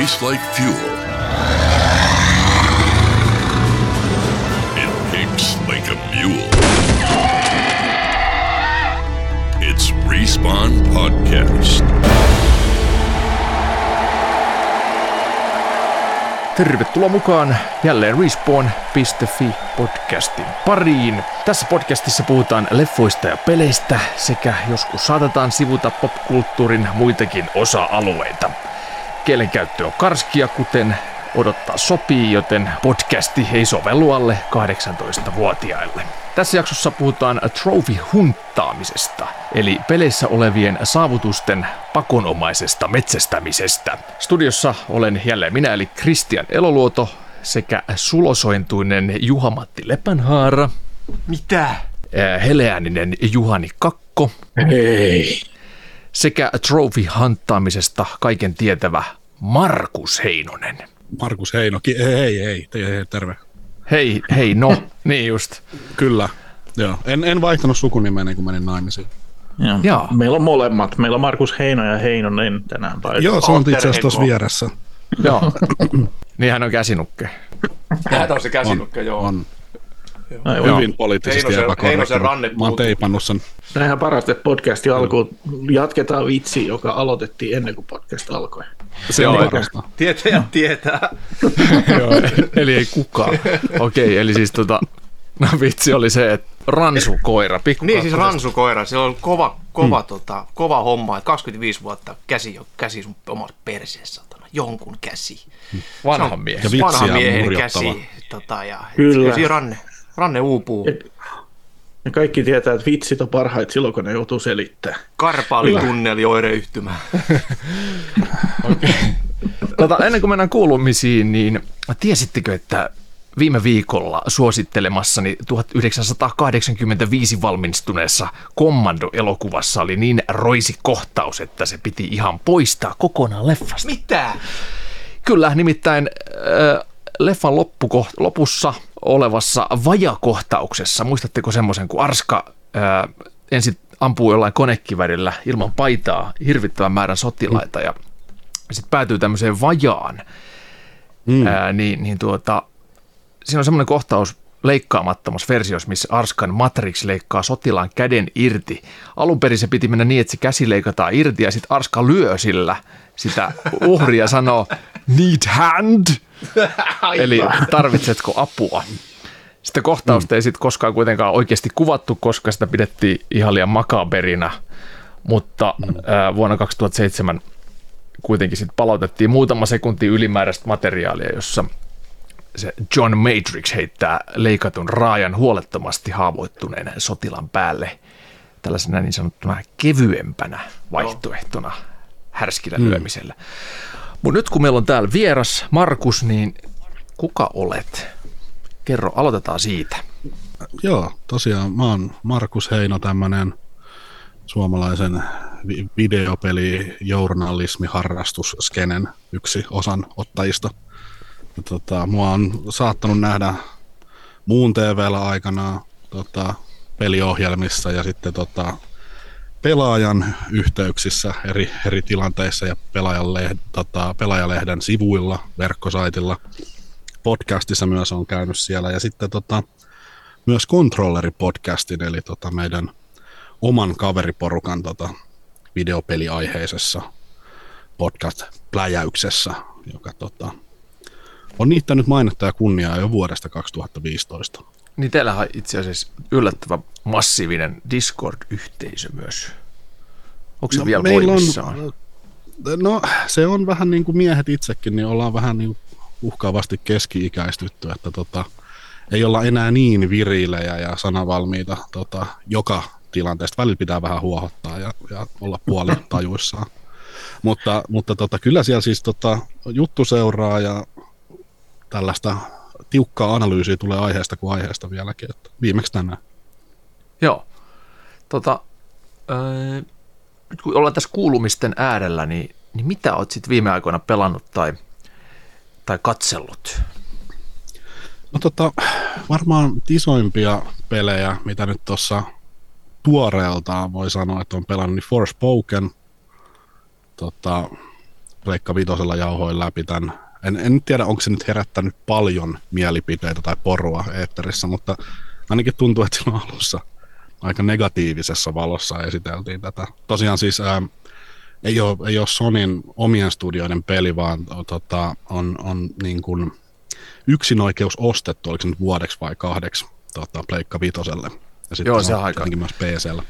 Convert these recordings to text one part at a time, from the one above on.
tastes like fuel. It picks like a mule. It's Respawn Podcast. Tervetuloa mukaan jälleen Respawn.fi podcastin pariin. Tässä podcastissa puhutaan leffoista ja peleistä sekä joskus saatetaan sivuta popkulttuurin muitakin osa-alueita. Kielenkäyttö on karskia, kuten odottaa sopii, joten podcasti ei sovellu alle 18-vuotiaille. Tässä jaksossa puhutaan trophy-hunttaamisesta, eli peleissä olevien saavutusten pakonomaisesta metsästämisestä. Studiossa olen jälleen minä, eli Kristian Eloluoto, sekä sulosointuinen Juha-Matti Lepänhaara, Mitä? äh, heleääninen Juhani Kakko Ei. Sekä trophy-hanttaamisesta kaiken tietävä Markus Heinonen. Markus Heino, ki- ei, ei, ei, ei, terve. Hei, hei, no, niin just. Kyllä, joo. En, en vaihtanut sukunimeä ennen kuin menin naimisiin. Joo. Jaa. Meillä on molemmat. Meillä on Markus Heino ja Heinonen tänään paikalla. Joo, se on itse asiassa tuossa vieressä. Joo. niin hän on käsinukke. Tähän on se käsinukke, joo. On Joo. hyvin poliittisesti Heinosen- epäkorrekti. Heinosen ranne Mä oon teipannut sen. Näinhän parasta, että podcastin alkuun jatketaan vitsi, joka aloitettiin ennen kuin podcast alkoi. Se Joo, on parasta. Tietäjät tietää. Joo, eli ei kukaan. Okei, eli siis tota, no vitsi oli se, että ransukoira, pikku Niin siis ransukoira, se on kova, kova, tota, kova homma, että 25 vuotta käsi, jo- käsi sun omassa perseessä, jonkun käsi. vanhan miehen. Ja vitsiä Vanhan miehen käsi. Tota, ja, Kyllä. Siinä ranne, ranne uupuu. Ja kaikki tietää, että vitsit on parhaita silloin, kun ne joutuu selittämään. Karpaalitunneli oireyhtymä. Tota, ennen kuin mennään kuulumisiin, niin tiesittekö, että viime viikolla suosittelemassani 1985 valmistuneessa Commando-elokuvassa oli niin roisi kohtaus, että se piti ihan poistaa kokonaan leffasta. Mitä? Kyllä, nimittäin äh, leffan loppukoht- lopussa olevassa vajakohtauksessa, muistatteko semmoisen, kun Arska äh, ensin ampuu jollain konekivärillä ilman paitaa hirvittävän määrän sotilaita ja sitten päätyy tämmöiseen vajaan, mm. ää, niin, niin tuota, siinä on semmoinen kohtaus leikkaamattomassa versiossa, missä Arskan Matrix leikkaa sotilaan käden irti. Alun perin se piti mennä niin, että se käsi leikataan irti ja sitten Arska lyö sillä sitä uhria sanoo need hand, eli tarvitsetko apua. Sitä kohtausta ei sitten koskaan kuitenkaan oikeasti kuvattu, koska sitä pidettiin ihan liian makaberina, mutta ää, vuonna 2007 kuitenkin sitten palautettiin muutama sekunti ylimääräistä materiaalia, jossa se John Matrix heittää leikatun raajan huolettomasti haavoittuneen sotilan päälle tällaisena niin sanottuna kevyempänä vaihtoehtona härskillä mm. lyömisellä. Mutta nyt kun meillä on täällä vieras Markus, niin kuka olet? Kerro, aloitetaan siitä. Joo, tosiaan mä oon Markus Heino, tämmönen suomalaisen vi- videopeli journalismi harrastusskenen yksi osan ottajista. Tota, mua on saattanut nähdä muun TVllä aikana tota, peliohjelmissa ja sitten tota, pelaajan yhteyksissä eri, eri tilanteissa ja pelaajan leh, tota, pelaajalehden sivuilla, verkkosaitilla. Podcastissa myös on käynyt siellä ja sitten tota, myös Controlleri-podcastin, eli tota meidän oman kaveriporukan tota videopeliaiheisessa podcast-pläjäyksessä, joka tota, on niittänyt mainetta ja kunniaa jo vuodesta 2015. Niin teillähän on itse asiassa yllättävän massiivinen Discord-yhteisö myös. Onko se no, vielä meillä voimissaan? On, no se on vähän niin kuin miehet itsekin, niin ollaan vähän niin uhkaavasti keski-ikäistytty, että tota, ei olla enää niin virilejä ja sanavalmiita tota, joka tilanteesta. Välillä pitää vähän huohottaa ja, ja olla puoli tajuissaan. Mutta, mutta tota, kyllä siellä siis tota, juttu seuraa ja tällaista tiukkaa analyysiä tulee aiheesta kuin aiheesta vieläkin. Että viimeksi tänään. Joo. Tota, öö, nyt kun ollaan tässä kuulumisten äärellä, niin, niin mitä oot sitten viime aikoina pelannut tai, tai katsellut? No tota, varmaan isoimpia pelejä, mitä nyt tuossa tuoreeltaan voi sanoa, että on pelannut, niin Forspoken, tota, Pleikka Vitosella jauhoin läpi tämän. En, en tiedä, onko se nyt herättänyt paljon mielipiteitä tai porua eetterissä, mutta ainakin tuntuu, että silloin alussa aika negatiivisessa valossa esiteltiin tätä. Tosiaan siis ää, ei, ole, ei ole Sonin omien studioiden peli, vaan tota, on, on niin kuin yksinoikeus ostettu, oliko se nyt vuodeksi vai kahdeksi tota, Pleikka Vitoselle. Ja sitten Joo, se on aika. myös PCllä.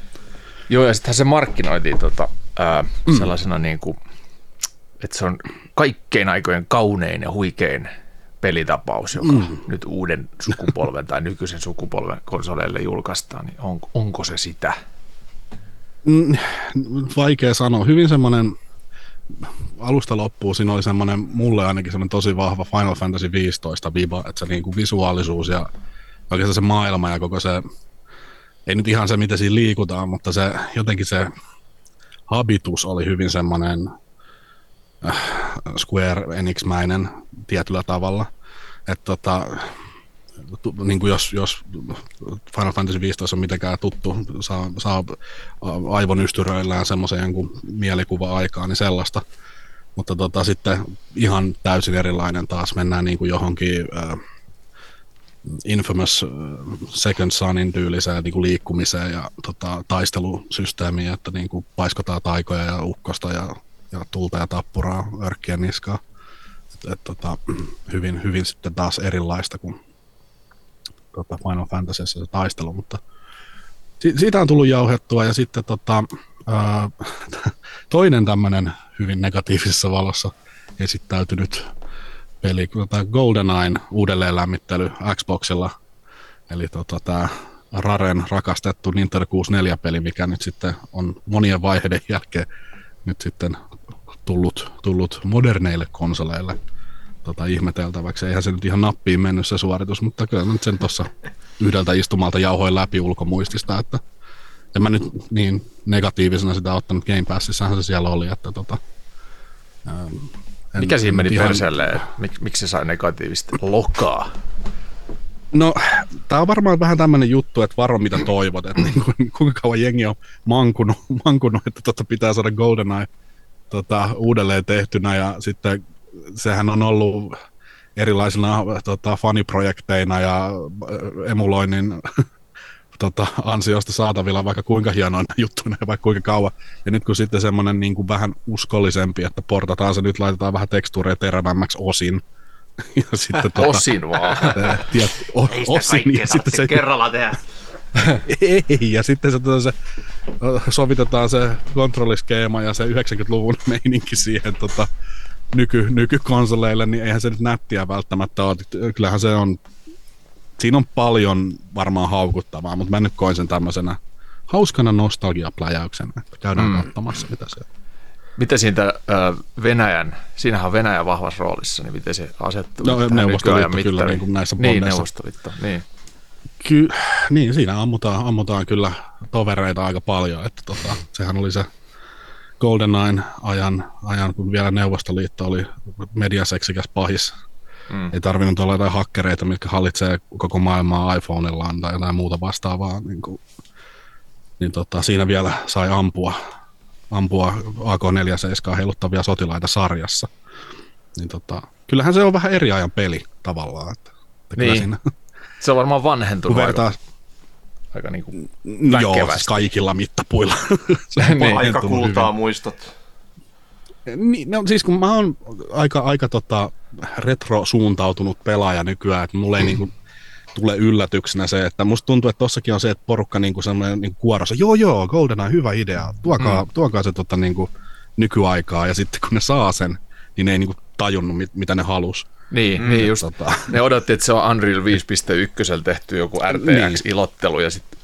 Joo, ja sittenhän se markkinoitiin tota, ää, mm. sellaisena niin kuin, että se on kaikkein aikojen kaunein ja huikein pelitapaus, joka mm. nyt uuden sukupolven tai nykyisen sukupolven konsoleille julkaistaan, niin on, onko se sitä? Mm, vaikea sanoa. Hyvin semmoinen alusta loppuun siinä oli semmoinen, mulle ainakin semmoinen tosi vahva Final Fantasy 15 viba, että se niinku visuaalisuus ja oikeastaan se maailma ja koko se, ei nyt ihan se mitä siinä liikutaan, mutta se jotenkin se habitus oli hyvin semmoinen Square Enix-mäinen tietyllä tavalla. Että tota, niin kuin jos, jos Final Fantasy 15 on mitenkään tuttu, saa, saa aivon ystyröillään semmoisen mielikuva-aikaa, niin sellaista. Mutta tota, sitten ihan täysin erilainen taas mennään niin kuin johonkin äh, Infamous äh, Second Sonin tyyliseen niin kuin liikkumiseen ja tota, taistelusysteemiin, että niin kuin paiskotaan taikoja ja ukkosta ja, ja tulta ja tappuraa örkkien niskaa. Et, et, tota, hyvin, hyvin sitten taas erilaista kuin tota Final Fantasyssä se taistelu, mutta si- siitä on tullut jauhettua ja sitten tota, ää, toinen tämmöinen hyvin negatiivisessa valossa esittäytynyt peli, tota GoldenEye uudelleen lämmittely Xboxilla, eli tota, tämä Raren rakastettu Nintendo 64-peli, mikä nyt sitten on monien vaiheiden jälkeen nyt sitten tullut, tullut moderneille konsoleille tota, ihmeteltäväksi. Eihän se nyt ihan nappiin mennyt se suoritus, mutta kyllä mä nyt sen tuossa yhdeltä istumalta jauhoin läpi ulkomuistista, että en mä nyt niin negatiivisena sitä ottanut Game Passissahan se siellä oli, että tota, ähm, en- Mikä siinä meni ihan- perseelle? Mik, miksi se sai negatiivista lokaa? No, tämä on varmaan vähän tämmöinen juttu, että varo mitä toivot, että niin kuin, kuinka kauan jengi on mankunut, mankunut että tota pitää saada GoldenEye tota, uudelleen tehtynä ja sitten sehän on ollut erilaisina tota, faniprojekteina ja äh, emuloinnin tota, ansiosta saatavilla vaikka kuinka hienoina juttuina ja vaikka kuinka kauan. Ja nyt kun sitten semmoinen niin kuin vähän uskollisempi, että portataan se nyt, laitetaan vähän tekstuureja terävämmäksi osin. Ja sitten, tota, Osin vaan. Tiet, o, Ei sitä osin, ja sitten se, kerralla tehdä. ei, ja sitten se, tota, se, sovitetaan se kontrolliskeema ja se 90-luvun meininki siihen tota, nyky, nykykonsoleille, niin eihän se nyt nättiä välttämättä ole. Kyllähän se on, siinä on paljon varmaan haukuttavaa, mutta mä nyt koin sen tämmöisenä hauskana nostalgiapläjäyksenä, että käydään mm. katsomassa mitä se on. Miten siitä Venäjän, siinähän on Venäjä vahvassa roolissa, niin miten se asettuu No, Neuvostoliitto kyllä, niin kuin näissä Niin, bondeissa. Neuvostoliitto, niin. Ky- niin, siinä ammutaan, ammutaan kyllä tovereita aika paljon, että tota, sehän oli se GoldenEye ajan, ajan, kun vielä Neuvostoliitto oli mediaseksikäs pahis. Mm. Ei tarvinnut olla jotain hakkereita, mitkä hallitsee koko maailmaa iPhoneillaan tai jotain muuta vastaavaa. Niin, kuin, niin tota, siinä vielä sai ampua, ampua AK-47 heiluttavia sotilaita sarjassa. Niin tota, kyllähän se on vähän eri ajan peli tavallaan. Että, että kyllä Niin. siinä, Se on varmaan vanhentunut kun aika, vertaa, aika niin kuin Joo, siis kaikilla mittapuilla. se Niin. on Aika kultaa muistot. hyvin. Niin, no, siis kun mä oon aika, aika tota retro-suuntautunut pelaaja nykyään, että mulle ei niinku tule yllätyksenä se, että musta tuntuu, että tossakin on se, että porukka niinku semmoinen niinku kuorossa, joo joo, GoldenEye, hyvä idea, tuokaa, mm. tuokaa se tota, niinku, nykyaikaa, ja sitten kun ne saa sen, niin ne ei niinku tajunnut, mit, mitä ne halus. Niin, mm, niin just. Tota, Ne odotti, että se on Unreal 5.1 tehty joku RTX-ilottelu ja sitten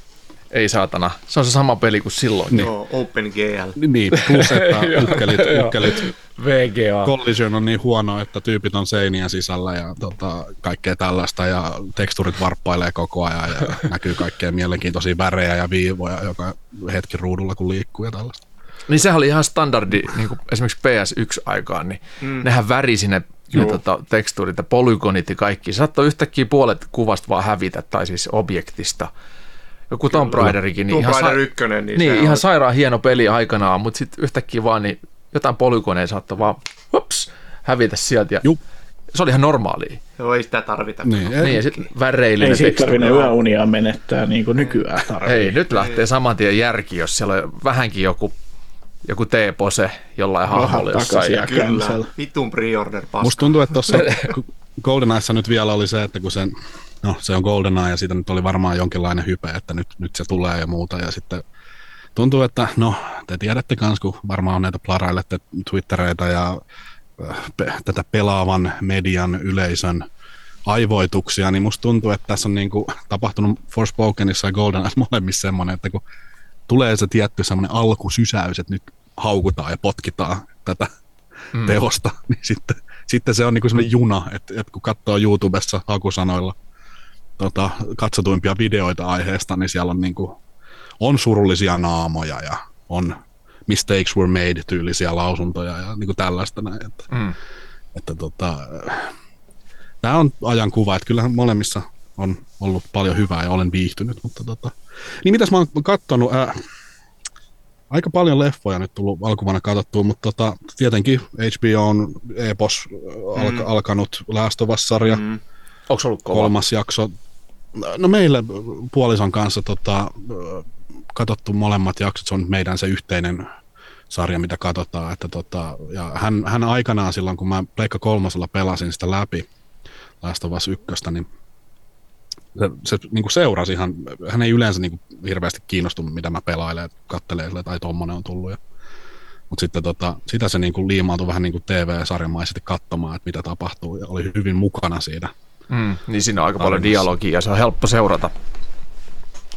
ei saatana. Se on se sama peli kuin silloin. Niin. Joo, OpenGL. niin, plus että ykkelit, ykkelit VGA. Collision on niin huono, että tyypit on seinien sisällä ja tota, kaikkea tällaista ja teksturit varppailee koko ajan ja näkyy kaikkea mielenkiintoisia värejä ja viivoja joka hetki ruudulla kun liikkuu ja tällaista. Niin sehän oli ihan standardi, niin kuin esimerkiksi PS1-aikaan, niin mm. nehän värisi ne, ne tota, tekstuurit ja polygonit ja kaikki. Se saattoi yhtäkkiä puolet kuvasta vaan hävitä, tai siis objektista. Joku Tomb Raiderikin, niin, Tomb 1, niin niin ihan on- sairaan hieno peli aikanaan, mutta sitten yhtäkkiä vaan niin jotain polygoneja saattoi vaan hops, hävitä sieltä. Ja Jup. se oli ihan normaalia. Joo, ei sitä tarvita. Niin, Niin, ja sitten väreillinen Ei siitä tarvinnut yöunia menettää niin kuin nykyään tarvii. Hei, nyt lähtee saman tien järki, jos siellä on vähänkin joku, joku T-pose jollain hahmolla jossain. Ja, Kyllä, vitun pre-order paska. Musta tuntuu, että tuossa GoldenEyessa nyt vielä oli se, että kun sen, no se on GoldenEye ja siitä nyt oli varmaan jonkinlainen hype, että nyt, nyt se tulee ja muuta ja sitten tuntuu, että no te tiedätte kans, kun varmaan on näitä plarailette Twittereitä ja äh, pe- tätä pelaavan median yleisön aivoituksia, niin musta tuntuu, että tässä on niinku tapahtunut Forspokenissa ja GoldenEye molemmissa semmoinen, että kun tulee se tietty semmoinen alkusysäys, että nyt haukutaan ja potkitaan tätä mm. teosta, niin sitten, sitten se on niin semmoinen juna, että, että kun katsoo YouTubessa hakusanoilla tota, katsotuimpia videoita aiheesta, niin siellä on, niin kuin, on surullisia naamoja ja on mistakes were made tyylisiä lausuntoja ja niin kuin tällaista näin. Että, Mm. että tota, tämä on ajankuva, että kyllähän molemmissa on ollut paljon hyvää ja olen viihtynyt, mutta tota, niin mitäs mä oon kattonut, ää, aika paljon leffoja nyt tullut alkuvuonna katsottua, mutta tota, tietenkin HBO on Epos alka, mm. alkanut Last of Us-sarja, mm. Mm. Onko ollut kova? kolmas jakso. No meillä puolison kanssa tota, katsottu molemmat jaksot, se on meidän se yhteinen sarja, mitä katsotaan. Että tota, ja hän, hän aikanaan silloin, kun mä Pleikka kolmosella pelasin sitä läpi, Last of Us 1, niin se, se niin kuin seurasi ihan, hän ei yleensä niin kuin hirveästi kiinnostunut, mitä mä pelailen, että kattelee sille, tai tommonen on tullut. Ja, mutta sitten tota, sitä se niin kuin liimautui vähän niin kuin TV-sarjamaisesti katsomaan, että mitä tapahtuu, ja oli hyvin mukana siinä. Mm, niin siinä on aika paljon dialogia ja se on helppo seurata.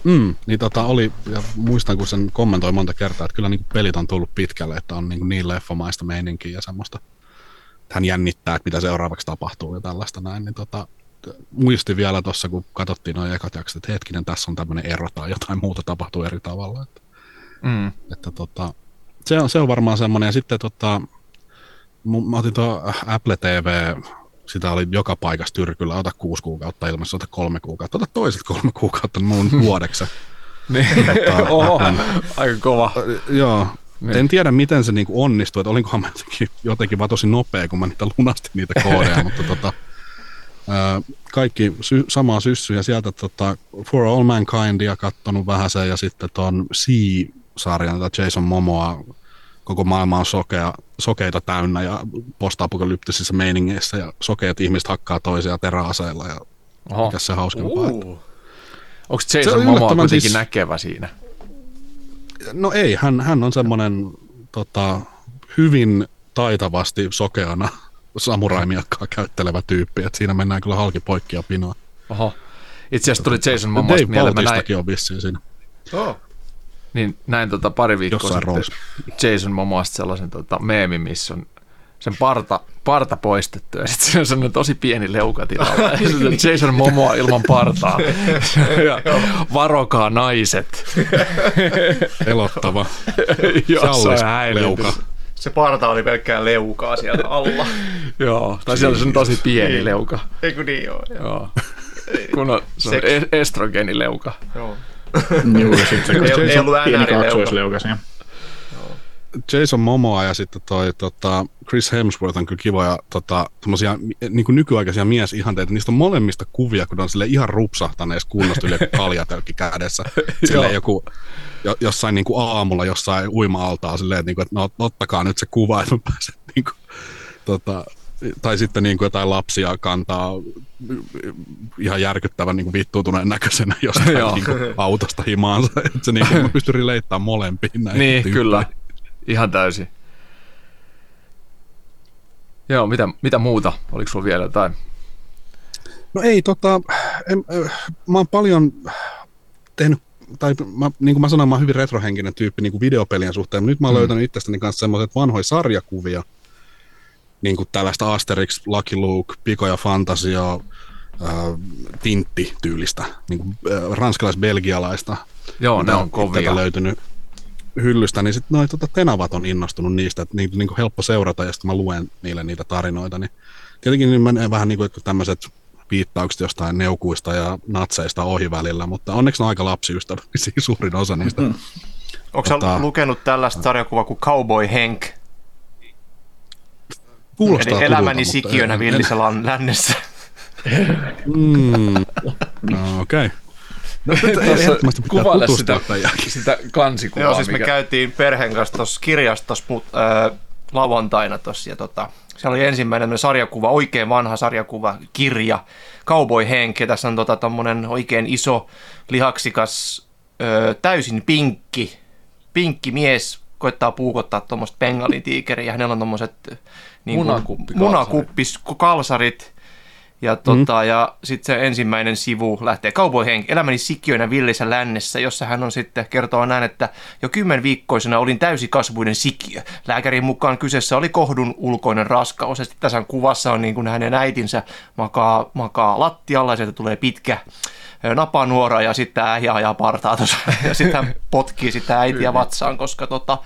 Mm, niin tota oli, ja muistan kun sen kommentoi monta kertaa, että kyllä niin kuin pelit on tullut pitkälle, että on niin, kuin niin leffamaista meininkiä ja semmoista, että hän jännittää, että mitä seuraavaksi tapahtuu ja tällaista näin, niin tota, muistin vielä tuossa, kun katsottiin noin ekat jaksot, että hetkinen, tässä on tämmöinen ero tai jotain muuta tapahtuu eri tavalla. Että, Mm. että tota, se, on, se on varmaan semmoinen. Ja sitten tota, mä otin tuo Apple TV, sitä oli joka paikassa tyrkyllä, ota kuusi kuukautta ilmassa, ota kolme kuukautta, ota toiset kolme kuukautta muun vuodeksi. Niin. Oho, aika kova. Joo. Niin. En tiedä, miten se niinku onnistui, että olinkohan mä jotenkin, jotenkin vaan tosi nopea, kun mä niitä lunastin niitä koodeja, mutta tota, kaikki sy- samaa syssyä sieltä tota, For All Mankindia kattonut vähän sen ja sitten ton Sea-sarjan, tätä Jason Momoa, koko maailma on sokea, sokeita täynnä ja post-apokalyptisissä meiningeissä ja sokeat ihmiset hakkaa toisia teräaseilla ja Oho. mikä se hauskempaa. Uh. Onko Se Jason on Momoa kuitenkin siis- näkevä siinä? No ei, hän, hän on semmoinen tota, hyvin taitavasti sokeana samuraimiakkaa käyttelevä tyyppi, että siinä mennään kyllä halki poikki ja pinoa. Oho. Itse asiassa tuli Jason Dave mieleen. Näin, Bautistakin on vissiin siinä Oh. niin näin tota pari viikkoa jossain sitten roolissa. Jason Momoasta sellaisen tota, meemin, missä on sen parta, parta poistettu ja sitten se on sellainen tosi pieni leuka tilalla. Ja sitten Jason Momoa ilman partaa. ja varokaa naiset. Pelottava. Jossain Sallis häilytys. leuka. Se parta oli pelkkää leukaa siellä alla. Joo, tai siellä on se tosi pieni Niin. leuka. Eikö niin joo? joo. Joo. Kun on, se on e- estrogeenileuka. joo. Joo, sitten se Ei- ei ollut kaksoisleuka siinä. Jason Momoa ja sitten toi tota, Chris Hemsworth on kyllä kivoja tota, tommosia, niin kuin nykyaikaisia miesihanteita. Niistä on molemmista kuvia, kun ne on sille ihan rupsahtaneessa kunnossa yli joku kaljatölkki kädessä. Joku, jo, jossain niin kuin aamulla jossain uima-altaa silleen, niin kuin, että no, ottakaa nyt se kuva, että mä pääsen niin kuin, tota, tai sitten niin kuin jotain lapsia kantaa ihan järkyttävän niin kuin vittuutuneen näköisenä jostain niin kuin autosta himaansa. Että se niin kuin, mä pystyn releittämään molempiin näihin Niin, tyyppeihin. kyllä. Ihan täysin. Joo, mitä, mitä muuta? Oliko sulla vielä jotain? No ei, tota, en, mä oon paljon tehnyt, tai mä, niin kuin mä sanoin, mä oon hyvin retrohenkinen tyyppi niin kuin videopelien suhteen, mutta nyt mä oon mm. löytänyt itsestäni kanssa semmoiset vanhoja sarjakuvia, niin kuin tällaista Asterix, Lucky Luke, Piko ja Fantasio, äh, Tintti-tyylistä, niin kuin äh, ranskalais-belgialaista. Joo, ne on kovia. itseltä löytynyt hyllystä, niin sitten noi tota, tenavat on innostunut niistä, että niitä on niin helppo seurata, ja sitten mä luen niille niitä tarinoita, niin tietenkin niin menee vähän niin kuin tämmöiset viittaukset jostain neukuista ja natseista ohi välillä, mutta onneksi ne on aika lapsiystävällisiä suurin osa niistä. Mm. Onko sä Tota- lukenut tällaista sarjakuvaa kuin Cowboy Hank? Kuulostaa Eli elämäni sikiönä villissä lan- lännessä. Mm. No, okei. Okay. No, ehdottomasti pitää kuvaile sitä, sitä kansikuvaa. Joo, siis me mikä- käytiin perheen kanssa tuossa kirjastossa mut, äh, lauantaina tuossa ja tota, siellä oli ensimmäinen sarjakuva, oikein vanha sarjakuva, kirja, Cowboy Hank, ja tässä on tota, tommonen oikein iso, lihaksikas, ö, täysin pinkki, pinkki mies koittaa puukottaa tuommoista bengalitiikeriä, ja hänellä on tuommoiset niin Munakuppikalsarit. munakuppiskalsarit, ja, tota, mm. ja sitten se ensimmäinen sivu lähtee Cowboy Hank, elämäni sikiönä villissä lännessä, jossa hän on sitten kertoo näin, että jo kymmenviikkoisena olin täysikasvuinen sikiö. Lääkärin mukaan kyseessä oli kohdun ulkoinen raskaus. Ja sitten tässä kuvassa on niin kuin hänen äitinsä makaa, makaa lattialla ja sieltä tulee pitkä napanuora ja sitten äijä ajaa partaa tuossa. Ja sitten hän potkii sitä äitiä vatsaan, koska tota,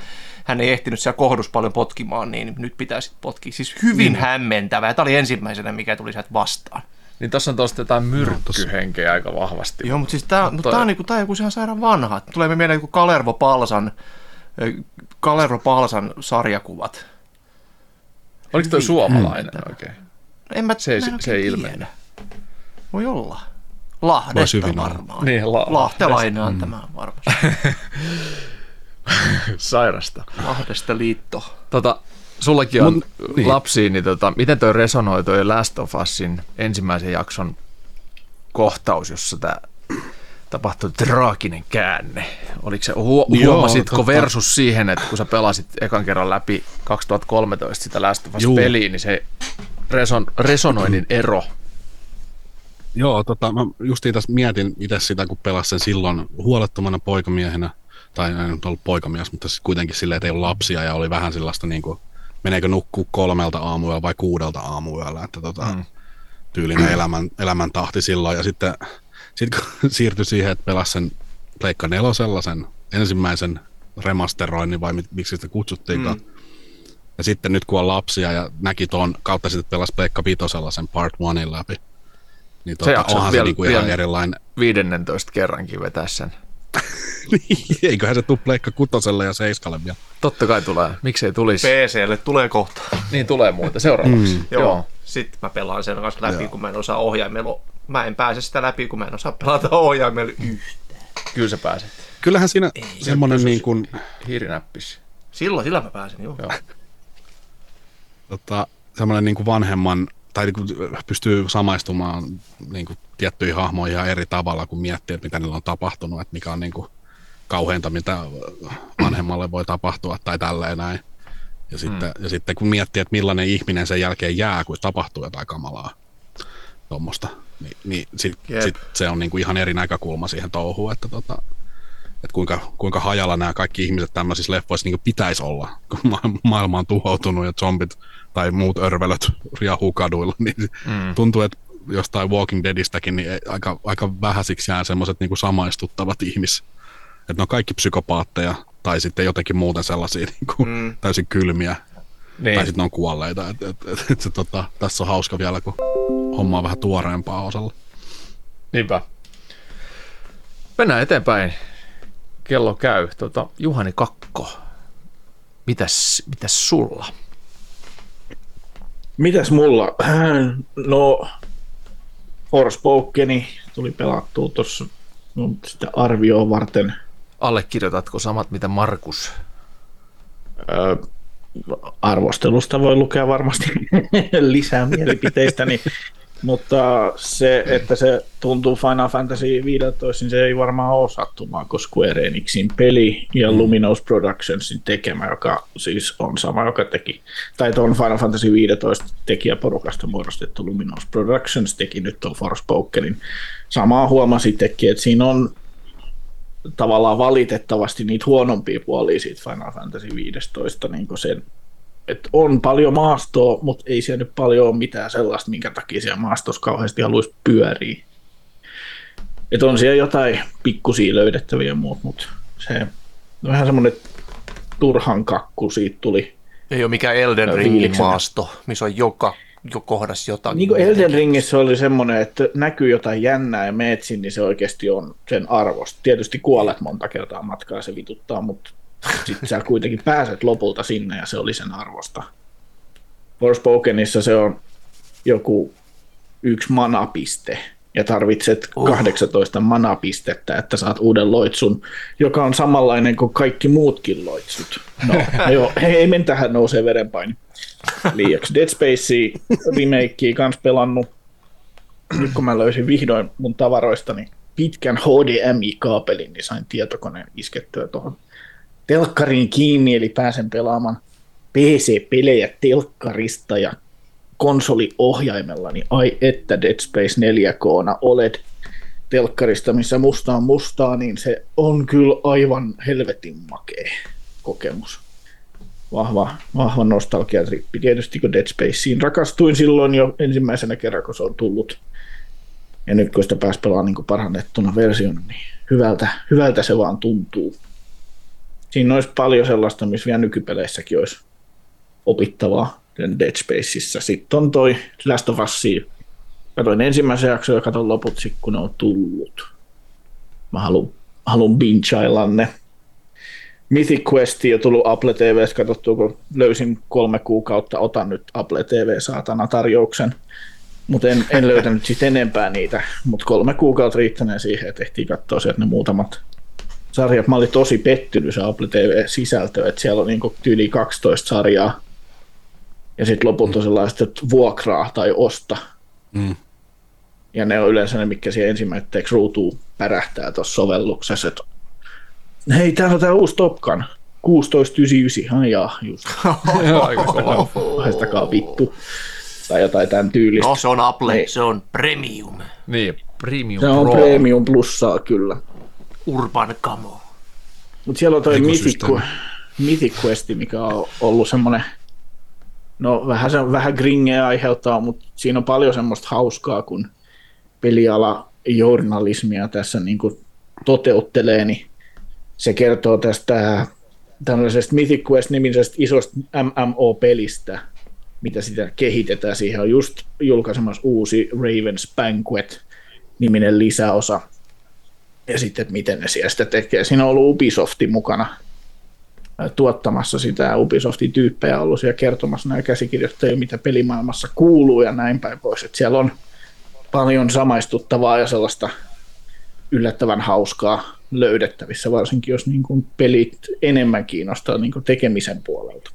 hän ei ehtinyt siellä kohdus paljon potkimaan, niin nyt pitää sitten potkia. Siis hyvin niin. hämmentävää. Tämä oli ensimmäisenä, mikä tuli sieltä vastaan. Niin tässä on tuosta jotain myrkkyhenkeä aika vahvasti. Joo, mutta siis tämä, mutta Toi- on, niinku, tää on joku sehän sairaan vanha. Tulee mieleen joku Kalervo Palsan, Kalervo Palsan sarjakuvat. Oliko toi suomalainen oikein? En mä, Se ei- mä en se ei ilmene. Voi olla. Lahdesta varmaan. Niin, la- Lahtelainen on tämä varmasti. Sairasta. Lahdesta liitto. Tota, sullakin on Mun- niin. niin. lapsia, niin tota, miten toi resonoi toi Last of Usin ensimmäisen jakson kohtaus, jossa tämä tapahtui traaginen käänne. Oliko se, huo, Joo, huomasitko tota- versus siihen, että kun sä pelasit ekan kerran läpi 2013 sitä Last of. Us-peliä, niin se reson, resonoinnin ero. Joo, tota, mä justiin tässä mietin itse sitä, kun pelasin sen silloin huolettomana poikamiehenä, tai en nyt ollut poikamies, mutta siis kuitenkin silleen, että ei ollut lapsia ja oli vähän sellaista niin kuin, meneekö nukkuu kolmelta aamuyöllä vai kuudelta aamuyöllä, että tota, mm. tyylinen elämän, elämäntahti silloin. Ja sitten sit kun siirtyi siihen, että pelasi sen Pleikka nelosella sen ensimmäisen remasteroinnin, vai miksi sitä kutsuttiinkaan. Mm. Ja sitten nyt kun on lapsia ja näki tuon kautta sitten pelasi Pleikka vitosella sen Part 1 läpi. Niin Se tota, onhan vielä- se niinku ihan vielä- erilainen. 15 kerrankin vetää sen. Eiköhän se tule Pleikka kutoselle ja seiskalle vielä. Totta kai tulee. Miksei tulisi? PClle tulee kohta. niin tulee muuten seuraavaksi. Mm. Joo. Joo. Sitten mä pelaan sen kanssa läpi, kun mä en osaa ohjaimella. Mä en pääse sitä läpi, kun mä en osaa pelata ohjaimella yhtään. Kyllä sä pääset. Kyllähän siinä semmoinen niin kuin, Hiirinäppis. Silloin, sillä mä pääsen, joo. Joo. tota, semmoinen niin kuin vanhemman, tai niin kuin pystyy samaistumaan niin kuin tiettyihin hahmoihin ihan eri tavalla, kun miettii, että mitä niillä on tapahtunut, että mikä on niin kuin kauheinta, mitä vanhemmalle voi tapahtua tai tälleen näin. Ja sitten, mm. ja sitten kun miettii, että millainen ihminen sen jälkeen jää, kun tapahtuu jotain kamalaa tuommoista, niin, niin sit, Jep. sit se on niin kuin ihan eri näkökulma siihen touhuun, että, tota, että kuinka, kuinka hajalla nämä kaikki ihmiset tämmöisissä leffoissa niin pitäisi olla, kun ma- maailma on tuhoutunut ja zombit tai muut örvelöt riahuu kaduilla, niin mm. tuntuu, että jostain Walking Deadistäkin niin aika, aika vähäisiksi jää semmoiset niin samaistuttavat ihmis. Että ne on kaikki psykopaatteja tai sitten jotenkin muuten sellaisia niin kuin mm. täysin kylmiä Niin. tai sitten ne on kuolleita. Et, et, et, et se, tota, tässä on hauska vielä, kun homma on vähän tuoreempaa osalla. Niinpä. Mennään eteenpäin. Kello käy. Tota, Juhani Kakko, mitäs, mitäs sulla? Mitäs mulla? No, Forspokeni tuli pelattua tuossa sitä arvioa varten. Allekirjoitatko samat, mitä Markus? Ö, arvostelusta voi lukea varmasti lisää mielipiteistäni, mutta se, että se tuntuu Final Fantasy 15, niin se ei varmaan ole sattumaa, koska Square Enixin peli ja Luminous Productionsin tekemä, joka siis on sama, joka teki, tai tuon Final Fantasy 15 tekijäporukasta muodostettu Luminous Productions teki nyt tuon Forspokenin. Samaa huomasi teki, että siinä on tavallaan valitettavasti niitä huonompia puolia siitä Final Fantasy 15, niin sen, että on paljon maastoa, mutta ei siellä nyt paljon ole mitään sellaista, minkä takia siellä maastossa kauheasti haluaisi pyöriä. Et on siellä jotain pikkusia löydettäviä ja muut, mutta se vähän semmoinen turhan kakku siitä tuli. Ei ole mikään Elden Ringin maasto, missä on joka, jo kohdassa jotakin. Niin kuin Elden Ringissä oli semmoinen, että näkyy jotain jännää ja meet sinne, niin se oikeasti on sen arvosta. Tietysti kuolet monta kertaa matkaa, se vituttaa, mutta sitten sä kuitenkin pääset lopulta sinne ja se oli sen arvosta. Forspokenissa se on joku yksi manapiste, ja tarvitset Uh. 18 manapistettä, että saat uuden loitsun, joka on samanlainen kuin kaikki muutkin loitsut. No, joo, ei men tähän nousee verenpaini liiaksi. Dead Space remakea kans pelannut. Nyt kun mä löysin vihdoin mun tavaroistani pitkän HDMI-kaapelin, niin sain tietokoneen iskettyä tuohon telkkariin kiinni, eli pääsen pelaamaan PC-pelejä telkkarista ja konsoliohjaimella, niin ai että Dead Space 4K OLED telkkarista, missä musta on mustaa, niin se on kyllä aivan helvetin makea kokemus. Vahva, vahva nostalgiatrippi. Tietysti kun Dead Spaceen rakastuin silloin jo ensimmäisenä kerran, kun se on tullut. Ja nyt kun sitä pääsi pelaamaan niin parannettuna versiona, niin hyvältä, hyvältä se vaan tuntuu. Siinä olisi paljon sellaista, missä vielä nykypeleissäkin olisi opittavaa Dead Spaceissa. Sitten on toi Last of Us. Katoin ensimmäisen jakson ja katon loput sit, kun ne on tullut. Mä haluan, haluan binchailla ne. Mythic Quest on tullut Apple TVstä katsottua, kun löysin kolme kuukautta, otan nyt Apple TV saatana tarjouksen. Mutta en, en löytänyt sitten enempää niitä, mutta kolme kuukautta riittäneen siihen, että ehtii katsoa sieltä ne muutamat sarjat. Mä olin tosi pettynyt se Apple TV-sisältö, että siellä on niinku tyyli 12 sarjaa, ja sitten loput on sellaiset, että vuokraa tai osta. Mm. Ja ne on yleensä ne, mitkä siihen ensimmäiseksi ruutuun pärähtää tuossa sovelluksessa, että hei, täällä on tämä uusi Top Gun, 1699, ai jaa, just, haistakaa vittu, tai jotain tämän tyylistä. No, se on Apple, Niin. se on Premium, Niin, Premium Se on Pro. Premium plussaa kyllä. Urban Camo. Mutta siellä on toi Mythic. Mythic Quest, mikä on ollut semmoinen, no vähän, se, vähän gringeä aiheuttaa, mutta siinä on paljon semmoista hauskaa, kun peliala journalismia tässä niin kuin toteuttelee, niin se kertoo tästä tällaisesta Mythic Quest-nimisestä isosta MMO-pelistä, mitä sitä kehitetään. Siihen on just julkaisemassa uusi Raven's Banquet-niminen lisäosa, ja sitten, että miten ne siellä sitä tekee. Siinä on ollut Ubisoftin mukana ää, tuottamassa sitä Ubisoftin tyyppejä ollut siellä kertomassa näitä käsikirjoittajia, mitä pelimaailmassa kuuluu ja näin päin pois. Et siellä on paljon samaistuttavaa ja sellaista yllättävän hauskaa löydettävissä, varsinkin jos niin kuin pelit enemmän kiinnostaa niin kuin tekemisen puolelta.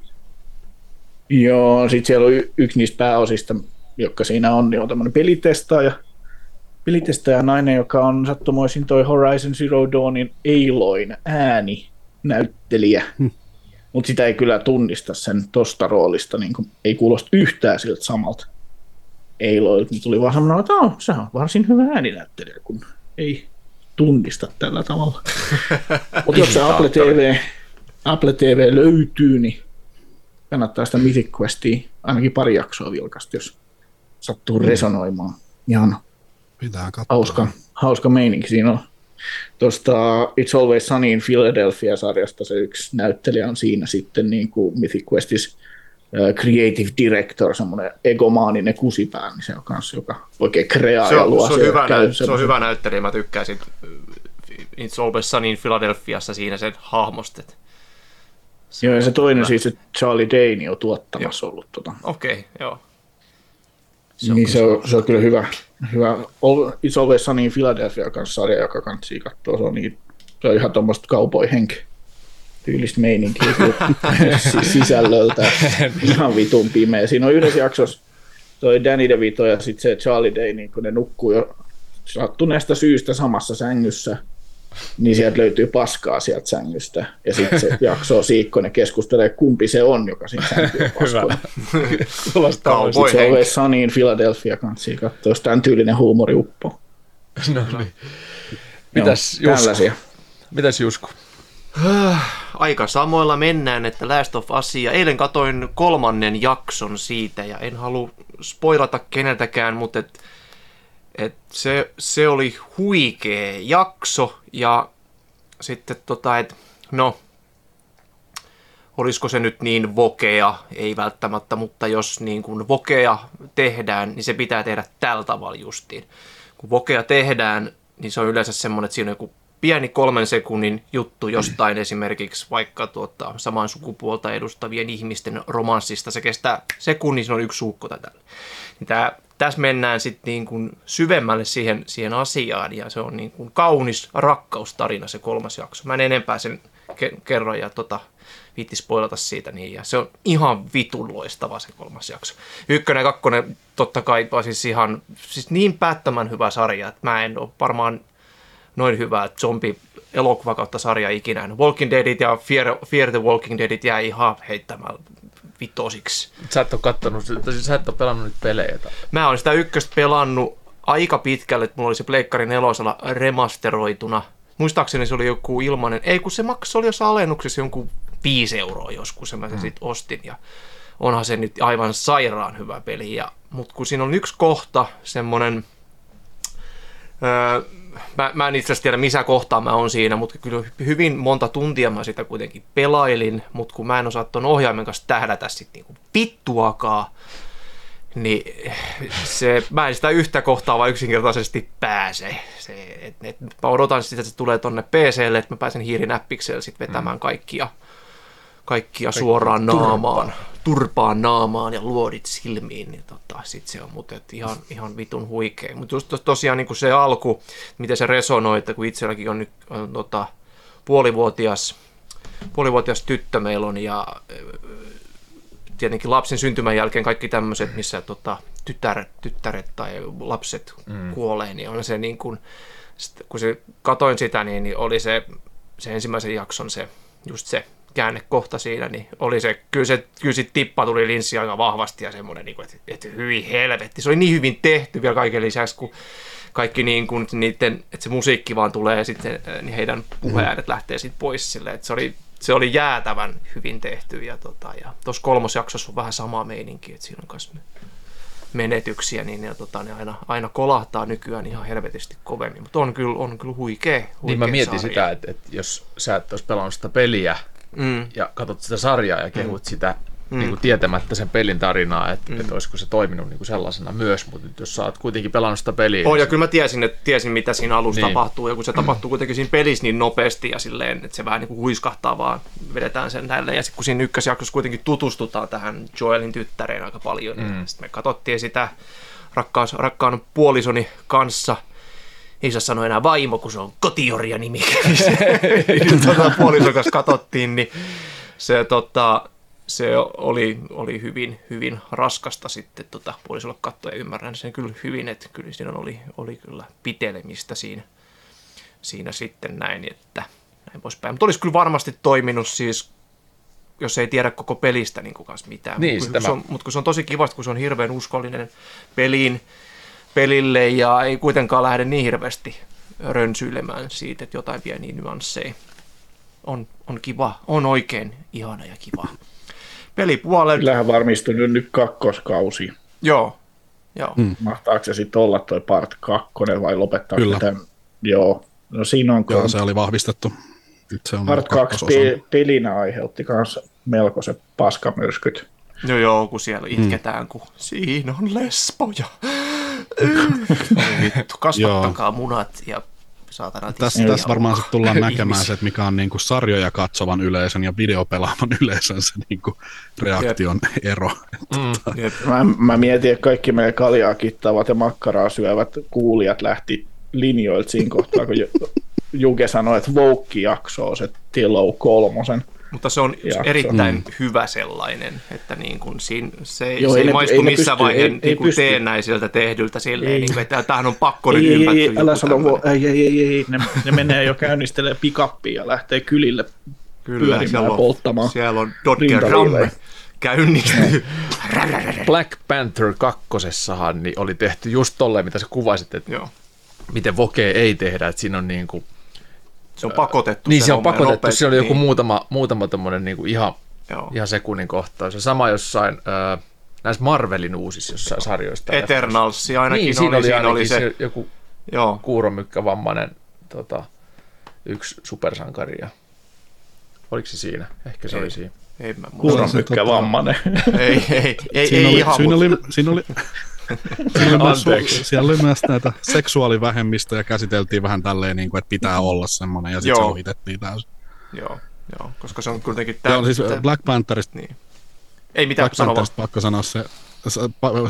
Joo, sitten siellä on y- yksi niistä pääosista, jotka siinä on, niin on tämmöinen pelitestaaja, pelitestaaja nainen, joka on sattumoisin toi Horizon Zero Dawnin Aloyn ääni näyttelijä. Mutta sitä ei kyllä tunnista sen tosta roolista, niin kuin, ei kuulosta yhtään siltä samalta Aloylta. Niin tuli vaan semmoinen, että oh, se on varsin hyvä ääninäyttelijä, kun ei tunnista tällä tavalla. Mutta jos se Apple TV, Apple TV löytyy, niin kannattaa sitä Mythic Questia ainakin pari jaksoa vilkasta, jos sattuu resonoimaan. Ihan Pitää katsoa. hauska, hauska meininki siinä on. Tuosta It's Always Sunny in Philadelphia-sarjasta se yksi näyttelijä on siinä sitten niin kuin Mythic Questis creative director, semmoinen egomaaninen kusipää, niin se on kanssa, joka oikein kreaa Se ja on, luo se on, hyvä, käy se on hyvä näyttelijä, mä äh, It's Always Sunny in Philadelphiassa siinä sen hahmostet. Joo, ja se toinen siis, että Charlie Day on tuottamassa ollut tota. Okei, okay, joo. Se niin se on, se on kyllä hyvä. Hyvä. It's Always Sunny in Philadelphia kanssa sarja, joka kannattaa katsoa. Se on, niin, se on ihan tuommoista cowboy-henki tyylistä meininkiä sisällöltä. Ihan vitun pimeä. Siinä on yhdessä jaksossa toi Danny DeVito ja sitten se Charlie Day, niin kun ne nukkuu jo sattuneesta syystä samassa sängyssä, niin sieltä löytyy paskaa sieltä sängystä. Ja sitten se jakso siikko, ne keskustelee, kumpi se on, joka siinä sänkyy paskoja. Kuulostaa Cowboy. voisin- Se on henki. Always Sunny in Philadelphia kanssa katsoa, jos tämän tyylinen huumoriuppo. No niin. Mitäs Joo, Jusko? tällaisia. Mitäs Jusko? Aika samoilla mennään, että Last of Usia. Eilen katoin kolmannen jakson siitä ja en halua spoilata keneltäkään, mutta et, et se, se oli huikea jakso ja sitten tota, et, no, olisiko se nyt niin vokea, ei välttämättä, mutta jos niin kuin vokea tehdään, niin se pitää tehdä tällä tavalla justiin. Kun vokea tehdään, niin se on yleensä semmoinen, että siinä on joku pieni kolmen sekunnin juttu jostain esimerkiksi vaikka tuota, saman sukupuolta edustavien ihmisten romanssista. Se kestää sekunnin, se on yksi suukko tätä. Niin tää, tässä mennään sitten niin kuin syvemmälle siihen, siihen asiaan ja se on niin kuin kaunis rakkaustarina se kolmas jakso. Mä en enempää sen ke- kerro ja tota, viitti spoilata siitä. Niin, ja se on ihan vitun loistava se kolmas jakso. Ykkönen ja kakkonen totta kai siis ihan siis niin päättämään hyvä sarja, että mä en ole varmaan noin hyvää zombi elokuva kautta sarja ikinä. Walking Deadit ja Fear, Fear the Walking Deadit jäi ihan heittämällä vitosiksi. Sä et ole kattonut, siis sä et ole pelannut nyt pelejä. Tai... Mä olen sitä ykköstä pelannut aika pitkälle, että mulla oli se Pleikkari nelosella remasteroituna. Muistaakseni se oli joku ilmainen, ei kun se maksoi oli jossain alennuksessa jonkun 5 euroa joskus, ja mä sen mm. sitten ostin. Ja onhan se nyt aivan sairaan hyvä peli. Ja, mutta kun siinä on yksi kohta, semmoinen, öö, mä, mä en itse asiassa tiedä missä kohtaa mä oon siinä, mutta kyllä hyvin monta tuntia mä sitä kuitenkin pelailin, mutta kun mä en osaa tuon ohjaimen kanssa tähdätä sitten niinku vittuakaan, niin se, mä en sitä yhtä kohtaa vaan yksinkertaisesti pääse. Se, et, et, mä odotan sitä, että se tulee tonne PClle, että mä pääsen hiirinäppiksellä sitten vetämään mm. kaikkia kaikkia suoraan naamaan, turpaan naamaan ja luodit silmiin, niin tota, sit se on mutta ihan, ihan vitun huikea. Mutta just tosiaan niin se alku, miten se resonoi, että kun itselläkin on nyt on, tota, puolivuotias, puolivuotias tyttö meillä on ja tietenkin lapsen syntymän jälkeen kaikki tämmöiset, missä tota, tytär, tyttäret tai lapset mm. kuolee, niin on se niin kuin, kun se katoin sitä, niin, niin oli se, se ensimmäisen jakson se, just se käännekohta siinä, niin oli se, kyllä se, kyllä se tippa tuli linssi aika vahvasti ja semmoinen, niin että, että hyvin helvetti. Se oli niin hyvin tehty vielä kaiken lisäksi, kun kaikki niin kuin niiden, että se musiikki vaan tulee ja sitten niin heidän puheäänet lähtee sitten pois silleen, että se oli, se oli jäätävän hyvin tehty ja tota, ja tuossa kolmosjaksossa on vähän sama meininki, että siinä on myös menetyksiä, niin ne, tota, ne aina, aina kolahtaa nykyään ihan helvetisti kovemmin, mutta on kyllä, on kyllä huikea, huikea Niin mä mietin sarja. sitä, että, että jos sä et olisi pelannut sitä peliä, mm. ja katsot sitä sarjaa ja kehut mm. sitä mm. niin kuin tietämättä sen pelin tarinaa, että, mm. että olisiko se toiminut niin kuin sellaisena myös, mutta jos sä oot kuitenkin pelannut sitä peliä... Oh, ja kyllä mä tiesin, että tiesin mitä siinä alussa niin. tapahtuu, ja kun se tapahtuu kuitenkin siinä pelissä niin nopeasti ja silleen, että se vähän niin kuin huiskahtaa vaan, vedetään sen näille, ja sitten kun siinä ykkösjaksossa kuitenkin tutustutaan tähän Joelin tyttäreen aika paljon, niin mm. sitten me katsottiin sitä rakkaus, rakkaan puolisoni kanssa – ei saa sanoa enää vaimo, kun se on kotiorja nimi. puolison kanssa katsottiin, niin se, tota, se oli, oli hyvin, hyvin raskasta sitten tota, puolisolle katsoa ja ymmärrän sen kyllä hyvin, että kyllä siinä oli, oli kyllä pitelemistä siinä, siinä sitten näin, että näin poispäin. Mutta olisi kyllä varmasti toiminut siis jos ei tiedä koko pelistä niin kanssa mitään. Niin, mutta, kun se on, mutta kun se on tosi kivasti, kun se on hirveän uskollinen peliin, pelille ja ei kuitenkaan lähde niin hirveästi rönsyilemään siitä, että jotain pieniä nyansseja. On, on kiva, on oikein ihana ja kiva. Pelipuolen... Kyllähän varmistunut nyt kakkoskausi. Joo, joo. Hmm. Mahtaako se sitten olla toi part kakkonen vai lopettaa Kyllä. Tämän? Joo, no siinä on... Joo, se oli vahvistettu. Nyt se on part 2 pe- pelinä aiheutti myös melkoiset paskamyrskyt. No joo, kun siellä itketään, hmm. kun siinä on lesboja. Vittu, kasvattakaa munat ja saatana Tässä, tässä varmaan sitten tullaan näkemään se, että mikä on niinku sarjoja katsovan yleisön ja videopelaavan yleisön se niinku reaktion Jep. ero. Mm, mä, mä mietin, että kaikki meidän kaljaa kittavat ja makkaraa syövät kuulijat lähti linjoilta siinä kohtaa, kun Juke sanoi, että Voukki jaksoo se Tillow kolmosen. Mutta se on jakso. erittäin mm. hyvä sellainen, että niin kuin siinä, se, Joo, se ei, ei maistu ei missään vaiheessa niin kuin teennäisiltä tehdyltä silleen, ei. niin kuin, että tämähän on pakko nyt ei, ei, älä sano, ei, ei, ei, ei, ne, ne menee jo käynnistelee pikappiin ja lähtee kylille Kyllä, pyörimään on, polttamaan. Siellä on Dodger Ramme käynnistyy. Black Panther kakkosessahan niin oli tehty just tolleen, mitä sä kuvasit, että Joo. miten vokee ei tehdä, että siinä on niin kuin se on pakotettu. Niin, se, se on pakotettu. Nopeasti, Siellä oli joku niin. muutama, muutama tommonen niin kuin ihan, Joo. ihan sekunnin kohtaus. Ja sama jossain äh, näissä Marvelin uusissa jossain sarjoista. Eternals ainakin niin, siinä oli, siinä oli se. joku Joo. kuuromykkävammainen tota, yksi supersankari. Ja... Oliko se siinä? Ehkä se ei. oli siinä. Ei mä Kuuromykkävammainen. ei, ei, ei, siinä ei oli, ihan. Siinä oli, siinä oli, Siellä oli, myös, siellä oli myös näitä seksuaalivähemmistöjä käsiteltiin vähän tälleen, niin kuin, että pitää olla semmoinen, ja sitten se ohitettiin täysin. Joo, joo, koska se on kuitenkin Joo, siis tää- Black Pantherista Niin. Ei mitään Black. Pantherista pakko sanoa se,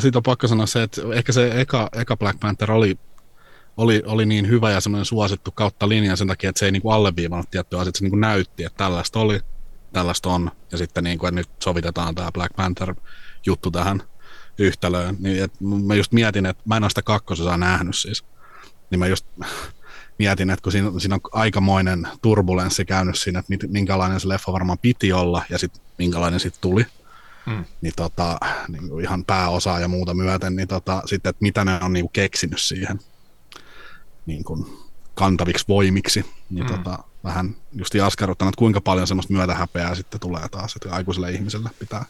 siitä on pakko sanoa se, että ehkä se eka, eka Black Panther oli, oli, oli niin hyvä ja semmoinen suosittu kautta linjan sen takia, että se ei niinku alleviivannut tiettyä asiaa, se niinku näytti, että tällaista oli, tällaista on, ja sitten niinku, että nyt sovitetaan tämä Black Panther juttu tähän yhtälöön. Niin, et mä just mietin, että mä en ole sitä kakkososaa nähnyt siis, niin mä just mietin, että kun siinä, siinä on aikamoinen turbulenssi käynyt siinä, että mit- minkälainen se leffa varmaan piti olla, ja sitten minkälainen sitten tuli niin, tota, niin ihan pääosaa ja muuta myöten, niin tota, sitten, että mitä ne on niin keksinyt siihen niin kuin kantaviksi voimiksi, niin mm. tota, vähän just askarruttanut, että kuinka paljon semmoista myötähäpeää sitten tulee taas, että aikuiselle ihmiselle pitää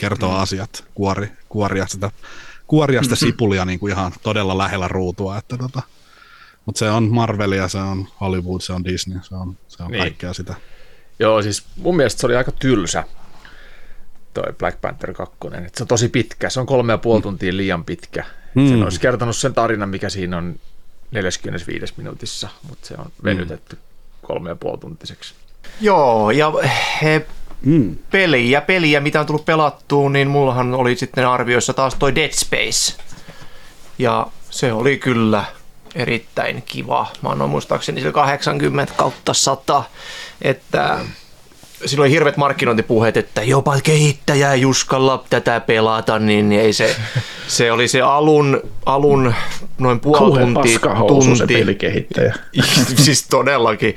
kertoa mm. asiat, kuori, kuoria sitä, kuoria sitä sipulia niin kuin ihan todella lähellä ruutua, että tota, mutta se on Marvelia, se on Hollywood, se on Disney, se on, se on Niin. kaikkea sitä. Joo, siis mun mielestä se oli aika tylsä toi Black Panther 2. Et se on tosi pitkä, se on kolme ja puoli tuntia liian pitkä. Mm. Sen olisi kertonut sen tarinan, mikä siinä on 45 minuutissa, mutta se on venytetty kolme ja puoli tuntiseksi. Joo, ja he, Mm. peliä, peliä, mitä on tullut pelattua, niin mullahan oli sitten arvioissa taas toi Dead Space. Ja se oli kyllä erittäin kiva. Mä annoin muistaakseni sillä 80 kautta 100, että silloin oli hirveät markkinointipuheet, että jopa kehittäjä ei uskalla tätä pelata, niin ei se, se oli se alun, alun noin puoli Kauhean tuntia, paskahousu se tunti, pelikehittäjä. siis todellakin,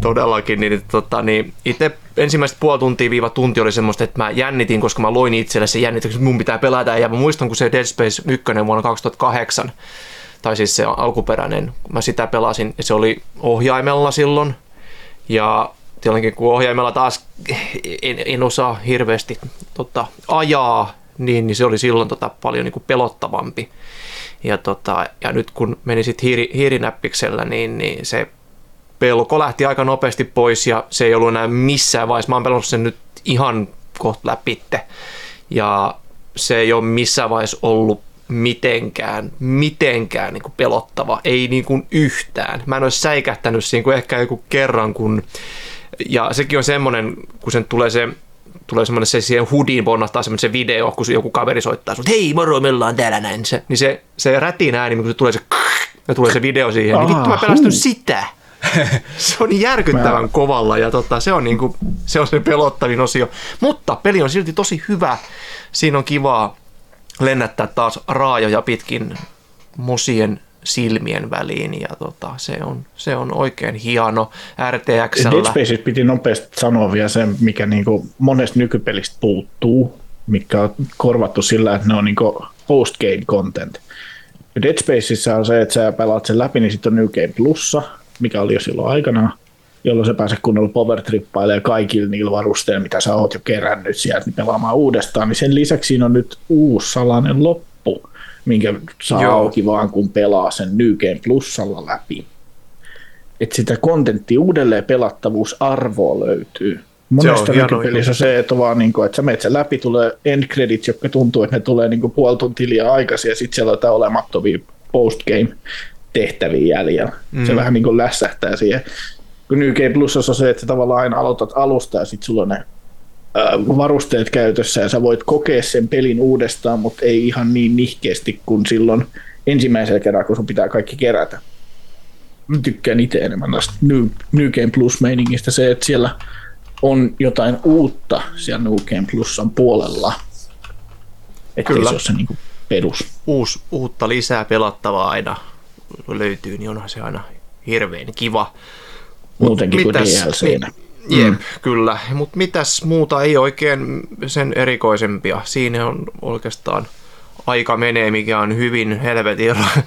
todellakin, niin, tota, niin itse ensimmäiset puoli tuntia viiva tunti oli semmoista, että mä jännitin, koska mä loin itselle se jännityksen, että mun pitää pelata, ja mä muistan, kun se Dead Space 1 vuonna 2008, tai siis se alkuperäinen, mä sitä pelasin, ja se oli ohjaimella silloin, ja tietenkin kun ohjaimella taas en, en osaa hirveästi tota, ajaa, niin, niin se oli silloin tota, paljon niin kuin pelottavampi. Ja, tota, ja nyt kun meni sitten hiiri, hiirinäppiksellä, niin, niin se pelko lähti aika nopeasti pois ja se ei ollut enää missään vaiheessa. Mä oon pelannut sen nyt ihan kohta läpitte. Ja se ei ole missään vaiheessa ollut mitenkään, mitenkään niin kuin pelottava, ei niin kuin yhtään. Mä en olisi säikähtänyt siinä kuin ehkä joku kerran, kun ja sekin on semmoinen, kun sen tulee se tulee semmoinen se siihen hudiin ponnahtaa semmoinen se video, kun joku kaveri soittaa sun, hei moro, me ollaan täällä näin. Se, niin se, se rätin ääni, kun se tulee se ja tulee se video siihen, niin vittu mä pelästyn huu. sitä. se on järkyttävän Mä- kovalla ja tota, se on niinku, se on se pelottavin osio. Mutta peli on silti tosi hyvä. Siinä on kivaa lennättää taas raajoja pitkin mosien silmien väliin ja tota, se, on, se on oikein hieno Dead RTXllä. Spaces piti nopeasti sanoa vielä se, mikä niinku monesta nykypelistä puuttuu, mikä on korvattu sillä, että ne on niinku post-game content. Ja Dead Spaceissa on se, että sä pelaat sen läpi, niin sitten on New Game Plussa, mikä oli jo silloin aikanaan, jolloin sä pääset kunnolla power trippailemaan kaikilla niillä varusteilla, mitä sä oot jo kerännyt sieltä, niin pelaamaan uudestaan. Niin sen lisäksi siinä on nyt uusi salainen loppu, minkä saa Joo. auki vaan kun pelaa sen Game Plussalla läpi että sitä kontenttia uudelleen pelattavuusarvoa löytyy. Monesta juttu. se, että vaan niin kuin, että sä menet sen läpi, tulee end credits, jotka tuntuu, että ne tulee niin kuin puoli tuntia liian aikaisin, ja sitten siellä on jotain olemattomia postgame tehtäviä jäljellä. Mm. Se vähän niin kuin lässähtää siihen. Kun New Game Plus on se, että sä tavallaan aina aloitat alusta, ja sitten sulla on ne varusteet käytössä, ja sä voit kokea sen pelin uudestaan, mutta ei ihan niin nihkeästi kuin silloin ensimmäisellä kerralla, kun sun pitää kaikki kerätä mä tykkään itse enemmän tästä New, New Game Plus-meiningistä se, että siellä on jotain uutta siellä New Game Plusan puolella. Että Kyllä. se ole se niin perus. Uus, uutta lisää pelattavaa aina löytyy, niin onhan se aina hirveän kiva. Muutenkin kuin Mitäs- DLCnä. Niin, jep, mm. kyllä. Mutta mitäs muuta ei oikein sen erikoisempia. Siinä on oikeastaan aika menee, mikä on hyvin helvetin ra-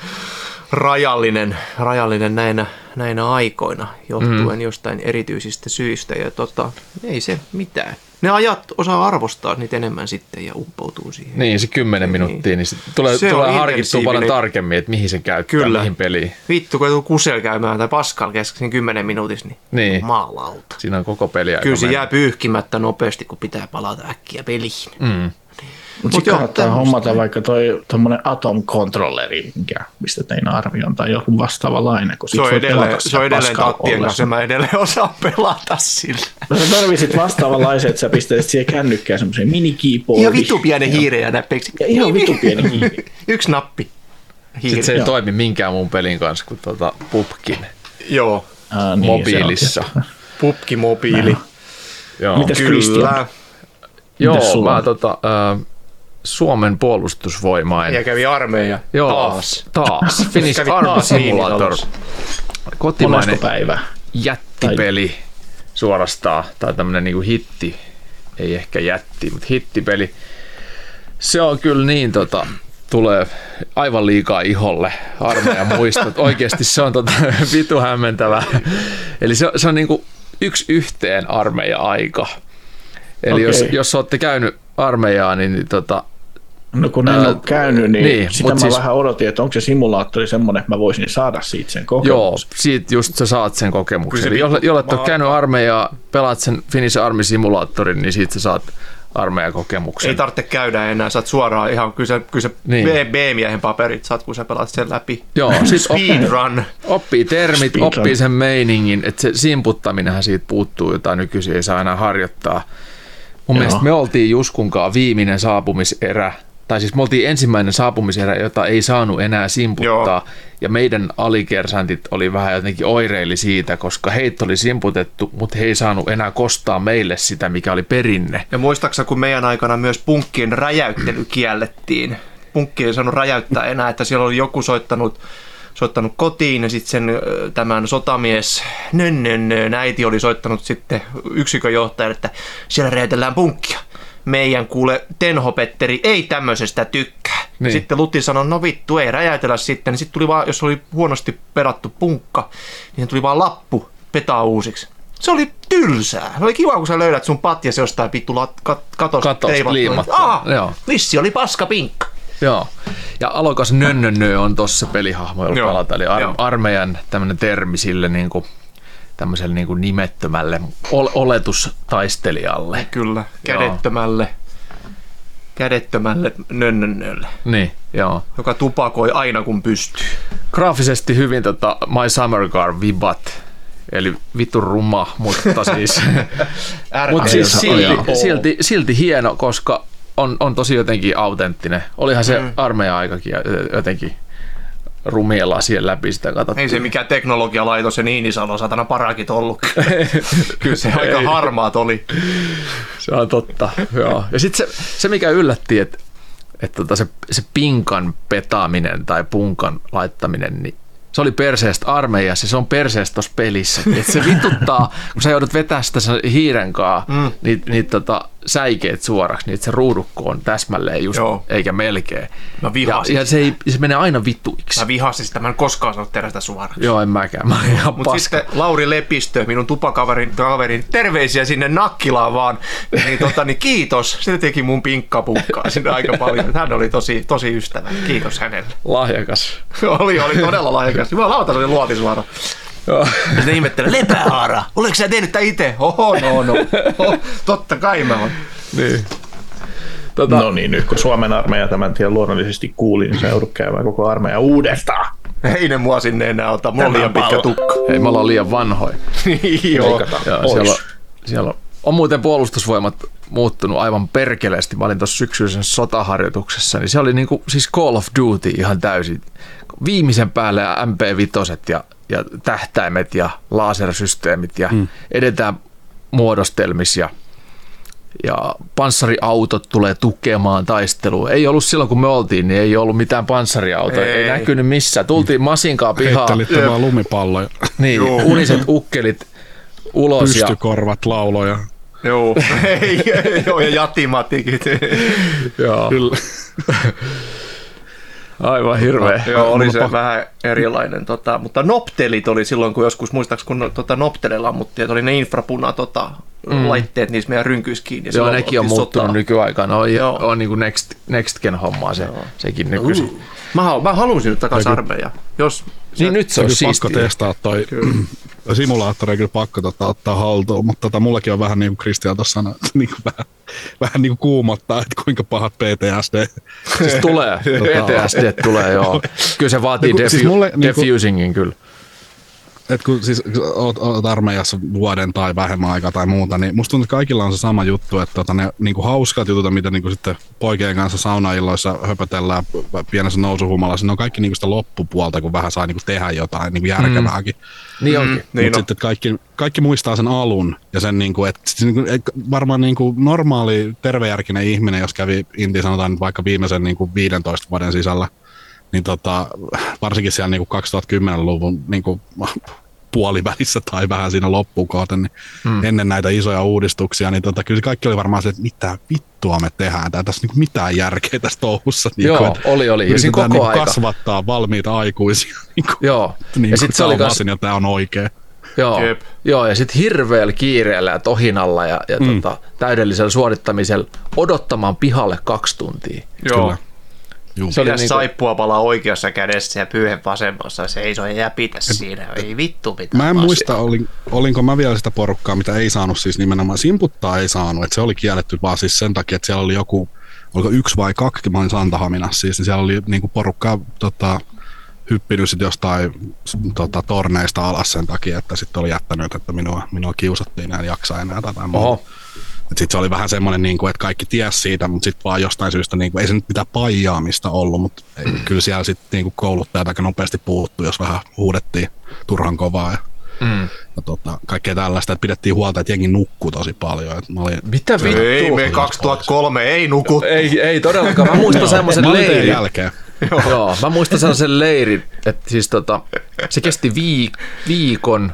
rajallinen, rajallinen näinä, näinä aikoina, johtuen mm. jostain erityisistä syistä. Ja tota, ei se mitään. Ne ajat osaa arvostaa niitä enemmän sitten ja uppoutuu siihen. Niin, se kymmenen Niin. minuuttia, niin sit tulee, Se tulee harkittua paljon tarkemmin, että mihin se käyttää, Kyllä. mihin peliin. Vittu, kun joku kusel käymään tai Pascal kesken 10 minuutissa, niin, Niin. maalauta. Siinä on koko peli Kyllä se jää pyyhkimättä nopeasti, kun pitää palata äkkiä peliin. Mm. Mutta sitten kannattaa hommata vaikka toi tuommoinen atom controlleri, mikä, mistä tein arvion, tai joku vastaava kun se on edelleen, se on edelleen tattien kanssa, mä edelleen osaan pelata sillä. No sä tarvitsit vastaavanlaisen, että sä pistäisit siihen kännykkään semmoisen mini-keyboardin. Ihan vitu pieni hiire ja näppeiksi. Ja ihan vitu pieni hiiri. Yksi nappi. Hiiri. Sitten se ei Joo. toimi minkään muun pelin kanssa kuin tuota Pupkin. Joo. Ah, niin, mobiilissa. Pupki mobiili. Joo. Mitäs Kyllä. Joo, mä tota, äh, Suomen puolustusvoimain. Ja kävi armeija. Joo, taas. Taas. Finnish Army Simulator. Kotimainen päivä? jättipeli tai... suorastaan. Tai tämmönen niinku hitti. Ei ehkä jätti, mutta hittipeli. Se on kyllä niin tota, tulee aivan liikaa iholle armeijan muistot. Oikeasti se on tota, vitu hämmentävä. Eli se, se on niinku yksi yhteen armeija-aika. Eli okay. jos, jos olette käynyt armeijaa, niin, niin tota, No kun en ää, ole käynyt, niin, niin sitä mä siis, vähän odotin, että onko se simulaattori semmoinen, että mä voisin saada siitä sen kokemuksen. Joo, siitä just sä saat sen kokemuksen. Eli jolle, jolle et ole käynyt armeijaa, pelaat sen Finnish Army simulaattorin, niin siitä sä saat armeijakokemuksen. Ei tarvitse käydä enää, saat suoraan ihan, kyllä se, kyllä se niin. B-miehen paperit saat, kun sä pelaat sen läpi. Joo, siis Speedrun. Oppii termit, Speedrun. oppii sen meiningin, että se simputtaminenhan siitä puuttuu, jota nykyisin ei saa enää harjoittaa. Mun Joo. mielestä me oltiin Juskunkaan viimeinen saapumiserä tai siis me oltiin ensimmäinen saapumiserä, jota ei saanut enää simputtaa, Joo. ja meidän alikersantit oli vähän jotenkin oireili siitä, koska heitä oli simputettu, mutta he ei saanut enää kostaa meille sitä, mikä oli perinne. Ja muistaaksä, kun meidän aikana myös punkkien räjäyttely kiellettiin? Punkki ei saanut räjäyttää enää, että siellä oli joku soittanut soittanut kotiin ja sitten sen tämän sotamies nönnön äiti oli soittanut sitten yksikön johtajalle, että siellä räjäytellään punkkia meidän kuule Tenhopetteri ei tämmöisestä tykkää. Niin. Sitten Lutti sanoi, no vittu, ei räjäytellä sitten. Niin sitten tuli vaan, jos oli huonosti perattu punkka, niin tuli vaan lappu petaa uusiksi. Se oli tylsää. Se oli kiva, kun sä löydät sun patjas jostain vittu lat- kat- katosta Katos, liimattu. Joo. Vissi oli paska pinkka. Joo. Ja alokas nönnönnö on tossa pelihahmo, jolla pelata. Eli ar- armeijan tämmöinen termi sille niin kuin tämmöiselle niin kuin nimettömälle oletustaistelijalle. Kyllä, kädettömälle. Joo. Kädettömälle nönnönnölle. Niin, joo. Joka tupakoi aina kun pystyy. Graafisesti hyvin tota My Summer Car vibat. Eli vittu ruma, mutta siis, mutta siis silti, silti, silti, hieno, koska on, on tosi jotenkin autenttinen. Olihan se mm. armeija-aikakin jotenkin rumia lasien läpi sitä katsottiin. Ei se mikään teknologialaitos ja niin iso satana parakit ollut. Kyllä se aika harmaat oli. Se on totta, joo. Ja sitten se, se, mikä yllätti, että että tota se, se pinkan petaaminen tai punkan laittaminen, niin se oli perseestä armeijassa se on perseestä tuossa pelissä. Et se vituttaa, kun sä joudut vetää sitä hiiren kanssa, mm. niin, niin tota, säikeet suoraksi, niin että se ruudukko on täsmälleen just, Joo. eikä melkein. Mä vihasin ja, ja se, ei, se menee aina vittuiksi. Mä vihasin sitä, mä en koskaan saanut tehdä sitä suoraksi. Joo, en mäkään. Mä ihan Mutta sitten Lauri Lepistö, minun tupakaverin kaverin, terveisiä sinne Nakkilaan vaan. Niin, tota, niin kiitos, se teki mun pinkkapukkaa sinne aika paljon. Hän oli tosi, tosi ystävä. Kiitos hänelle. Lahjakas. oli, oli todella lahjakas. Jumalauta, se oli luotisuora. Ja sitten ihmettelee, Lepähaara, oletko sä tehnyt tämän itse? Oho, no, no. Oh, totta kai mä oon. Niin. Tota... No niin, nyt kun Suomen armeija tämän tien luonnollisesti kuuli, niin se joudut käymään koko armeija uudestaan. Ei ne mua sinne enää ota, mulla on liian pitkä tukka. Ei, me ollaan liian vanhoja. Joo, Joo siellä, on, siellä on, on muuten puolustusvoimat muuttunut aivan perkeleesti. Mä olin tuossa syksyisen sotaharjoituksessa, niin se oli niinku, siis Call of Duty ihan täysin. Viimeisen päälle MP5 ja ja tähtäimet ja lasersysteemit ja mm. edetään muodostelmissa ja, ja panssariautot tulee tukemaan taistelua. Ei ollut silloin, kun me oltiin, niin ei ollut mitään panssariautoja. Ei, ei näkynyt missään. Tultiin masinkaa pihaa. Heittelitte vaan lumipalloja. Niin, Joo. uniset ukkelit ulos. Pystykorvat ja... lauloja. Joo, joo ja jatimatikit. Joo. Kyllä. Aivan hirveä. No, joo, oli se vähän erilainen. Tota, mutta noptelit oli silloin, kun joskus muistaaks, kun tota, noptelilla ammuttiin, että oli ne infrapuna tota, mm. laitteet niissä meidän rynkyys kiinni. Joo, nekin on muuttunut sotaa. nykyaikana. On, Joo. on niin kuin next, next gen hommaa se, sekin nykyisin. Uh. Mä, mä haluaisin nyt takaisin armeija. Jos Niin nyt se on kyllä pakko siistiä. testaa toi simulaattori, kyllä pakko tota, ottaa haltuun, mutta tota, mullakin on vähän niin kuin Kristian tuossa sanoi, niin kuin vähän, vähän niin kuin kuumottaa, että kuinka pahat PTSD. Siis tulee, PTSD tulee, joo. Kyllä se vaatii No defu- siis mulle defusingin kyllä. Et kun siis oot, oot armeijassa vuoden tai vähemmän aikaa tai muuta, niin musta tuntuu, että kaikilla on se sama juttu, että tota, ne niin kuin hauskat jutut, mitä niin kuin sitten poikien kanssa saunailloissa höpötellään pienessä nousuhumalassa, ne on kaikki niin kuin sitä loppupuolta, kun vähän saa niin kuin tehdä jotain niin kuin järkevääkin. Niin onkin. Niin Mutta on. sitten että kaikki, kaikki muistaa sen alun ja sen, niin kuin, että siis niin kuin, varmaan niin kuin normaali tervejärkinen ihminen, jos kävi Inti sanotaan nyt vaikka viimeisen niin kuin 15 vuoden sisällä, niin tota, varsinkin siellä niin kuin 2010-luvun niin kuin puolivälissä tai vähän siinä loppuun kohden, niin hmm. ennen näitä isoja uudistuksia, niin tota, kyllä kaikki oli varmaan se, että mitä vittua me tehdään, tää tässä niin mitään järkeä tässä touhussa. Niin Joo, kuin, että oli, oli. Ja koko niin aika. kasvattaa valmiita aikuisia. Niin kuin, Joo. niin ja sitten se oli vasin ja tämä on oikea. joo, Jep. joo, ja sitten hirveällä kiireellä ja tohinalla ja, ja mm. tota, täydellisellä suorittamisella odottamaan pihalle kaksi tuntia. Joo. Kyllä. Juu. Se oli Pidä niinku- saippua palaa oikeassa kädessä ja pyyhe vasemmassa seisoo ja jäpitä siinä. Ei vittu mitään. Mä en vaan muista, olin, olinko mä vielä sitä porukkaa, mitä ei saanut siis nimenomaan, simputtaa ei saanut, että se oli kielletty vaan siis sen takia, että siellä oli joku, oliko yksi vai kaksi, mä olin Santahaminassa siis, niin siellä oli niinku porukkaa tota, hyppinyt sit jostain tota, torneista alas sen takia, että sitten oli jättänyt, että minua, minua kiusattiin ja en jaksa enää tätä muuta. Sitten se oli vähän semmoinen, niin kuin, että kaikki ties siitä, mutta sitten vaan jostain syystä, niin kuin, ei se nyt mitään paijaamista ollut, mutta ei, kyllä siellä sitten niin kuin kouluttajat aika nopeasti puuttu, jos vähän huudettiin turhan kovaa ja, Mm. ja tota, kaikkea tällaista, että pidettiin huolta, että jengi nukkuu tosi paljon. Että mä olin, Mitä vittu? Ei, me 2003 ei nuku. ei, ei todellakaan. Mä muistan semmoisen leirin. jälkeen. Joo. Joo, mä muistan sellaisen leirin, että siis tota, se kesti viik- viikon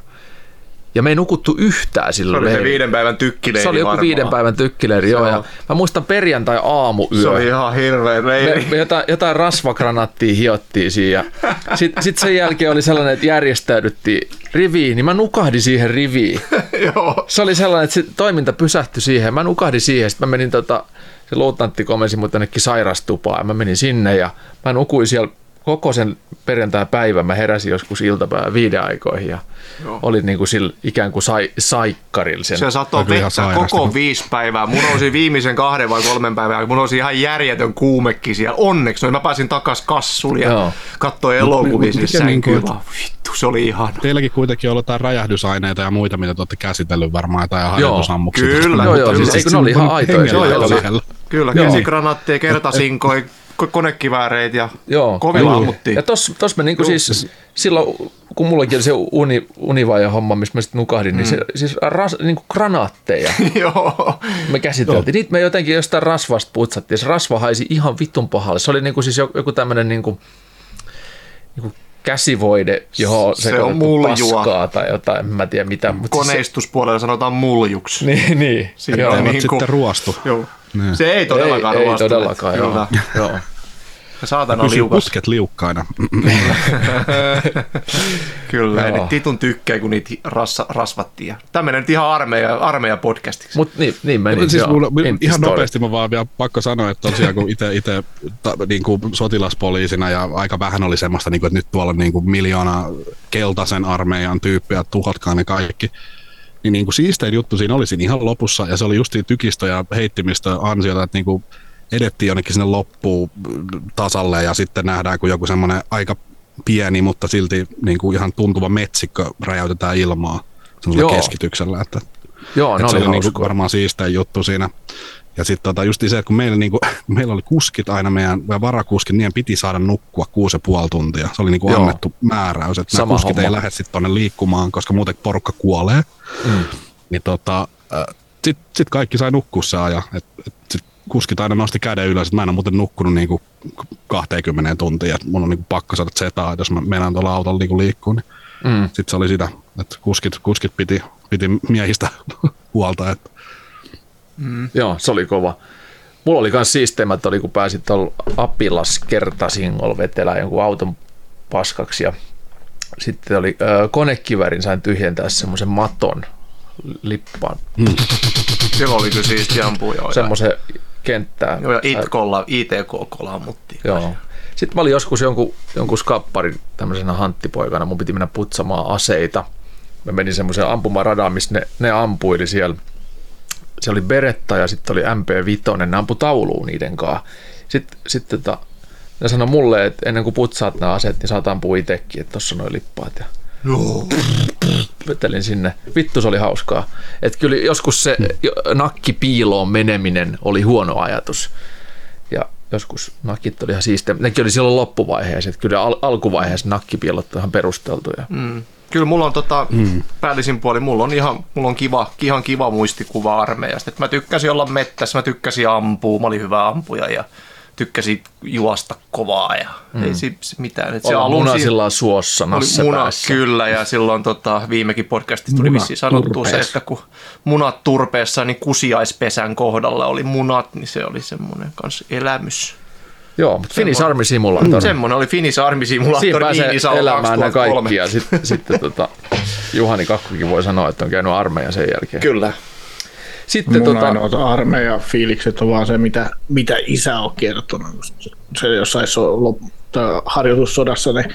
ja me ei nukuttu yhtään Se silloin oli se viiden päivän tykkileiri Se oli joku varmaan. viiden päivän tykkileiri, joo. Se Ja mä muistan perjantai aamuyö. Se oli ihan hirveä me, leiri. me jotain, jotain rasvagranattia hiottiin siinä. Sitten sit sen jälkeen oli sellainen, että järjestäydyttiin riviin, niin mä nukahdin siihen riviin. Joo. Se oli sellainen, että se toiminta pysähtyi siihen. Mä nukahdin siihen, sitten mä menin tota, se luutnantti komensi mut jonnekin sairastupaan ja mä menin sinne ja mä nukuin siellä koko sen perjantai-päivän. Mä heräsin joskus iltapäivän viiden aikoihin ja Joo. olin niin kuin sillä, ikään kuin sai, saikkarilla sen. Se satoi ihan vettä koko viisi päivää. Mun nousi viimeisen kahden vai kolmen päivän, mun nousi ihan järjetön kuumekin siellä. Onneksi, no mä pääsin takas kassuun ja katsoin elokuvia sänkyyn. et- vaan Vittu, se oli ihana. Teilläkin kuitenkin on ollut jotain räjähdysaineita ja muita, mitä te olette käsitellyt varmaan, jotain harjoitusammuksia. Kyllä. Joo, joo, siis eikö ne oli ihan aitoja. Kyllä, käsikranaatteja, kertasinkoja, ko- konekivääreitä ja Joo, kovilla joo. ammuttiin. Ja tos, tos me niinku siis, silloin kun mullakin oli se uni, univaja homma, missä mä sitten nukahdin, mm. niin se, siis ras, niinku granaatteja Joo. me käsiteltiin. Niitä me jotenkin jostain rasvasta putsattiin. Se rasva haisi ihan vitun pahalle. Se oli niinku siis joku, tämmöinen niinku, niinku käsivoide, johon Se se, on muljua. paskaa tai jotain, en mä tiedä mitä. Mutta siis Koneistuspuolella sanotaan muljuksi. se, niin, niin. Siinä joo. niin sitten ruostu. Joo. Niin. Se ei todellakaan ei, ei todellakaan, joo. Kyllä. joo. Ja Saatana Pysyi liukas. pusket liukkaina. Kyllä, Joo. ja ne titun tykkää, kun niitä rassa, rasvattiin. Ja Tämmöinen nyt ihan armeija, armeija podcastiksi. Mutta niin, niin meni. Siis joo. mulla, ihan story. nopeasti mä vaan vielä pakko sanoa, että tosiaan kun itse, ta, niin kuin sotilaspoliisina ja aika vähän oli semmoista, niin kuin, että nyt tuolla on niin kuin miljoona keltaisen armeijan tyyppiä, tuhotkaan ne kaikki. Niin, niin kuin siistein juttu siinä oli siinä ihan lopussa ja se oli just tykistö ja heittimistö ansiota, että niin kuin edettiin jonnekin sinne loppuun tasalle ja sitten nähdään, kun joku semmoinen aika pieni, mutta silti niin kuin ihan tuntuva metsikkö räjäytetään ilmaa semmoisella keskityksellä, että Joo, et ne se oli niinku hauskoja. varmaan siistein juttu siinä. Ja sitten tota, just se, että kun meillä, niinku, meillä oli kuskit aina meidän, meidän varakuskit, niiden piti saada nukkua kuusi ja puoli tuntia. Se oli niinku Joo. annettu määräys, että nämä kuskit homma. ei lähde sitten tuonne liikkumaan, koska muuten porukka kuolee. Mm. Niin tota, sitten sit kaikki sai nukkua se ajan. Et, et sit kuskit aina nosti käden ylös, että mä en ole muuten nukkunut niinku 20 tuntia, että mun on niinku pakko saada zetaa, että jos mä menen tuolla autolla niinku liikkuu, niin Mm. sitten se oli sitä, että kuskit, kuskit piti, piti miehistä huolta, että Joo, se oli kova. Mulla oli myös siisteimät, oli kun pääsit tuolla Apilas kertasingolla vetelään jonkun auton paskaksi ja sitten oli ö, konekivärin sain tyhjentää semmoisen maton lippaan, Silloin oli kyllä siisti ampua joo. semmoisen kenttään. Joo, ja itkolla, ITK-kolla ammuttiin. Joo. Sitten mä olin joskus jonkun, jonkun skapparin tämmöisenä hanttipoikana, mun piti mennä putsamaan aseita. Mä menin semmoiseen ampumaradaan, missä ne, ne ampuili siellä. Se oli Beretta ja sitten oli MP5, ne ampui tauluun niiden kanssa. Sitten, sitten tota, ne sanoi mulle, että ennen kuin putsaat nämä aseet, niin saat ampua itsekin, että tossa noin lippaat. Ja vetelin sinne. Vittu se oli hauskaa. Että kyllä joskus se jo- nakki piiloon meneminen oli huono ajatus. Ja joskus nakit oli ihan siistejä. Nekin oli silloin loppuvaiheessa. Että kyllä al- alkuvaiheessa nakkipiilot on ihan perusteltuja. Mm. Kyllä mulla on tota, mm. päällisin puoli, mulla on ihan, mulla on kiva, ihan kiva muistikuva armeijasta. Et mä tykkäsin olla mettässä, mä tykkäsin ampua, mä olin hyvä ampuja ja tykkäsin juosta kovaa ja mm. ei si, si- mitään. Et se alun siinä- munasillaan suossa oli muna, päässä. kyllä, ja silloin tota, viimekin podcastissa tuli vissiin sanottua se, että kun munat turpeessa, niin kusiaispesän kohdalla oli munat, niin se oli semmoinen kanssa elämys. Joo, mutta Finnish Army Simulator. Semmoinen oli Finnish Army Simulator Siinä pääsee elämään ne 2003. kaikki ja sitten sit, tota, Juhani Kakkukin voi sanoa, että on käynyt armeijan sen jälkeen. Kyllä. Sitten Mun tota, ainoat armeijan fiilikset on vaan se, mitä, mitä isä on kertonut. Se, jossain so, lop, harjoitussodassa ne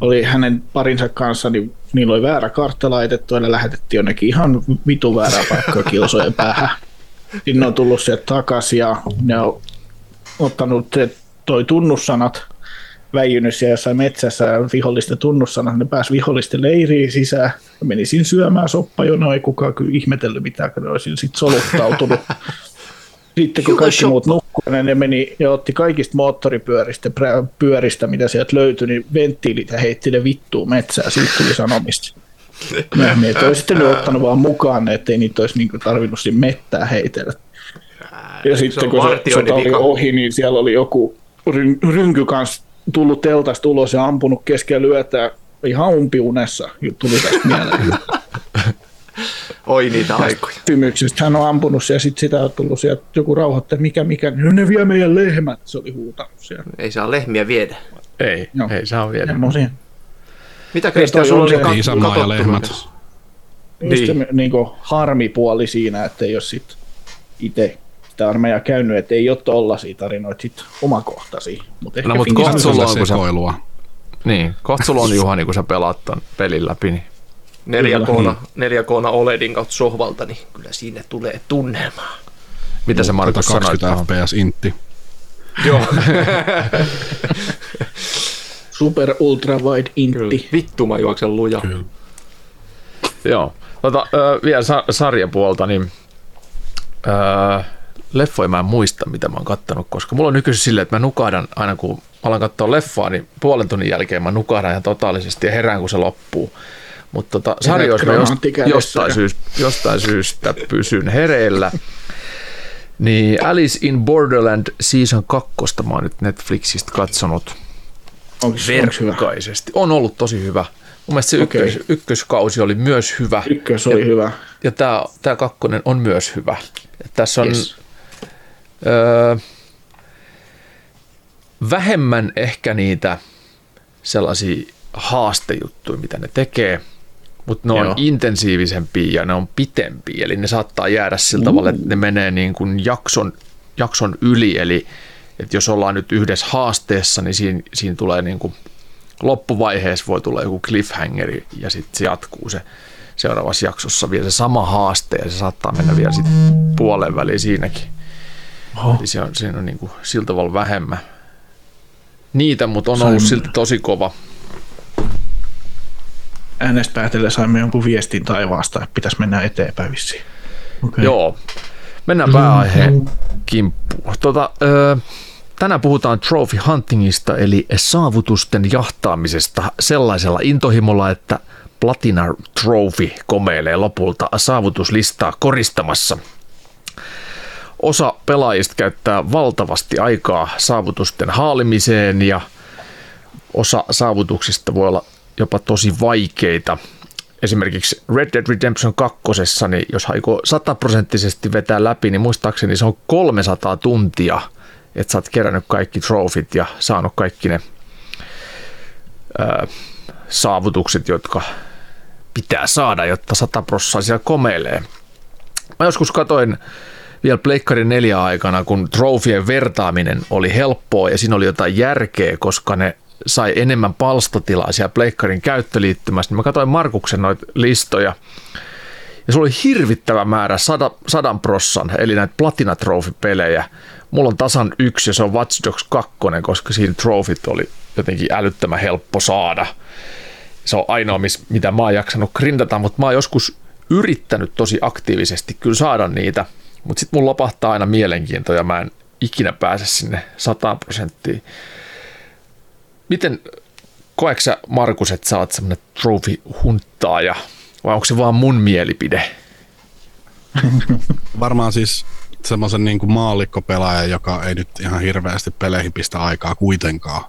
oli hänen parinsa kanssa, niin niillä oli väärä kartta laitettu ja ne lähetettiin jonnekin ihan vitu väärää paikkaa kilsojen päähän. Sitten ne on tullut sieltä takaisin ja ne on ottanut toi tunnussanat, väijynyt siellä jossain metsässä ja vihollisten tunnussanat, ne pääsi vihollisten leiriin sisään ja meni siinä syömään soppajonoa, ei kukaan kyllä ihmetellyt mitään, kun ne olisi sitten soluttautunut. Sitten kun kaikki muut nukkuivat, niin ne meni ja otti kaikista moottoripyöristä, pyöristä, mitä sieltä löytyi, niin venttiilit ja heitti ne vittuun metsään. Siitä tuli sanomista. Myöhemmin, että olisi sitten ottanut vaan mukaan, ettei niitä olisi niinku tarvinnut siinä mettää heitellä. Ja sitten kun se sota oli ohi, niin siellä oli joku rynky kanssa tullut teltasta ulos ja ampunut keskellä lyötä ihan umpiunessa. Tuli tästä mieleen. Oi niitä aikoja. Kysymyksestä hän on ampunut siellä, sitten sitä on tullut sieltä joku rauhoittaja, mikä mikä, no ne vie meidän lehmät, se oli huutanut siellä. Ei saa lehmiä viedä. ei, Joo. ei saa vielä. Semmoisia. Mitä Kristian, sulla on oli se kat- Isänmaa ja lehmät. Niin. Niin. niin kuin harmipuoli siinä, että ei ole sit itse sitä armeijaa käynyt, että ei ole tollaisia tarinoita sit omakohtaisia. Mut ehkä No, mut Finnish kohta sulla on, kun sä- sekoilua. Niin, kohta sulla on Juhani, kun sä pelaat ton pelin läpi. Niin 4K, 4K OLEDin kautta sohvalta, niin kyllä siinä tulee tunnelmaa. mitä se Markus sanoi? 20 fps intti. Joo, Super ultra wide intti. vittu mä juoksen luja. Kyllä. Joo. Tota, ö, vielä sa- sarjapuolta, niin ö, leffoja mä en muista, mitä mä oon kattanut, koska mulla on nykyisin silleen, että mä nukahdan aina kun mä alan katsoa leffaa, niin puolen tunnin jälkeen mä nukahdan ihan totaalisesti ja herään, kun se loppuu. Mutta tota, sarjoissa mä jost, jostain, ja- syystä, jostain syystä pysyn hereillä. Niin Alice in Borderland Season 2 mä oon nyt Netflixistä katsonut onks verkkaisesti. On ollut tosi hyvä. Mun mielestä se ykkös, ykköskausi oli myös hyvä. Ykkös oli hyvä. Ja tämä, tämä kakkonen on myös hyvä. Et tässä on Yes. Öö, vähemmän ehkä niitä sellaisia haastejuttuja, mitä ne tekee, mutta ne on Joo. intensiivisempia ja ne on pitempiä. Eli ne saattaa jäädä sillä tavalla, että ne menee niin kuin jakson, jakson yli. Eli että jos ollaan nyt yhdessä haasteessa, niin siinä, siinä tulee niin kuin loppuvaiheessa voi tulla joku cliffhangeri ja sitten se jatkuu se seuraavassa jaksossa vielä se sama haaste ja se saattaa mennä vielä sitten puolen väliin siinäkin. Oho. Se on, siinä on niin kuin sillä tavalla vähemmän niitä, mutta on Sain- ollut silti tosi kova. Äänestä päätellen saimme jonkun viestin taivaasta, että pitäisi mennä eteenpäin vissiin. Okay. Joo, mennään pääaiheen kimppuun. Tota, ö, tänään puhutaan trophy huntingista, eli saavutusten jahtaamisesta sellaisella intohimolla, että Platina Trophy komeilee lopulta saavutuslistaa koristamassa. Osa pelaajista käyttää valtavasti aikaa saavutusten haalimiseen ja osa saavutuksista voi olla jopa tosi vaikeita. Esimerkiksi Red Dead Redemption 2, niin jos aikoo sataprosenttisesti vetää läpi, niin muistaakseni se on 300 tuntia, että sä oot kerännyt kaikki trofit ja saanut kaikki ne ää, saavutukset, jotka pitää saada, jotta 100 prossaa siellä komeilee. Mä joskus katoin vielä Pleikkarin neljä aikana, kun trofien vertaaminen oli helppoa ja siinä oli jotain järkeä, koska ne sai enemmän palstatilaa siellä Pleikkarin käyttöliittymässä, niin mä katsoin Markuksen noita listoja. Ja sulla oli hirvittävä määrä sada, sadan prossan, eli näitä platina pelejä Mulla on tasan yksi ja se on Watch Dogs 2, koska siinä trofit oli jotenkin älyttömän helppo saada. Se on ainoa, mitä mä oon jaksanut grindata, mutta mä oon joskus yrittänyt tosi aktiivisesti kyllä saada niitä, mutta sitten mun lopahtaa aina mielenkiinto ja mä en ikinä pääse sinne 100 prosenttiin. Miten koetko sä, Markus, että sä oot semmoinen trophy-hunttaaja vai onko se vaan mun mielipide? Varmaan siis semmoisen niin kuin maallikkopelaaja, joka ei nyt ihan hirveästi peleihin pistä aikaa kuitenkaan,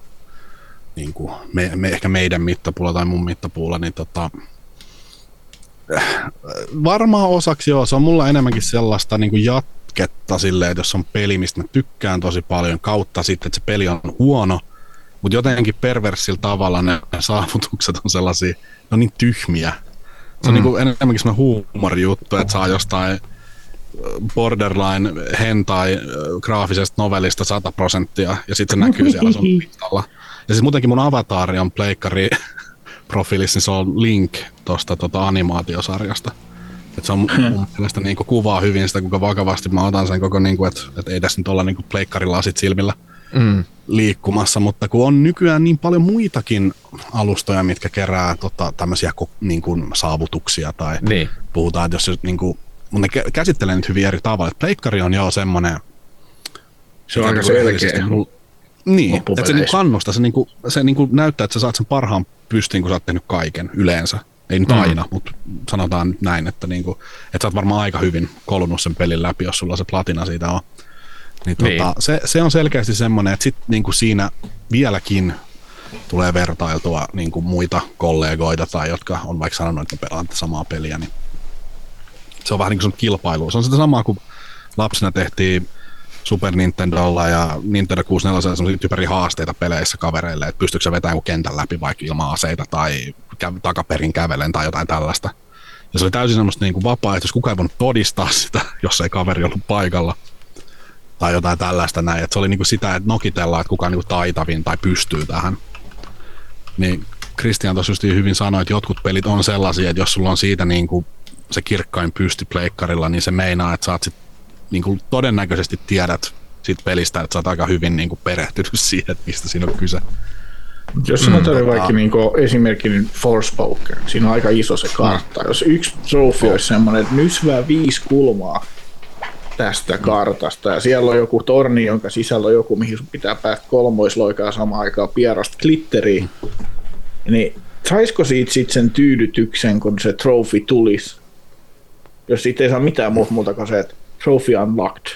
niin kuin me, me, ehkä meidän mittapuulla tai mun mittapuulla, niin tota, varmaan osaksi joo, se on mulla enemmänkin sellaista niin kuin jatketta silleen, että jos on peli, mistä mä tykkään tosi paljon, kautta sitten, että se peli on huono, mutta jotenkin perversillä tavalla ne saavutukset on sellaisia, ne on niin tyhmiä. Se on mm. niin kuin enemmänkin semmoinen huumorijuttu, että saa jostain borderline hentai graafisesta novellista 100 prosenttia, ja sitten se näkyy siellä sun pistalla. Ja siis muutenkin mun avataari on pleikkari profiilissa, niin se on Link tuosta tota animaatiosarjasta. Et se on mun mielestä niinku kuvaa hyvin sitä, kuinka vakavasti mä otan sen koko, niinku, että et ei tässä nyt olla niinku pleikkarilasit silmillä mm. liikkumassa, mutta kun on nykyään niin paljon muitakin alustoja, mitkä kerää tota, tämmöisiä niinku, saavutuksia tai niin. puhutaan, että jos niinku, mutta ne käsittelee nyt hyvin eri tavalla. Pleikkari on jo semmoinen... Se on aika selkeä. Niin, että se niinku kannustaa, se, niinku, se niinku näyttää, että sä saat sen parhaan pystiin, kun sä oot tehnyt kaiken yleensä. Ei nyt mm. aina, mutta sanotaan näin, että, niinku, että sä oot varmaan aika hyvin kolunut sen pelin läpi, jos sulla se platina siitä on. Niin, tota, niin. Se, se, on selkeästi semmoinen, että sit niinku siinä vieläkin tulee vertailtua niinku muita kollegoita tai jotka on vaikka sanonut, että me pelaamme samaa peliä, niin se on vähän niin kuin kilpailu. Se on sitä samaa kuin lapsena tehtiin Super Nintendolla ja Nintendo 64 sellaisia typeriä haasteita peleissä kavereille, että pystyykö se vetämään kentän läpi vaikka ilman aseita tai kä- takaperin kävelen tai jotain tällaista. Ja se oli täysin semmoista niin kuin vapaaehtoista, kukaan ei voinut todistaa sitä, jos ei kaveri ollut paikalla tai jotain tällaista näin. Että se oli niin kuin sitä, että nokitellaan, että kuka on niin kuin taitavin tai pystyy tähän. Niin Christian tuossa hyvin sanoi, että jotkut pelit on sellaisia, että jos sulla on siitä niin kuin se kirkkain pysti pleikkarilla, niin se meinaa, että sä oot sit, niin kuin todennäköisesti tiedät siitä pelistä, että sä oot aika hyvin niin kuin perehtynyt siihen, että mistä siinä on kyse. Jos sanotaan mm, vaikka niin esimerkiksi niin Forspoken, siinä on aika iso se kartta. Jos yksi trofi olisi semmoinen, että nysvää viisi kulmaa tästä kartasta ja siellä on joku torni, jonka sisällä on joku, mihin sun pitää päästä kolmoisloikaa samaan aikaan pierasta glitteriä, niin saisiko siitä sitten sen tyydytyksen, kun se trofi tulisi? jos siitä ei saa mitään muuta, muuta kuin se, että trophy unlocked.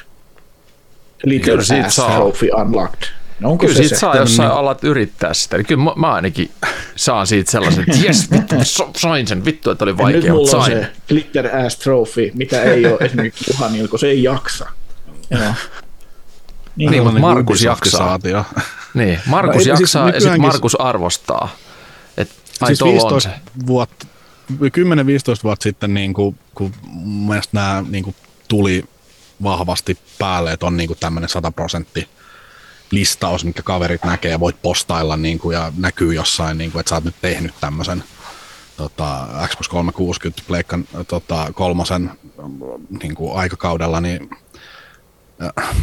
Little kyllä siitä saa. trophy unlocked. No onko kyllä se siitä se? saa, jos sä niin... alat yrittää sitä. Eli kyllä mä, mä ainakin saan siitä sellaisen, että jes, vittu, sain sen, vittu, että oli vaikea, nyt mulla on sain. se glitter ass trophy, mitä ei ole esimerkiksi Juhanilla, kun se ei jaksa. Niin, niin mutta Markus jaksaa. Niin, Markus no, siis jaksaa siis ja sitten Markus arvostaa. Et, ai siis 15 vuotta, 10-15 vuotta sitten, niin kuin, kun mun mielestä nämä niin kuin, tuli vahvasti päälle, että on niin tämmöinen 100 prosentti listaus, mikä kaverit näkee ja voit postailla niin kuin, ja näkyy jossain, niin kuin, että sä oot nyt tehnyt tämmöisen tota, Xbox 360 Pleikkan tota, kolmosen niin kuin, aikakaudella, niin äh,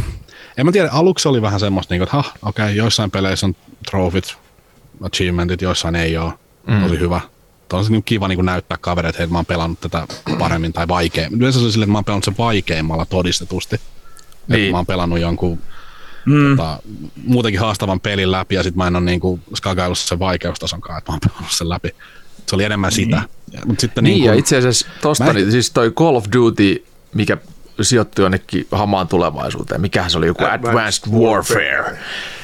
en mä tiedä, aluksi oli vähän semmoista, niin kuin, että ha, okei, okay, joissain peleissä on trofit, achievementit, joissain ei ole, mm. tosi hyvä on se niin kiva niin näyttää kavereille, että hei, mä oon pelannut tätä paremmin tai vaikeammin. Yleensä se on silleen, että mä oon pelannut sen vaikeimmalla todistetusti. Niin. Että mä oon pelannut jonkun mm. tota, muutenkin haastavan pelin läpi ja sitten mä en ole niin skagaillut sen vaikeustason kanssa, että mä oon pelannut sen läpi. Se oli enemmän niin. sitä. Mut sitten niin, niin kun, ja itse asiassa tosta, mä... niin, siis toi Call of Duty, mikä sijoittui jonnekin hamaan tulevaisuuteen. Mikähän se oli, joku Advanced Warfare.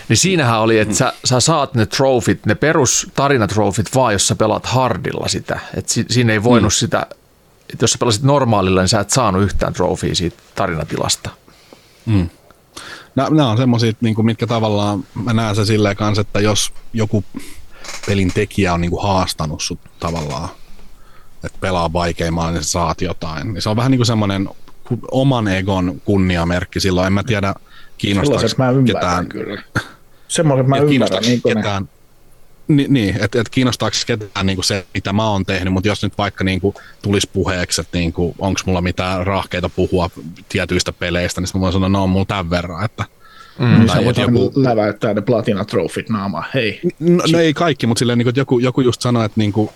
Niin siinähän oli, että sä, sä saat ne trofit, ne perus tarinatrofit vaan, jos sä pelaat hardilla sitä. Et si, siinä ei voinut mm. sitä, että jos sä pelasit normaalilla, niin sä et saanut yhtään trofia siitä tarinatilasta. Mm. Nämä on semmoisia, niin mitkä tavallaan, mä näen se silleen kanssa, että jos joku pelin tekijä on niin kuin haastanut sut tavallaan, että pelaa vaikeimmalla, niin sä saat jotain. Niin se on vähän niin kuin semmoinen oman egon kunniamerkki silloin. En mä tiedä, kiinnostaako ketään. kyllä. Semmoiset mä et ymmärrän. Niin ketään, niin, niin että et kiinnostaako ketään niin kuin se, mitä mä oon tehnyt, mutta jos nyt vaikka niin kuin, tulisi puheeksi, että niin onko mulla mitään rahkeita puhua tietyistä peleistä, niin sitten mä voin sanoa, no on mulla tämän verran, että Niin Tai sä voit joku- läväyttää ne platina-trofit naamaan. Hei. No, no ei kaikki, mutta silleen, niin kuin, että joku, joku just sanoi, että niin kuin,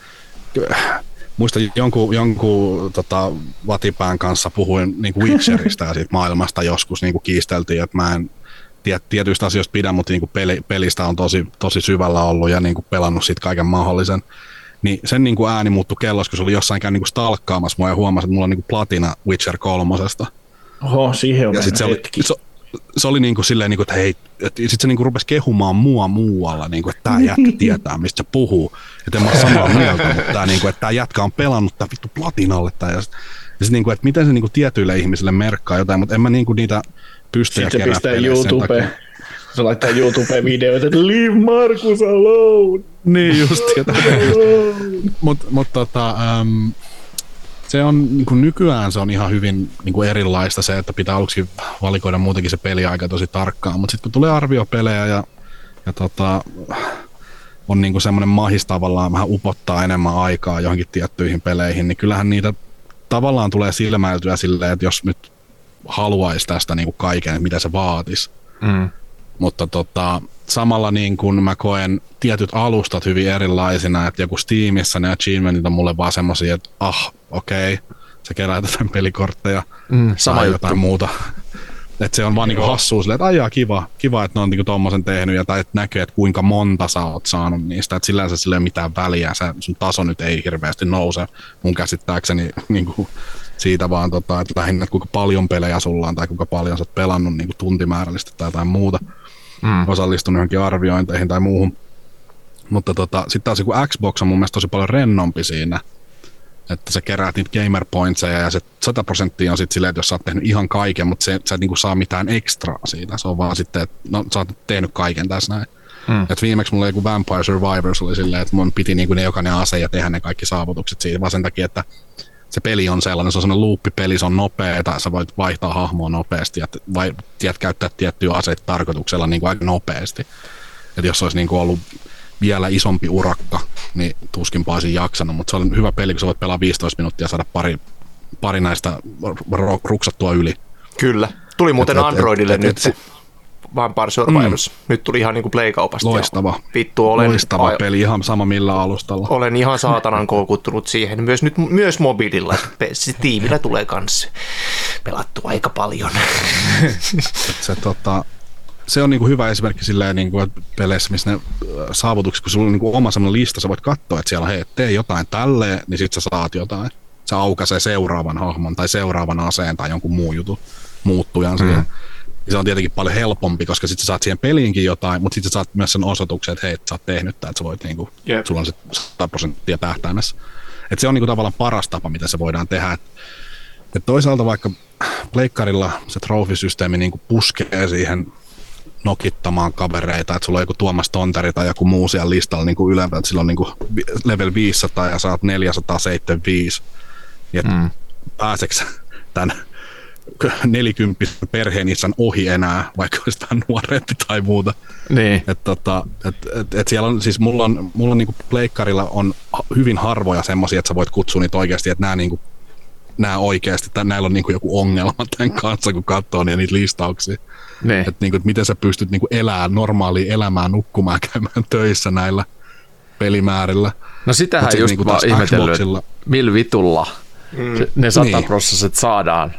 muista jonkun, jonkun tota, Vatipään kanssa puhuin niin kuin Witcherista ja siitä maailmasta joskus niin kuin kiisteltiin, että mä en tietyistä asioista pidä, mutta niin kuin peli, pelistä on tosi, tosi syvällä ollut ja niin kuin pelannut siitä kaiken mahdollisen. Niin sen niin kuin ääni muuttui kellossa, kun se oli jossain käynyt niin kuin stalkkaamassa mua ja huomasi, että mulla on niin kuin platina Witcher kolmosesta. Oho, siihen on Ja sitten se oli, se, se oli niinku silleen, niinku, että hei, sitten se niinku rupesi kehumaan mua muualla, niinku, että tämä jätkä tietää, mistä se puhuu. Että en mä ole samaa mieltä, mutta tää, niinku, että tämä jätkä on pelannut tää vittu platinalle. Tää, ja sit, ja sit, niinku, että miten se niinku, tietyille ihmisille merkkaa jotain, mutta en mä niinku, niitä pystejä Sitten pistää YouTubeen. Se laittaa YouTubeen-videoita, että leave Markus alone. Niin just, mutta mut, tota, um, se on niin kuin nykyään se on ihan hyvin niin kuin erilaista se, että pitää aluksi valikoida muutenkin se peliaika tosi tarkkaan, mutta sitten kun tulee arviopelejä ja, ja tota, on niin kuin semmoinen mahis tavallaan vähän upottaa enemmän aikaa johonkin tiettyihin peleihin, niin kyllähän niitä tavallaan tulee silmäiltyä silleen, että jos nyt haluaisi tästä niin kuin kaiken, että mitä se vaatisi, Mm. mutta tota, samalla niin kun mä koen tietyt alustat hyvin erilaisina, että joku Steamissa ne achievementit on mulle vaan semmosia, että ah, okei, okay, sä keräät jotain pelikortteja Mm, sama tai juttu. jotain muuta. Että se on vaan niinku hassua silleen, että ajaa kiva, kiva, että ne on niinku tommosen tehnyt ja tai että näkee, että kuinka monta sä oot saanut niistä. Että sillä sillä ei ole mitään väliä, sä, sun taso nyt ei hirveästi nouse mun käsittääkseni niinku siitä vaan, tota, että lähinnä, että kuinka paljon pelejä sulla on tai kuinka paljon sä oot pelannut niinku tuntimäärällisesti tai jotain muuta Mm. osallistunut johonkin arviointeihin tai muuhun. Mutta tota, sitten taas joku Xbox on mun mielestä tosi paljon rennompi siinä, että sä keräät niitä gamer pointseja ja se 100 prosenttia on sitten silleen, että jos sä oot tehnyt ihan kaiken, mutta se, sä et niinku saa mitään ekstraa siitä. Se on vaan sitten, että no sä oot tehnyt kaiken tässä näin. Mm. Et viimeksi mulla oli joku Vampire Survivors oli silleen, että mun piti niinku ne jokainen ase ja tehdä ne kaikki saavutukset siitä, vaan sen takia, että se peli on sellainen, se on sellainen loopipeli, se on nopeeta, sä voit vaihtaa hahmoa nopeasti ja vai, tiedät, käyttää tiettyjä aseita tarkoituksella niin kuin aika nopeasti. Et jos olisi niin kuin ollut vielä isompi urakka, niin tuskinpa olisin jaksanut, mutta se on hyvä peli, kun sä voit pelaa 15 minuuttia ja saada pari, pari näistä ruksattua yli. Kyllä. Tuli muuten Et- et- Androidille et- nyt et Vampire Survivors. Nyt tuli ihan niinku Play-kaupasta. ja Loistava. Vittu, olen, Loistava ai- peli, ihan sama millä alustalla. olen ihan saatanan koukuttunut siihen. Myös nyt myös mobiililla. Steamillä tulee kanssa pelattu aika paljon. se, tota, se on niinku hyvä esimerkki silleen, niinku, että peleissä, missä ne äh, saavutukset, kun sulla on niinku oma semmoinen lista, sä voit katsoa, että siellä on, hei, tee jotain tälleen, niin sit sä saat jotain. Se aukaisee seuraavan hahmon tai seuraavan aseen tai jonkun muun jutun muuttujan siihen. Ja se on tietenkin paljon helpompi, koska sit sä saat siihen peliinkin jotain, mutta sit sä saat myös sen osoituksen, että hei, sä oot tehnyt tää, että sä voit niinku, Jep. sulla on se 100 prosenttia tähtäimessä. Et se on niinku tavallaan paras tapa, mitä se voidaan tehdä. Et, et toisaalta vaikka pleikkarilla se trofisysteemi niinku puskee siihen nokittamaan kavereita, että sulla on joku Tuomas Tonteri tai joku muu siellä listalla niin kuin ylempää, että sillä on niin kuin level 500 ja saat 475. Ja mm. pääseksä tämän 40 perheenisän ohi enää, vaikka olisi vähän nuorempi tai muuta. Niin. Et tota, et, et, et siellä on, siis mulla on, mulla on niinku pleikkarilla on hyvin harvoja semmoisia, että sä voit kutsua niitä oikeasti, että nämä niinku, nämä oikeasti, että näillä on niinku joku ongelma tämän kanssa, kun katsoo niitä, niitä listauksia. Niin. Että niinku, et miten sä pystyt niinku elämään normaalia elämää, nukkumaan, käymään töissä näillä pelimäärillä. No sitähän Mut sit just niinku mä taas ihmetellyt, millä vitulla mm. ne sata Niin. prosessit saadaan.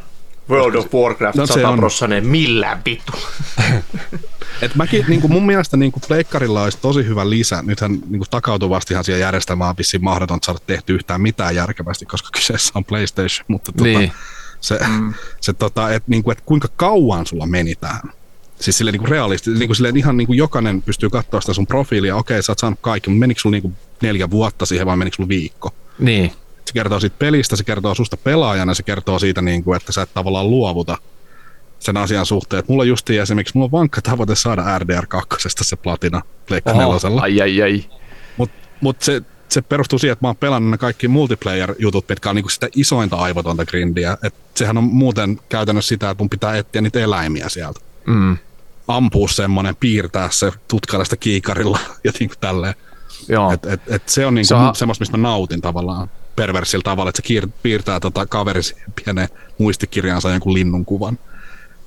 World of Warcraft No se 100 on. prossanen millään vittu. Et mäkin, niin kuin mun mielestä niin kuin pleikkarilla olisi tosi hyvä lisä. Nythän niin kuin takautuvastihan siihen järjestelmään on vissiin mahdotonta saada tehty yhtään mitään järkevästi, koska kyseessä on PlayStation. Mutta tota, Niin. se, mm. se tota, et, niin kuin, et kuinka kauan sulla meni tähän. Siis silleen niin kuin realisti, niin kuin silleen ihan niin kuin jokainen pystyy katsoa sitä sun profiilia, okei sä oot saanut kaikki, mutta menikö sulla niin kuin neljä vuotta siihen vai menikö sulla viikko? Niin. Se kertoo siitä pelistä, se kertoo susta pelaajana, se kertoo siitä, niin kuin, että sä et tavallaan luovuta sen asian suhteen. Et mulla on justiin esimerkiksi, mulla on vankka tavoite saada RDR 2 se platina Pleikka Oho, nelosella. ai ai ai. Mutta mut se, se perustuu siihen, että mä oon pelannut ne kaikki multiplayer-jutut, mitkä on niinku sitä isointa aivotonta grindiä. Et sehän on muuten käytännössä sitä, että mun pitää etsiä niitä eläimiä sieltä. Mm. Ampua semmonen, piirtää se tutkailla sitä kiikarilla ja niinku tälleen. Joo. Et, et, et se on niinku Se on- semmoista, mistä mä nautin tavallaan perversillä tavalla, että se kiir- piirtää tota kaveri siihen pieneen muistikirjaansa jonkun linnun kuvan.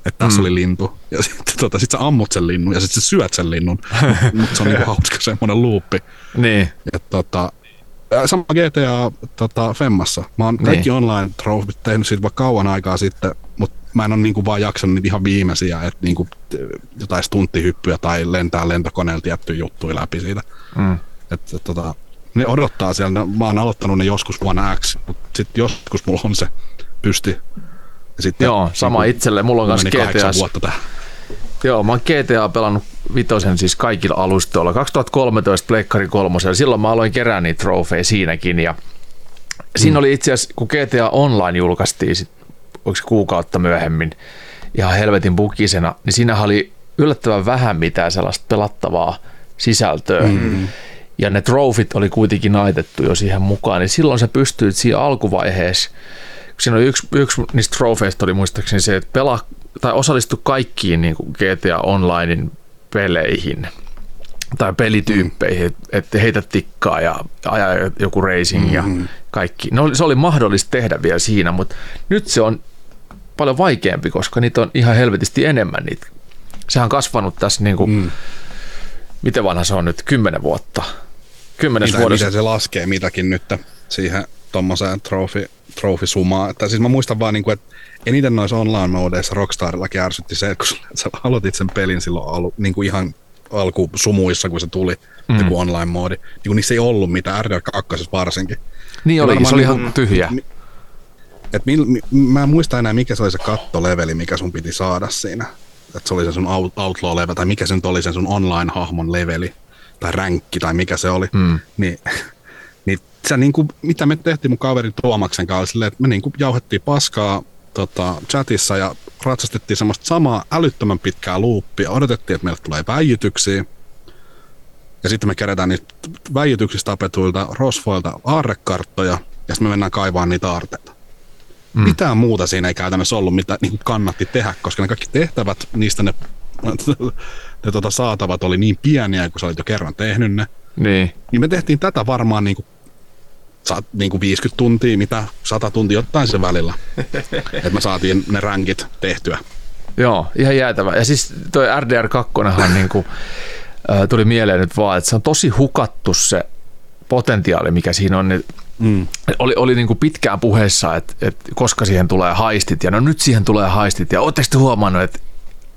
Että tässä mm. oli lintu. Ja sitten tota, sit sä ammut sen linnun ja sitten sä syöt sen linnun. Mutta se on niinku hauska semmoinen luuppi. Niin. Ja tota, sama GTA tota, Femmassa. Mä oon kaikki Niin. online trofit tehnyt siitä vaikka kauan aikaa sitten, mutta mä en ole niinku vaan jaksanut niitä ihan viimeisiä, että niinku, jotain stunttihyppyä tai lentää lentokoneella tiettyjä juttuja läpi siitä. Mm. Et, et, tota, ne odottaa siellä, mä oon aloittanut ne joskus vuonna X, mutta sitten joskus mulla on se pysti. Ja sitten, Joo, sama niinku, itselle. Mulla on kanssa GTA. vuotta tähän. Joo, mä oon GTA pelannut vitosen siis kaikilla alustoilla. 2013 Pleikkari kolmosella. Silloin mä aloin kerää niitä trofeja siinäkin. Ja siinä oli itse asiassa, kun GTA Online julkaistiin, sit, kuukautta myöhemmin, ihan helvetin bukisena, niin siinä oli yllättävän vähän mitään sellaista pelattavaa sisältöä. Mm. Ja ne trofit oli kuitenkin naitettu jo siihen mukaan, niin silloin sä pystyit siinä alkuvaiheessa, kun siinä oli yksi, yksi niistä trofeista oli muistaakseni se, että pelaa tai osallistu kaikkiin niin kuin GTA Onlinein peleihin tai pelityyppeihin, mm. että heitä tikkaa ja ajaa joku racing ja kaikki. No, se oli mahdollista tehdä vielä siinä, mutta nyt se on paljon vaikeampi, koska niitä on ihan helvetisti enemmän niitä. Sehän on kasvanut tässä, niin kuin, mm. miten vanha se on nyt, kymmenen vuotta. Kymmenes Mitä, vuodessa. miten se laskee mitäkin nyt siihen tuommoiseen trofi, trofisumaan. Että siis mä muistan vaan, niin kuin, että eniten noissa online-modeissa Rockstarillakin ärsytti se, että kun sä aloitit sen pelin silloin alu, niin kuin ihan alkusumuissa, kun se tuli, mm. joku online-moodi, niin kun niissä ei ollut mitään, RDR2 varsinkin. Niin oli, se oli niin ihan kuin- tyhjä. mi- Et mil, mi, mä en muista enää, mikä se oli se kattoleveli, mikä sun piti saada siinä. Että se oli se sun out- outlaw-level, tai mikä se nyt oli sen sun online-hahmon leveli, tai ränkki, tai mikä se oli. Mm. Niin, niin se niinku, mitä me tehtiin mun kaverin Tuomaksen kanssa, oli silleen, että me niinku jauhettiin paskaa tota, chatissa ja ratsastettiin semmoista samaa älyttömän pitkää luuppia, odotettiin, että meille tulee väijytyksiä, ja sitten me kerätään niistä väijytyksistä tapetuilta rosvoilta aarrekarttoja, ja sitten me mennään kaivaan niitä aarteita. Mm. Mitään muuta siinä ei käytännössä ollut, mitä niin kannatti tehdä, koska ne kaikki tehtävät, niistä ne, ne tota, saatavat oli niin pieniä, kun sä olit jo kerran tehnyt ne. Niin. Niin me tehtiin tätä varmaan niin kuin, niin kuin 50 tuntia, mitä 100 tuntia jotain sen välillä. että me saatiin ne rankit tehtyä. Joo, ihan jäätävä. Ja siis toi RDR2 niinku, äh, tuli mieleen nyt vaan, että se on tosi hukattu se potentiaali, mikä siinä on. Niin Mm. oli, oli niin kuin pitkään puheessa, että, että koska siihen tulee haistit, ja no nyt siihen tulee haistit, ja ootteko te huomannut, että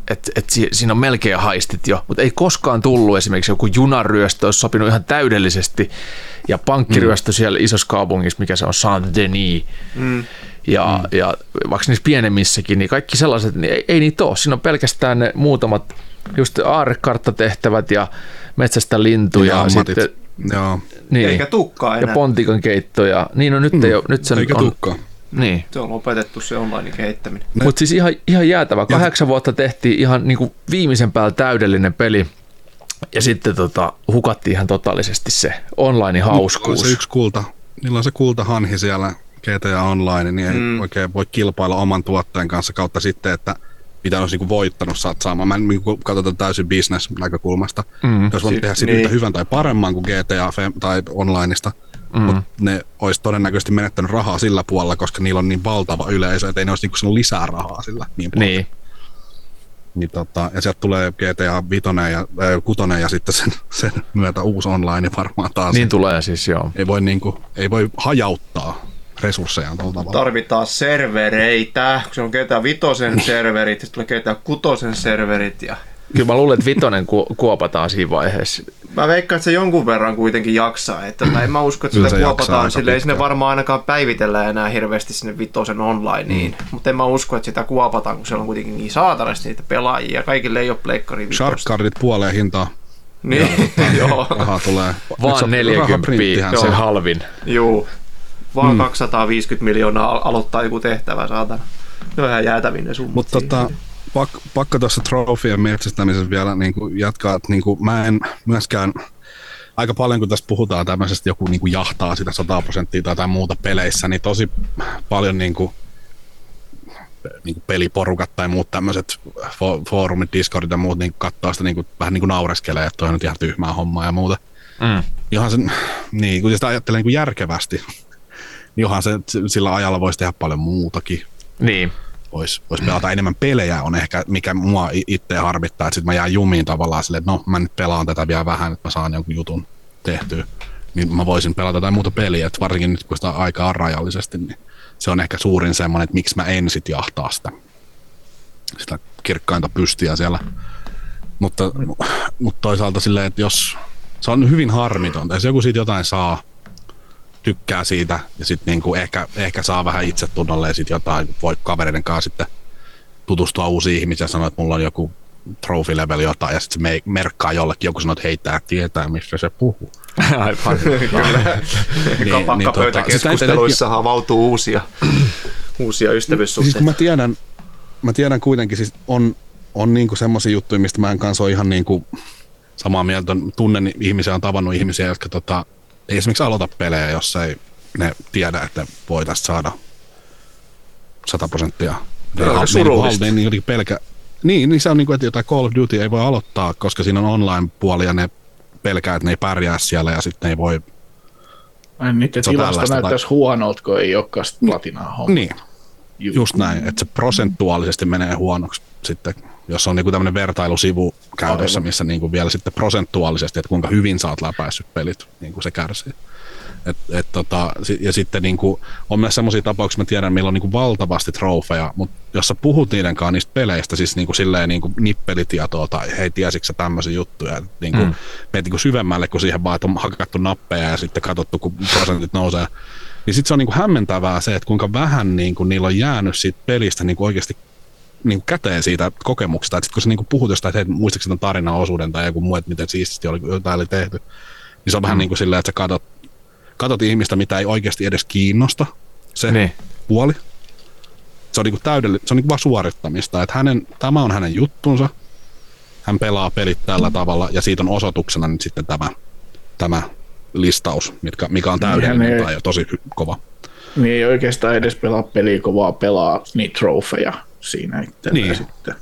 että että si- siinä on melkein haistit jo, mutta ei koskaan tullut esimerkiksi joku junaryöstö, olisi sopinut ihan täydellisesti, ja pankkiryöstö mm. siellä isossa kaupungissa, mikä se on, Saint-Denis, Mm. ja, mm. ja vaikka niissä pienemmissäkin, niin kaikki sellaiset, niin ei, ei niitä ole. Siinä on pelkästään ne muutamat just aarrekarttatehtävät ja metsästä lintuja. Ja Ja sitten, Joo, niin, Eikä tukkaa ja enää. pontikan keitto. Ja, niin no nyt, mm. ei ole, nyt se eikä on. tukkaa. Niin. Se on lopetettu se online kehittäminen. Ne- Mutta siis ihan, ihan jäätävä. Kahdeksan vuotta tehtiin ihan niin kuin viimeisen päällä täydellinen peli. Ja sitten tota, hukattiin ihan totaalisesti se online Niillä on hauskuus. se yksi kulta, niillä on se kultahanhi siellä GTA Online, niin ei mm. oikein voi kilpailla oman tuotteen kanssa kautta sitten, että mitä olisi niinku voittanut saat saamaan. Mä en niinku katsotaan täysin business näkökulmasta. Mm. Jos voinut Si- tehdä sitten niin. yhtä hyvän tai paremman kuin GTA Fem- tai onlineista, mm. mutta ne olisi todennäköisesti menettänyt rahaa sillä puolella, koska niillä on niin valtava yleisö, että ei ne olisi niinku saanut lisää rahaa sillä niin paljon. Niin. Niin tota, ja sieltä tulee GTA 5 ja äh, 6 ja sitten sen, sen myötä uusi online varmaan taas. niin tulee siis joo. ei voi, niinku, ei voi hajauttaa resursseja tuolla tavalla. Tarvitaan servereitä, kun se on GTA Vitosen serverit, sitten tulee GTA Kutosen serverit ja Kyllä mä luulen, että vitonen ku, kuopataan siinä vaiheessa. Mä veikkaan, että se jonkun verran kuitenkin jaksaa. Että tota, en mä usko, että Kyllä sitä se kuopataan sille. Ei sinne varmaan ainakaan päivitellä enää hirveästi sinne vitosen onlineen. Mm. Mutta en mä usko, että sitä kuopataan, kun siellä on kuitenkin niin saatanasti niitä pelaajia. Kaikille ei ole pleikkari vitosta. Sharkcardit puoleen hintaa. Niin, joo. Rahaa tulee. Vaan on 40 rahaprinttihän se se. halvin. Juu. Vaan mm. 250 miljoonaa al- aloittaa joku tehtävä, saatana. Ne on ihan jäätäviä ne summat. Mutta tota, pak, pakko tuossa trofien metsästämisessä vielä niin kuin jatkaa, että niin kuin mä en myöskään aika paljon, kun tässä puhutaan tämmöisestä, joku niin kuin jahtaa sitä 100 prosenttia tai jotain muuta peleissä, niin tosi paljon niin kuin, niin kuin peliporukat tai muut tämmöiset foorumit, Discordit ja muut, niin katsoo sitä niin kuin, vähän niin kuin naureskelee, että toi on nyt ihan tyhmää hommaa ja muuta. Mm. Johan sen, niin, kun sitä ajattelee niin kuin järkevästi, niin johan se sillä ajalla voisi tehdä paljon muutakin. Niin. Voisi vois pelata enemmän pelejä, on ehkä mikä mua itse harmittaa, että sitten mä jään jumiin tavallaan silleen, että no mä nyt pelaan tätä vielä vähän, että mä saan jonkun jutun tehtyä. Niin mä voisin pelata jotain muuta peliä, että varsinkin nyt kun sitä aikaa on rajallisesti, niin se on ehkä suurin semmoinen, että miksi mä en sit jahtaa sitä, sitä kirkkainta pystiä siellä. Mutta, mutta toisaalta silleen, että jos se on hyvin harmitonta, jos joku siitä jotain saa, tykkää siitä ja sitten niinku ehkä, ehkä saa vähän itsetunnolle ja sitten jotain voi kavereiden kanssa sitten tutustua uusiin ihmisiin ja sanoa, että mulla on joku trophy level jotain ja sitten se merkkaa jollekin, joku sanoo, että heittää tietää, missä se puhuu. Aivan. Kyllä. niin, Kappakkapöytäkeskusteluissa niin, avautuu uusia, uusia ystävyyssuhteita. Siis mä tiedän, mä tiedän kuitenkin, siis on, on niinku semmoisia juttuja, mistä mä en kanssa ole ihan niinku samaa mieltä. Tunnen ihmisiä, on tavannut ihmisiä, jotka tota, ei esimerkiksi aloita pelejä, jos ei ne tiedä, että voitaisiin saada 100 prosenttia. Surullista. Niin, niin, pelkä, niin, niin se on niin kuin, että jotain Call of Duty ei voi aloittaa, koska siinä on online-puoli ja ne pelkää, että ne ei pärjää siellä ja sitten ne ei voi... Niiden tilasta näyttäisi tai... huonolta, kun ei olekaan platinaa homma. Niin, just näin, että se prosentuaalisesti menee huonoksi sitten, jos on niin tämmöinen vertailusivu käytössä, missä niin kuin vielä sitten prosentuaalisesti, että kuinka hyvin sä oot läpäissyt pelit, niin kuin se kärsii. Et, et tota, ja sitten niin kuin, on myös sellaisia tapauksia, mä tiedän, meillä on niin kuin valtavasti trofeja, mutta jos sä puhut niiden kanssa niistä peleistä, siis niin kuin silleen niin kuin nippelitietoa tai hei, tiesitkö tämmöisiä juttuja, että niin kuin, mm. meet niin kuin syvemmälle kuin siihen vaan, että on hakattu nappeja ja sitten katsottu, kun prosentit nousee. Niin sitten se on niin kuin hämmentävää se, että kuinka vähän niin kuin niillä on jäänyt siitä pelistä niin kuin oikeasti niin kuin käteen siitä kokemuksesta. Että sit kun sä niin kuin puhut jostain, että hei, muistatko tämän tarinan osuuden tai joku muu, että miten siististi oli, jotain oli tehty, niin se on mm. vähän niin kuin silleen, että sä katot katot ihmistä, mitä ei oikeasti edes kiinnosta, se niin. puoli. Se on, niinku täydell- se on niinku vaan suorittamista, että hänen, tämä on hänen juttunsa, hän pelaa pelit tällä tavalla ja siitä on osoituksena nyt sitten tämä, tämä listaus, mitkä, mikä on täydellinen tai tosi kova. Niin ei oikeastaan edes pelaa peliä kovaa, pelaa niitä trofeja siinä itse niin. sitten.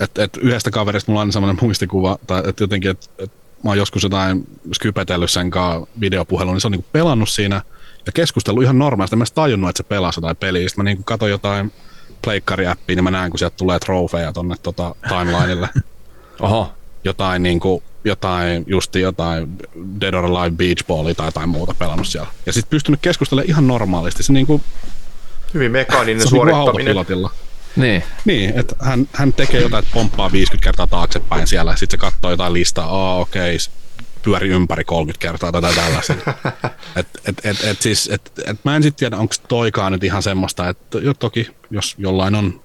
Et, et yhdestä kaverista mulla on sellainen muistikuva, tai että jotenkin, että et mä oon joskus jotain skypetellyt sen kanssa videopuhelun, niin se on niinku pelannut siinä ja keskustellut ihan normaalisti. Mä en tajunnut, että se pelasi jotain peliä. Sitten mä niinku katsoin jotain pleikkari-appia, niin mä näen, kun sieltä tulee trofeja tonne tota, timelineille. Oho. Jotain, niinku, jotain, justi jotain Dead or Alive Beach Ballia tai jotain muuta pelannut siellä. Ja sitten pystynyt keskustelemaan ihan normaalisti. Se niinku, Hyvin mekaaninen se niinku suorittaminen. Niinku niin. Niin, että hän, hän tekee jotain, että pomppaa 50 kertaa taaksepäin siellä, sitten se katsoo jotain listaa, aa okei, okay, pyöri ympäri 30 kertaa tätä tällaista. et, et, et, et, siis, et, et mä en sitten tiedä, onko toikaan nyt ihan semmoista, että jo, toki jos jollain on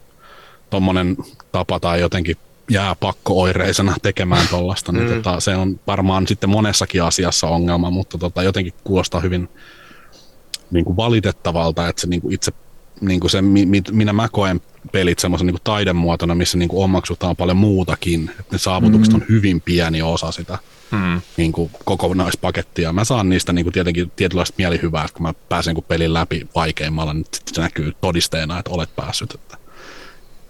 tommonen tapa tai jotenkin jää pakko-oireisena tekemään tuollaista, niin mm. tota, se on varmaan sitten monessakin asiassa ongelma, mutta tota, jotenkin kuulostaa hyvin niin kuin valitettavalta, että se niin kuin itse niin kuin se, mi, minä mä koen pelit semmoisen niin taidemuotona, missä niin kuin omaksutaan paljon muutakin. Että ne saavutukset mm. on hyvin pieni osa sitä mm. niin kuin kokonaispakettia. Mä saan niistä niin kuin tietenkin tietynlaista mielihyvää, kun mä pääsen kun pelin läpi vaikeimmalla, niin se näkyy todisteena, että olet päässyt. Että,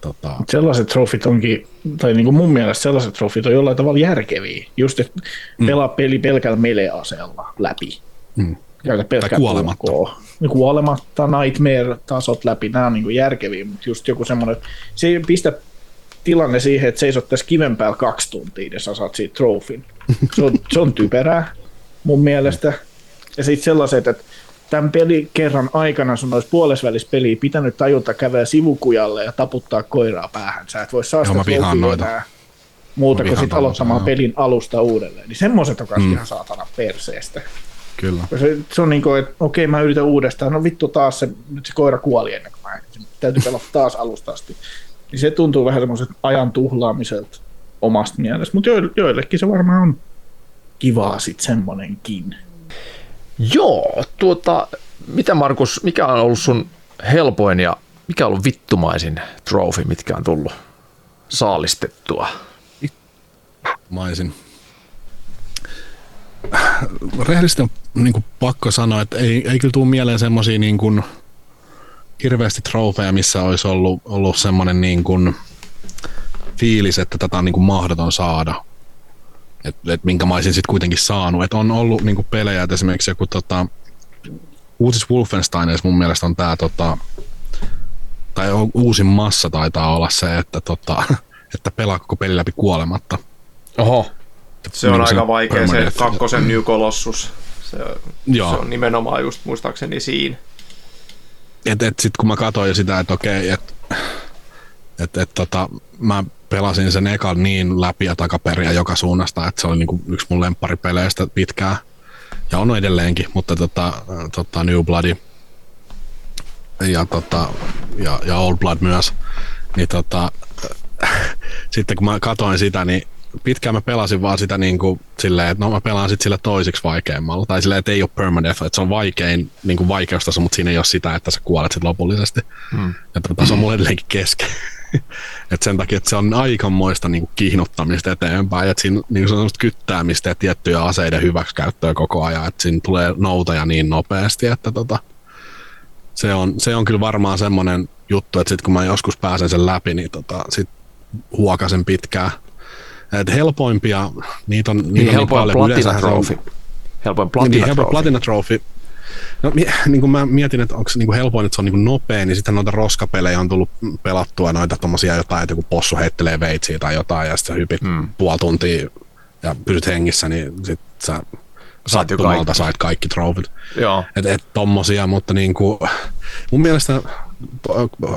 tota... Sellaiset trofit onkin, tai niin kuin mun mielestä sellaiset trofit on jollain tavalla järkeviä. Just, että mm. pelaa peli pelkällä meleaseella läpi. Mm. tai kuolematta. Niin kuolematta, nightmare-tasot läpi, nämä on niin järkeviä, mutta just joku semmoinen, se ei pistä tilanne siihen, että seisottaisiin kiven päällä kaksi tuntia ja sä saat siitä trofin. Se on, se on typerää mun mielestä. Ja sitten sellaiset, että tämän peli kerran aikana sun olisi puolesvälis peliä pitänyt tajuta käveä sivukujalle ja taputtaa koiraa päähän. Sä et voi saa sitä enää muuta kuin sit aloittamaan pelin alusta uudelleen. Niin semmoiset on mm. ihan saatana perseestä. Kyllä. Se, se on niin kuin, että okei, mä yritän uudestaan. No vittu taas se, nyt se koira kuoli ennen kuin mä täytyy pelata taas alusta asti. Niin se tuntuu vähän semmoiset ajan tuhlaamiselta omasta mielestä, mutta joillekin se varmaan on kivaa sitten semmoinenkin. Joo, tuota, mitä Markus, mikä on ollut sun helpoin ja mikä on ollut vittumaisin trofi, mitkä on tullut saalistettua? Vittumaisin. rehellisesti on niin kuin pakko sanoa, että ei, ei kyllä tule mieleen semmoisia niin kuin hirveästi trofeja, missä olisi ollut, ollut semmoinen niin kuin fiilis, että tätä on niin kuin mahdoton saada. Että et minkä mä olisin sitten kuitenkin saanut. Et on ollut niin kuin pelejä, että esimerkiksi joku tota, uusis Wolfensteinissa mun mielestä on tämä tota, tai on- uusin massa taitaa olla se, että, tota, että pelaa koko peli läpi kuolematta. Oho, Se on Niin aika vaikea se kakkosen New Colossus. Se, Joo. se on nimenomaan just muistaakseni siinä. Et, et sit kun mä katsoin sitä, että okei, että et, et, tota, mä pelasin sen ekan niin läpi ja takaperiä joka suunnasta, että se oli niinku yksi mun lempparipeleistä pitkään. Ja on edelleenkin, mutta tota, tota New Blood ja, tota, ja, ja Old Blood myös. Niin tota, sitten kun mä katoin sitä, niin pitkään mä pelasin vaan sitä niin kuin silleen, että no mä pelaan sitten sillä toiseksi vaikeimmalla. Tai silleen, että ei ole permadeath, että se on vaikein niin kuin vaikeustaso, mutta siinä ei ole sitä, että sä kuolet sit lopullisesti. Hmm. Ja tota, se on mulle edelleenkin kesken. et sen takia, että se on aikamoista niin kuin kiihnottamista eteenpäin. Että siinä niin kuin se on semmoista kyttäämistä ja tiettyjä aseiden hyväksikäyttöä koko ajan. Että siinä tulee noutaja niin nopeasti, että tota, se, on, se on kyllä varmaan semmoinen juttu, että sitten kun mä joskus pääsen sen läpi, niin tota, sit huokasen pitkään. Et helpoimpia, niitä on, niitä niin on helpoin paljon. platina trophy. Helpoin niin, platina helpoin trophy. platina trophy. No, niin kuin mä mietin, että onko se niin kuin helpoin, että se on niin kuin nopea, niin sitten noita roskapelejä on tullut pelattua, noita tommosia jotain, että joku possu heittelee veitsiä tai jotain, ja sitten sä hypit hmm. puoli tuntia ja pysyt hengissä, niin sit sä Saat sattumalta kaikki. sait kaikki trofit. Joo. Et, et tommosia, mutta niinku, mun mielestä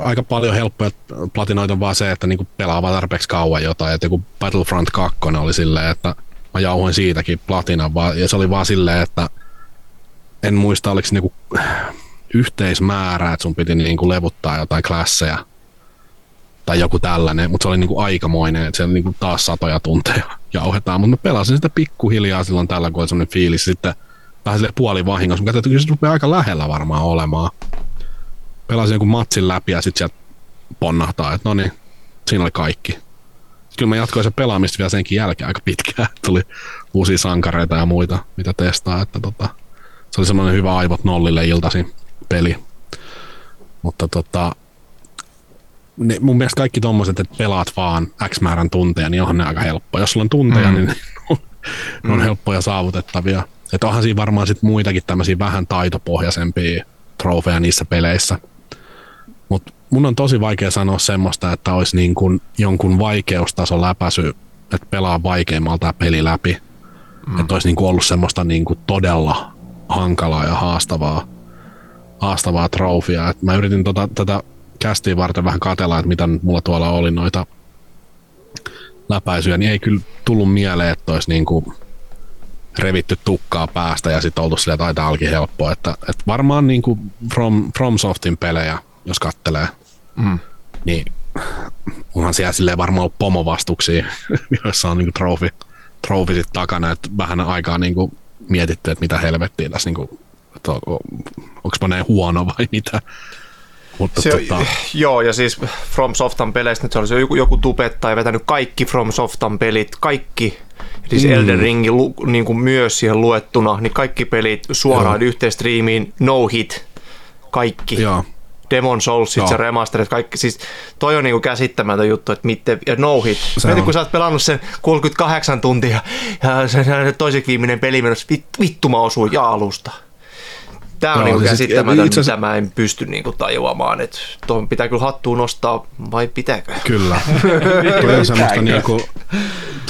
aika paljon helppoja platinoita on vaan se, että niinku pelaa vaan tarpeeksi kauan jotain. Että joku Battlefront 2 oli silleen, että mä jauhoin siitäkin platinan, vaan, ja se oli vaan silleen, että en muista oliko se niinku yhteismäärä, että sun piti niinku levuttaa jotain klasseja tai joku tällainen, mutta se oli niinku aikamoinen, että siellä niinku taas satoja tunteja jauhetaan, mutta mä pelasin sitä pikkuhiljaa silloin tällä, kun oli semmoinen fiilis sitten vähän sille puolivahingossa, mutta katsoin, että kyllä se rupeaa aika lähellä varmaan olemaan. Pelasin jonkun matsin läpi ja sitten sieltä ponnahtaa, että no niin, siinä oli kaikki. Kyllä mä jatkoin sen pelaamista vielä senkin jälkeen aika pitkään. Tuli uusia sankareita ja muita, mitä testaa. Että tota, se oli semmoinen hyvä aivot nollille iltaisin peli. Mutta tota, ne, mun mielestä kaikki tommoset, että pelaat vaan X määrän tunteja, niin onhan ne aika helppoa. Jos sulla on tunteja, mm. niin ne on, on helppoja saavutettavia. Että onhan siinä varmaan sit muitakin tämmöisiä vähän taitopohjaisempia trofeja niissä peleissä. Mutta mun on tosi vaikea sanoa semmoista, että olisi niin kuin jonkun vaikeustason läpäisy, että pelaa vaikeimmalta tämä peli läpi. Mm. Että olisi niin kuin ollut semmoista niin kuin todella hankalaa ja haastavaa, haastavaa trofia. Et mä yritin tota, tätä kästiä varten vähän katella, että mitä nyt mulla tuolla oli noita läpäisyjä, niin ei kyllä tullut mieleen, että olisi niin kuin revitty tukkaa päästä ja sitten oltu silleen, että ai, tää olikin helppoa. Että, että varmaan niin kuin From, FromSoftin pelejä, jos kattelee, Mm. niin onhan siellä silleen varmaan ollut pomovastuksia, joissa on niin trofi, trofi sit takana, että vähän aikaa niin kuin mietitty, että mitä helvettiä tässä, niin kuin, että on, onko näin huono vai mitä. Mutta Se, tota, Joo, ja siis From Softan peleistä nyt se olisi joku, joku tubettaja vetänyt kaikki From Softan pelit, kaikki, siis mm. Elden Ringin lu, niin kuin myös siihen luettuna, niin kaikki pelit suoraan yhteen striimiin, no hit, kaikki. joo, Demon Souls, Joo. se remasterit, kaikki, siis toi on niinku käsittämätön juttu, että miten, ja no hit. Mietin, kun sä oot pelannut sen 38 tuntia, ja se, se toiseksi viimeinen peli menossa, vit, vittu mä osuin ja alusta. Tää on niinku käsittämätön, itse asiassa- mitä mä en pysty niinku tajuamaan, että tuohon pitää kyllä hattuun nostaa, vai pitääkö? Kyllä. On semmoista niinku,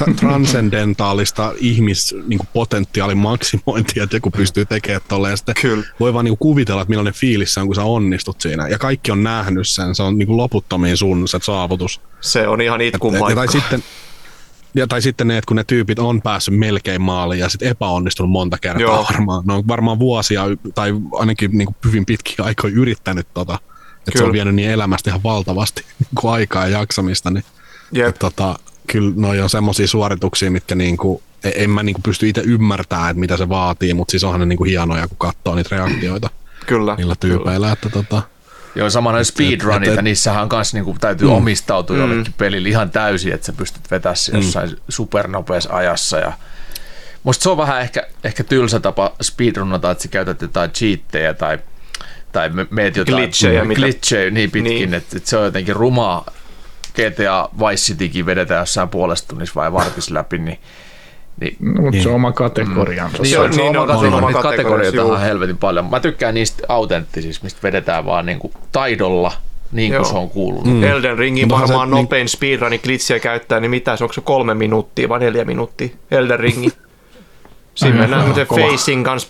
tra- transcendentaalista ihmis niinku potentiaalin maksimointia, että joku pystyy tekemään tolleen. Sitten Kyllä. voi vaan niinku kuvitella, että millainen fiilis se on, kun sä onnistut siinä. Ja kaikki on nähnyt sen. Se on niinku loputtomiin sun se saavutus. Se on ihan itkun Ja, paikka. tai sitten, ja, tai sitten ne, että kun ne tyypit on päässyt melkein maaliin ja sitten epäonnistunut monta kertaa Joo. varmaan. Ne on varmaan vuosia tai ainakin niin kuin hyvin pitkiä aikoja yrittänyt tota. Että se on Kyllä. vienyt niin elämästä ihan valtavasti niin aikaa ja jaksamista. Niin, Jep. et, tota, kyllä noi on semmoisia suorituksia, mitkä niinku, e- en mä niinku pysty itse ymmärtämään, että mitä se vaatii, mutta siis onhan ne niinku hienoja, kun katsoo niitä reaktioita Kyllä. niillä tyypeillä. Että tota, Joo, sama noin speedrunit, et- ja niissähän kanssa niinku täytyy mm. omistautua mm. jollekin pelille ihan täysin, että sä pystyt vetämään se jossain mm. supernopeassa ajassa. Ja Musta se on vähän ehkä, ehkä tylsä tapa speedrunnata, että sä käytät jotain cheattejä tai, tai me- meet jotain Glitchejä, mitä- glitchejä niin pitkin, Niin. niin. Että, että se on jotenkin rumaa. GTA Vice Citykin vedetään jossain puolesta tunnissa vai vartis läpi, niin, niin No, mutta se on oma kategoriansa. niin Se on, on- se on niin oma on, kategoria, se on oma kategorioita juu. on helvetin paljon. Mä tykkään niistä autenttisista, mistä vedetään vaan niin kuin taidolla, niin kuin Joo. se on kuulunut. Mm. Elden Ringin Mutta onhan se varmaan niin- nopein speedruni glitchiä käyttää, niin mitä se, onko se kolme minuuttia vai neljä minuuttia? Elden Ringi. Siinä mennään semmoisen kova. facing kanssa.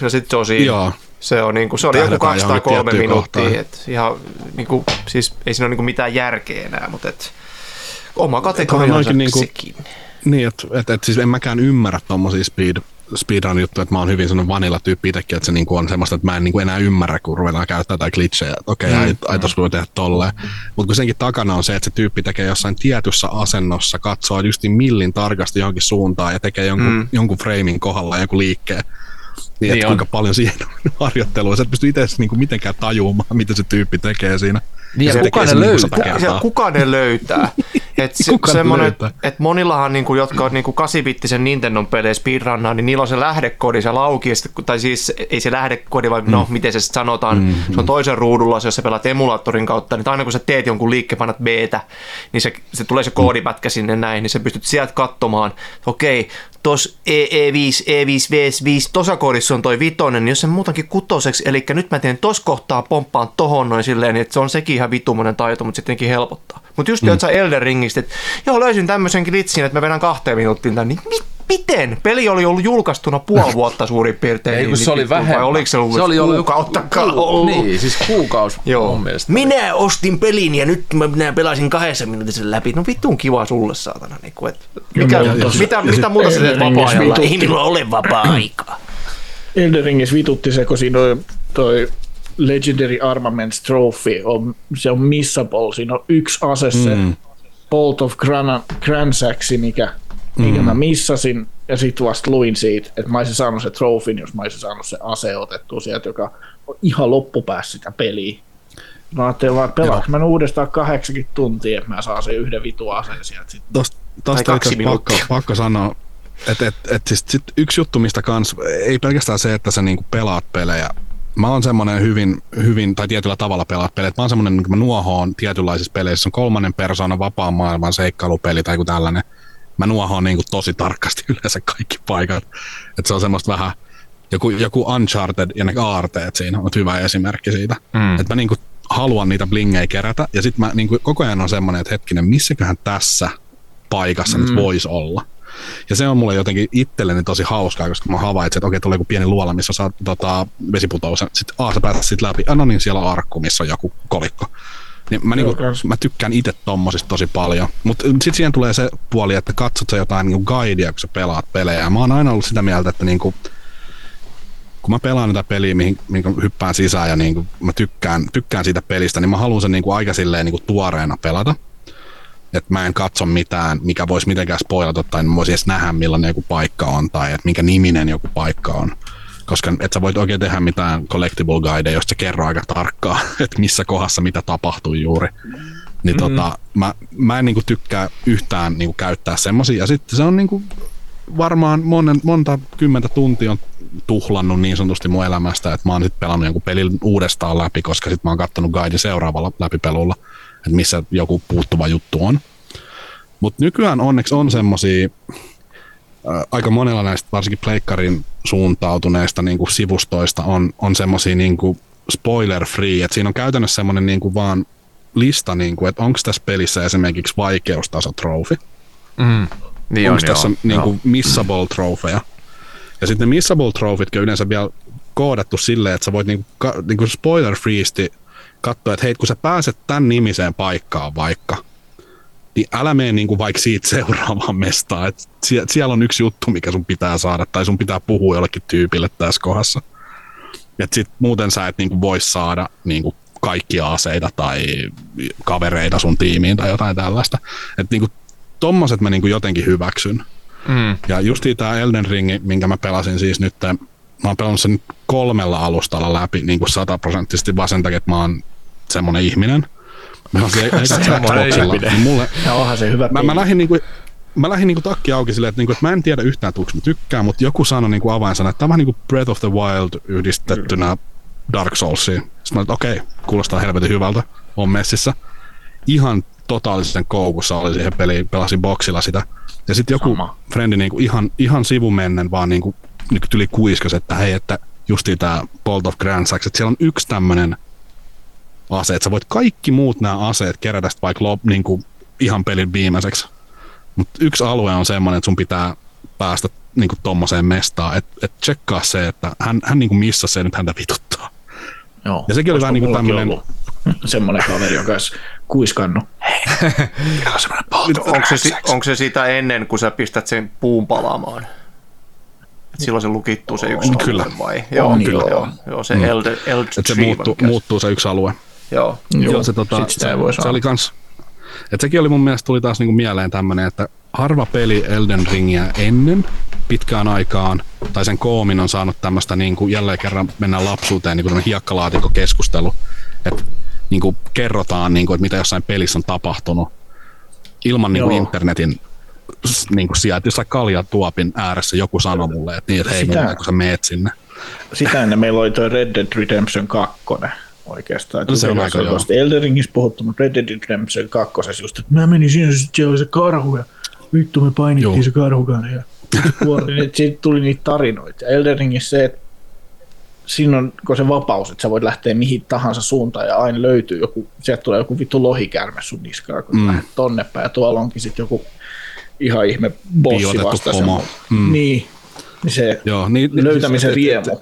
Ja sitten se on siinä. Joo. Se on, niinku, se oli joku Tähdätään kaksi tai johonkin kolme tiettyyn minuuttia. kohtaan. Et ihan, niinku, siis ei siinä ole niinku mitään järkeä enää, mutta et, oma kategoriansa niinku- sekin. Niin, että et, et, siis en mäkään ymmärrä tommosia speed, speedrun juttuja, että mä oon hyvin sellainen vanilla tyyppi itsekin, että se niinku on semmoista, että mä en niinku enää ymmärrä, kun ruvetaan käyttää jotain glitchejä. että Okei, okay, ai, ai tossa voi tehdä tolleen. Mutta kun senkin takana on se, että se tyyppi tekee jossain tietyssä asennossa, katsoo just millin tarkasti johonkin suuntaan ja tekee jonkun, mm. jonkun framein kohdalla jonkun liikkeen. Niin, Niin kuinka paljon siihen on harjoittelua. Sä et pysty itse niinku mitenkään tajuamaan, mitä se tyyppi tekee siinä. Niin, ja se kuka tekee ne löytää? kertaa. Ja kuka ne löytää? Et se, Kuka ne semmonen, löytää? et monillahan, niinku, jotka on niinku 8-bittisen Nintendon pelejä speedrunnaa, niin niillä on se lähdekodi, se lauki, tai siis ei se lähdekodi, vai no, miten se sanotaan, mm, se on toisen ruudulla, se, jos sä pelaat emulaattorin kautta, niin aina kun sä teet jonkun liikkeen, painat b niin se, se tulee se koodipätkä sinne näin, niin sä pystyt sieltä katsomaan, okei, tos E, EE5, E5, V5, tossa koodissa on toi vitonen, niin jos se muutankin kutoseksi, eli nyt mä teen tos kohtaa, pomppaan tohon noin silleen, niin että se on sekin ihan vitumonen taito, mutta sittenkin helpottaa. Mutta just mm. sä Elden Ringistä, että joo, löysin tämmöisen glitchin, että mä vedän kahteen minuuttiin tämän, niin mi- miten? Peli oli ollut julkaistuna puoli vuotta suurin piirtein. Ei, niin- kun se oli niin- vähemmän. Vai oliko se ollut, se oli ollut kuukauttakaan ku- ollut? Niin, siis kuukaus Joo. mun mielestä. Minä ostin pelin ja nyt mä, minä pelasin kahdessa minuutissa läpi. No vittuun kiva sulle, saatana. Niin kuin, et, mikä, Ja- mitä, mitä sit- muuta sä teet vapaa-ajalla? Ringissä Ei vitutti. minulla ole vapaa-aikaa. Elden Ringissä vitutti se, kun siinä toi Legendary Armaments Trophy, on, se on missable, siinä on yksi ase se mm. Bolt of Gran, Gransaxi, mikä, mikä mm. mä missasin, ja sit vasta luin siitä, että mä olisin saanut se trofin, jos mä olisin saanut se ase otettua sieltä, joka on ihan loppupäässä sitä peliä. Mä ajattelin vaan, että pelaanko mä uudestaan 80 tuntia, että mä saan sen yhden vitu aseen sieltä sitten. Tosta, tosta itse pakko, pakko sanoa, että et, et siis sit yksi juttu, mistä kans, ei pelkästään se, että sä niinku pelaat pelejä. Mä oon semmonen hyvin, hyvin, tai tietyllä tavalla pelaat pelejä. Mä oon semmonen, niin mä nuohoon tietynlaisissa peleissä, on kolmannen persoonan vapaan maailman seikkailupeli tai joku tällainen. Mä nuohoon niinku tosi tarkasti yleensä kaikki paikat. Että se on semmoista vähän, joku, joku Uncharted ja ne aarteet siinä on hyvä esimerkki siitä. Mm. Että mä niinku haluan niitä blingejä kerätä ja sitten mä niinku koko ajan on semmoinen, että hetkinen, missäköhän tässä paikassa mm. nyt voisi olla. Ja se on mulle jotenkin itselleni tosi hauskaa, koska mä havaitsin, että okei, tulee joku pieni luola, missä saa tota, vesiputous. Sitten A, sä pääset sit läpi. Ah, no niin, siellä on arkku, missä on joku kolikko. Niin mä, niinku, mä tykkään itse tommosista tosi paljon. Mutta sitten siihen tulee se puoli, että katsot sä jotain niinku guidea, kun sä pelaat pelejä. Mä oon aina ollut sitä mieltä, että niinku, kun mä pelaan tätä peliä, mihin, mihin hyppään sisään ja niinku mä tykkään, tykkään siitä pelistä, niin mä haluan sen niinku aika silleen niinku tuoreena pelata. Että mä en katso mitään, mikä voisi mitenkään spoilata, tai en voisi edes nähdä, millainen joku paikka on, tai että minkä niminen joku paikka on. Koska et sä voit oikein tehdä mitään collectible guide, josta kerro aika tarkkaan, että missä kohdassa mitä tapahtuu juuri. Niin mm. tota, mä, mä en niinku tykkää yhtään niinku käyttää semmosia. Ja sitten se on niinku varmaan monen, monta kymmentä tuntia on tuhlannut niin sanotusti mun elämästä, että mä oon sitten pelannut jonkun pelin uudestaan läpi, koska sitten mä oon kattonut guidin seuraavalla läpipelulla, että missä joku puuttuva juttu on. Mutta nykyään onneksi on semmosia ää, aika monella näistä varsinkin pleikkarin suuntautuneista niin kuin sivustoista on, on semmosia niin kuin spoiler free, että siinä on käytännössä semmoinen niin kuin vaan lista, niin kuin, että onko tässä pelissä esimerkiksi vaikeustaso trophy, Mm. Niin onko on, tässä joo, niin joo. kuin missable trofeja. Ja sitten ne missable trofitkin on yleensä vielä koodattu silleen, että sä voit niin kuin, niin kuin spoiler freesti katsoa, että hei, kun sä pääset tämän nimiseen paikkaan vaikka, niin älä mene niin kuin vaikka siitä seuraavaan mestaan. Et sie- siellä on yksi juttu, mikä sun pitää saada, tai sun pitää puhua jollekin tyypille tässä kohdassa. Et sit muuten sä et niin kuin voi saada niin kuin kaikkia aseita tai kavereita sun tiimiin tai jotain tällaista. Et niin kuin tommoset mä niin kuin jotenkin hyväksyn. Mm. Ja justiin tämä Elden Ring, minkä mä pelasin siis nyt, mä oon pelannut sen kolmella alustalla läpi niin kuin sataprosenttisesti vaan sen takia, että mä oon semmonen ihminen. Mä oon Semmonen Xboxilla, niin mulle, Ja onhan se hyvä mä, peli. mä lähdin niinku, mä lähdin niinku takki auki silleen, että, niinku, että mä en tiedä yhtään, tuuks mä tykkään, mutta joku sanoi niinku avainsana, että tämä on niinku Breath of the Wild yhdistettynä Dark Soulsiin. Sitten mä olin, että okei, kuulostaa helvetin hyvältä, on messissä. Ihan totaalisen koukussa oli siihen peliin, pelasin boksilla sitä. Ja sitten joku Sama. frendi niinku ihan, ihan sivumennen vaan niinku, niinku tyli kuiskas, että hei, että justiin tämä Bolt of Grand Sax, että siellä on yksi tämmönen ase, että sä voit kaikki muut nämä aseet kerätä sit vaikka lop, niinku, ihan pelin viimeiseksi. Mutta yksi alue on semmoinen, että sun pitää päästä niinku tommoseen mestaan, että et tsekkaa se, että hän, hän niinku missasi se, nyt häntä vituttaa. Joo. Ja sekin oli vähän niinku Mullakin tämmönen- ollut semmoinen kaveri, joka olisi kuiskannut. Onko se, onko se sitä ennen, kun sä pistät sen puun palaamaan? Et silloin se lukittuu se yksi On, kyllä. alue vai? Joo, On, kyllä. joo. Joo, joo se mm. Elder, Elder Että se muuttuu, muuttuu se yksi alue. Joo. Joo, se, tota, se, voi se oli kans, että sekin oli mun mielestä tuli taas niinku mieleen tämmönen, että harva peli Elden Ringiä ennen pitkään aikaan, tai sen koomin on saanut tämmöistä niinku jälleen kerran mennään lapsuuteen, niin kuin hiekkalaatikko keskustelu, että niinku kerrotaan, niinku, että mitä jossain pelissä on tapahtunut ilman niinku Joo. internetin s- niinku sieltä jossain kaljatuopin ääressä joku sanoi mulle, että, niin, että hei, Sitä- kun sä meet sinne. Sitä ennen meillä oli toi Red Dead Redemption 2 oikeastaan. No se on aika joo. Elden Ringissä puhuttu, mutta Red Dead Redemption 2 just, että mä menin sinne, sitten siellä oli se karhu ja vittu me painittiin Joo. se karhu ja sitten niin siitä tuli niitä tarinoita. Elden Ringissä se, että siinä on kun se vapaus, että sä voit lähteä mihin tahansa suuntaan ja aina löytyy joku, sieltä tulee joku vittu lohikärme sun niskaan, kun mm. lähdet tonne päin ja tuolla onkin sitten joku ihan ihme bossi Piilotettu vasta. pomo. Mm. Niin, niin se Joo, niin, löytämisen siis- riemu.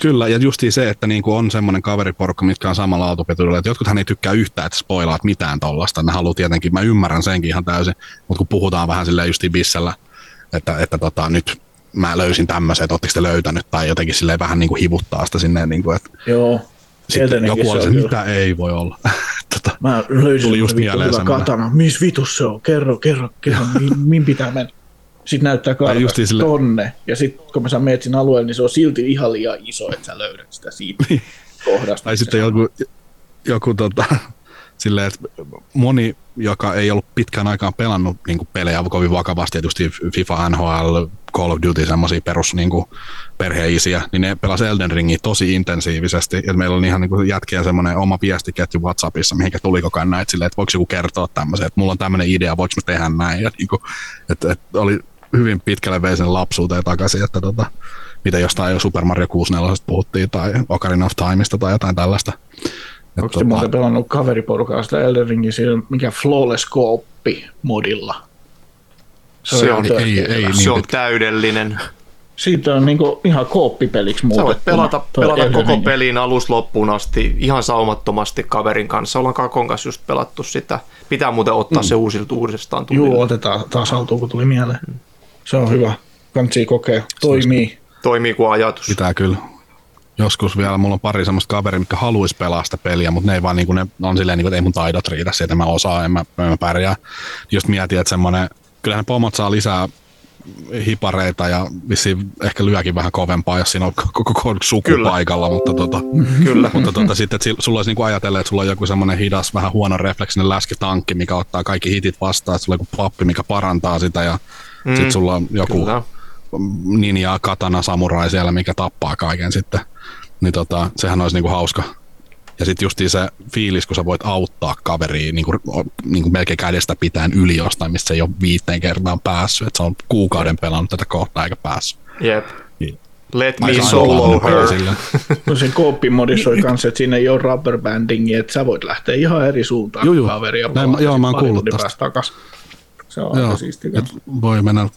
Kyllä, ja justiin se, että niinku on semmoinen kaveriporukka, mitkä on samalla autopeturilla, että jotkuthan ei tykkää yhtään, että spoilaat mitään tollasta. Ne haluaa tietenkin, mä ymmärrän senkin ihan täysin, mutta kun puhutaan vähän silleen justiin bissellä, että, että tota, nyt mä löysin tämmöisen, että ootteko te löytänyt, tai jotenkin silleen vähän niinku hivuttaa sitä sinne, niinku, että Joo. Sitten joku oli se, mitä ei voi olla. tota, Mä löysin Tuli just mieleen katana. Missä vitus se on? Kerro, kerro, kerro. Mihin, mihin pitää mennä? Sitten näyttää justiin sille- tonne. Ja sitten kun mä saan menet sinne alueelle, niin se on silti ihan liian iso, että sä löydät sitä siitä kohdasta. Tai sitten joku, joku tota, silleen, että moni, joka ei ollut pitkään aikaan pelannut niin kuin pelejä kovin vakavasti, tietysti FIFA, NHL, Call of Duty, semmoisia perus niin kuin perheisiä, niin ne pelasi Elden Ringia tosi intensiivisesti. Ja meillä oli ihan niin kuin semmoinen oma viestiketju WhatsAppissa, mihinkä tuli koko ajan näitä silleen, että voiko joku kertoa tämmöisen, että mulla on tämmöinen idea, voiko mä tehdä näin. Ja niin kuin, että, että oli hyvin pitkälle vei sen lapsuuteen takaisin, että tota, mitä jostain jo Super Mario 64 puhuttiin tai Ocarina of Timeista tai jotain tällaista. Onko te muuten pelannut kaveriporukalla sitä Elden Ringin siinä, mikä Flawless Cooppi modilla? Se on, ihan ei- ei niin se on pitkä. täydellinen. Siitä on niinku ihan kooppipeliksi Sä muutettu. voit pelata, pelata koko pelin alusta loppuun asti ihan saumattomasti kaverin kanssa. Ollaan Kakon kanssa just pelattu sitä. Pitää muuten ottaa mm. se uusilta uudestaan Joo, tulille. otetaan taas haltuun, kun tuli mieleen. Se on hyvä. Kansi kokea. Toimii. Toimii kuin ajatus. Pitää kyllä. Joskus vielä, mulla on pari semmoista kaveria, mitkä haluaisi pelaa sitä peliä, mutta ne ei vaan niinku, ne on silleen, niinku, että ei mun taidot riitä siitä, mä osaan, en mä, en mä pärjää. Just mietin, että semmoinen, kyllähän ne pomot saa lisää hipareita ja vissiin ehkä lyökin vähän kovempaa, jos siinä on koko, koko suku Kyllä. paikalla, mutta, tota, Kyllä. mutta tota, sitten että sulla olisi niinku ajatella, että sulla on joku semmoinen hidas, vähän huono refleksinen läskitankki, mikä ottaa kaikki hitit vastaan, että sulla on joku pappi, mikä parantaa sitä ja mm, sitten sulla on joku Kyllä. Ninja, katana, samurai siellä, mikä tappaa kaiken sitten. Niin tota, sehän olisi niinku hauska. Ja sitten justiin se fiilis, kun sä voit auttaa kaveria niinku, niinku melkein kädestä pitäen yli jostain, mistä se ei ole viiteen kertaan päässyt. Että se on kuukauden pelannut tätä kohtaa eikä päässyt. Jep. Niin. Let me solo her. No se kooppimodissa oli kanssa, että siinä ei ole rubber bandingia, että sä voit lähteä ihan eri suuntaan Juu, kuin juu. kaveri. ja Näin joo, mä oon kuullut takas. Se on Joo, aika siistiä. et voi mennä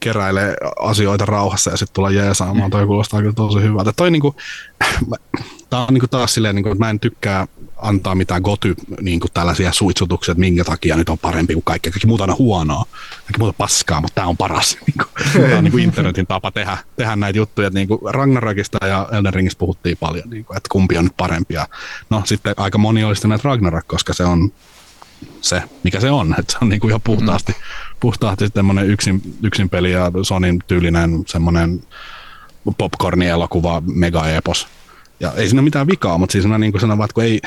keräilee asioita rauhassa ja sitten tulla jeesaamaan. Toi kuulostaa kyllä tosi hyvältä. Toi niinku, tää on niinku taas silleen, niinku, että mä en tykkää antaa mitään goty niinku tällaisia suitsutuksia, että minkä takia nyt on parempi kuin kaikki. Kaikki muuta on huonoa. Kaikki muuta paskaa, mutta tämä on paras. Niinku, tää on niinku internetin tapa tehdä, tehdä näitä juttuja. Et niinku Ragnarokista ja Elden Ringistä puhuttiin paljon, niinku, että kumpi on nyt parempi. Ja no sitten aika moni oli sitten näitä Ragnarok, koska se on se, mikä se on. Että se on niinku ihan puhtaasti, mm. Puhtaasti semmoinen yksin, yksin peli ja Sonin tyylinen semmoinen popcorni-elokuva, mega-epos. Ja ei siinä ole mitään vikaa, mutta siis on niinku sanoa, että kun ei,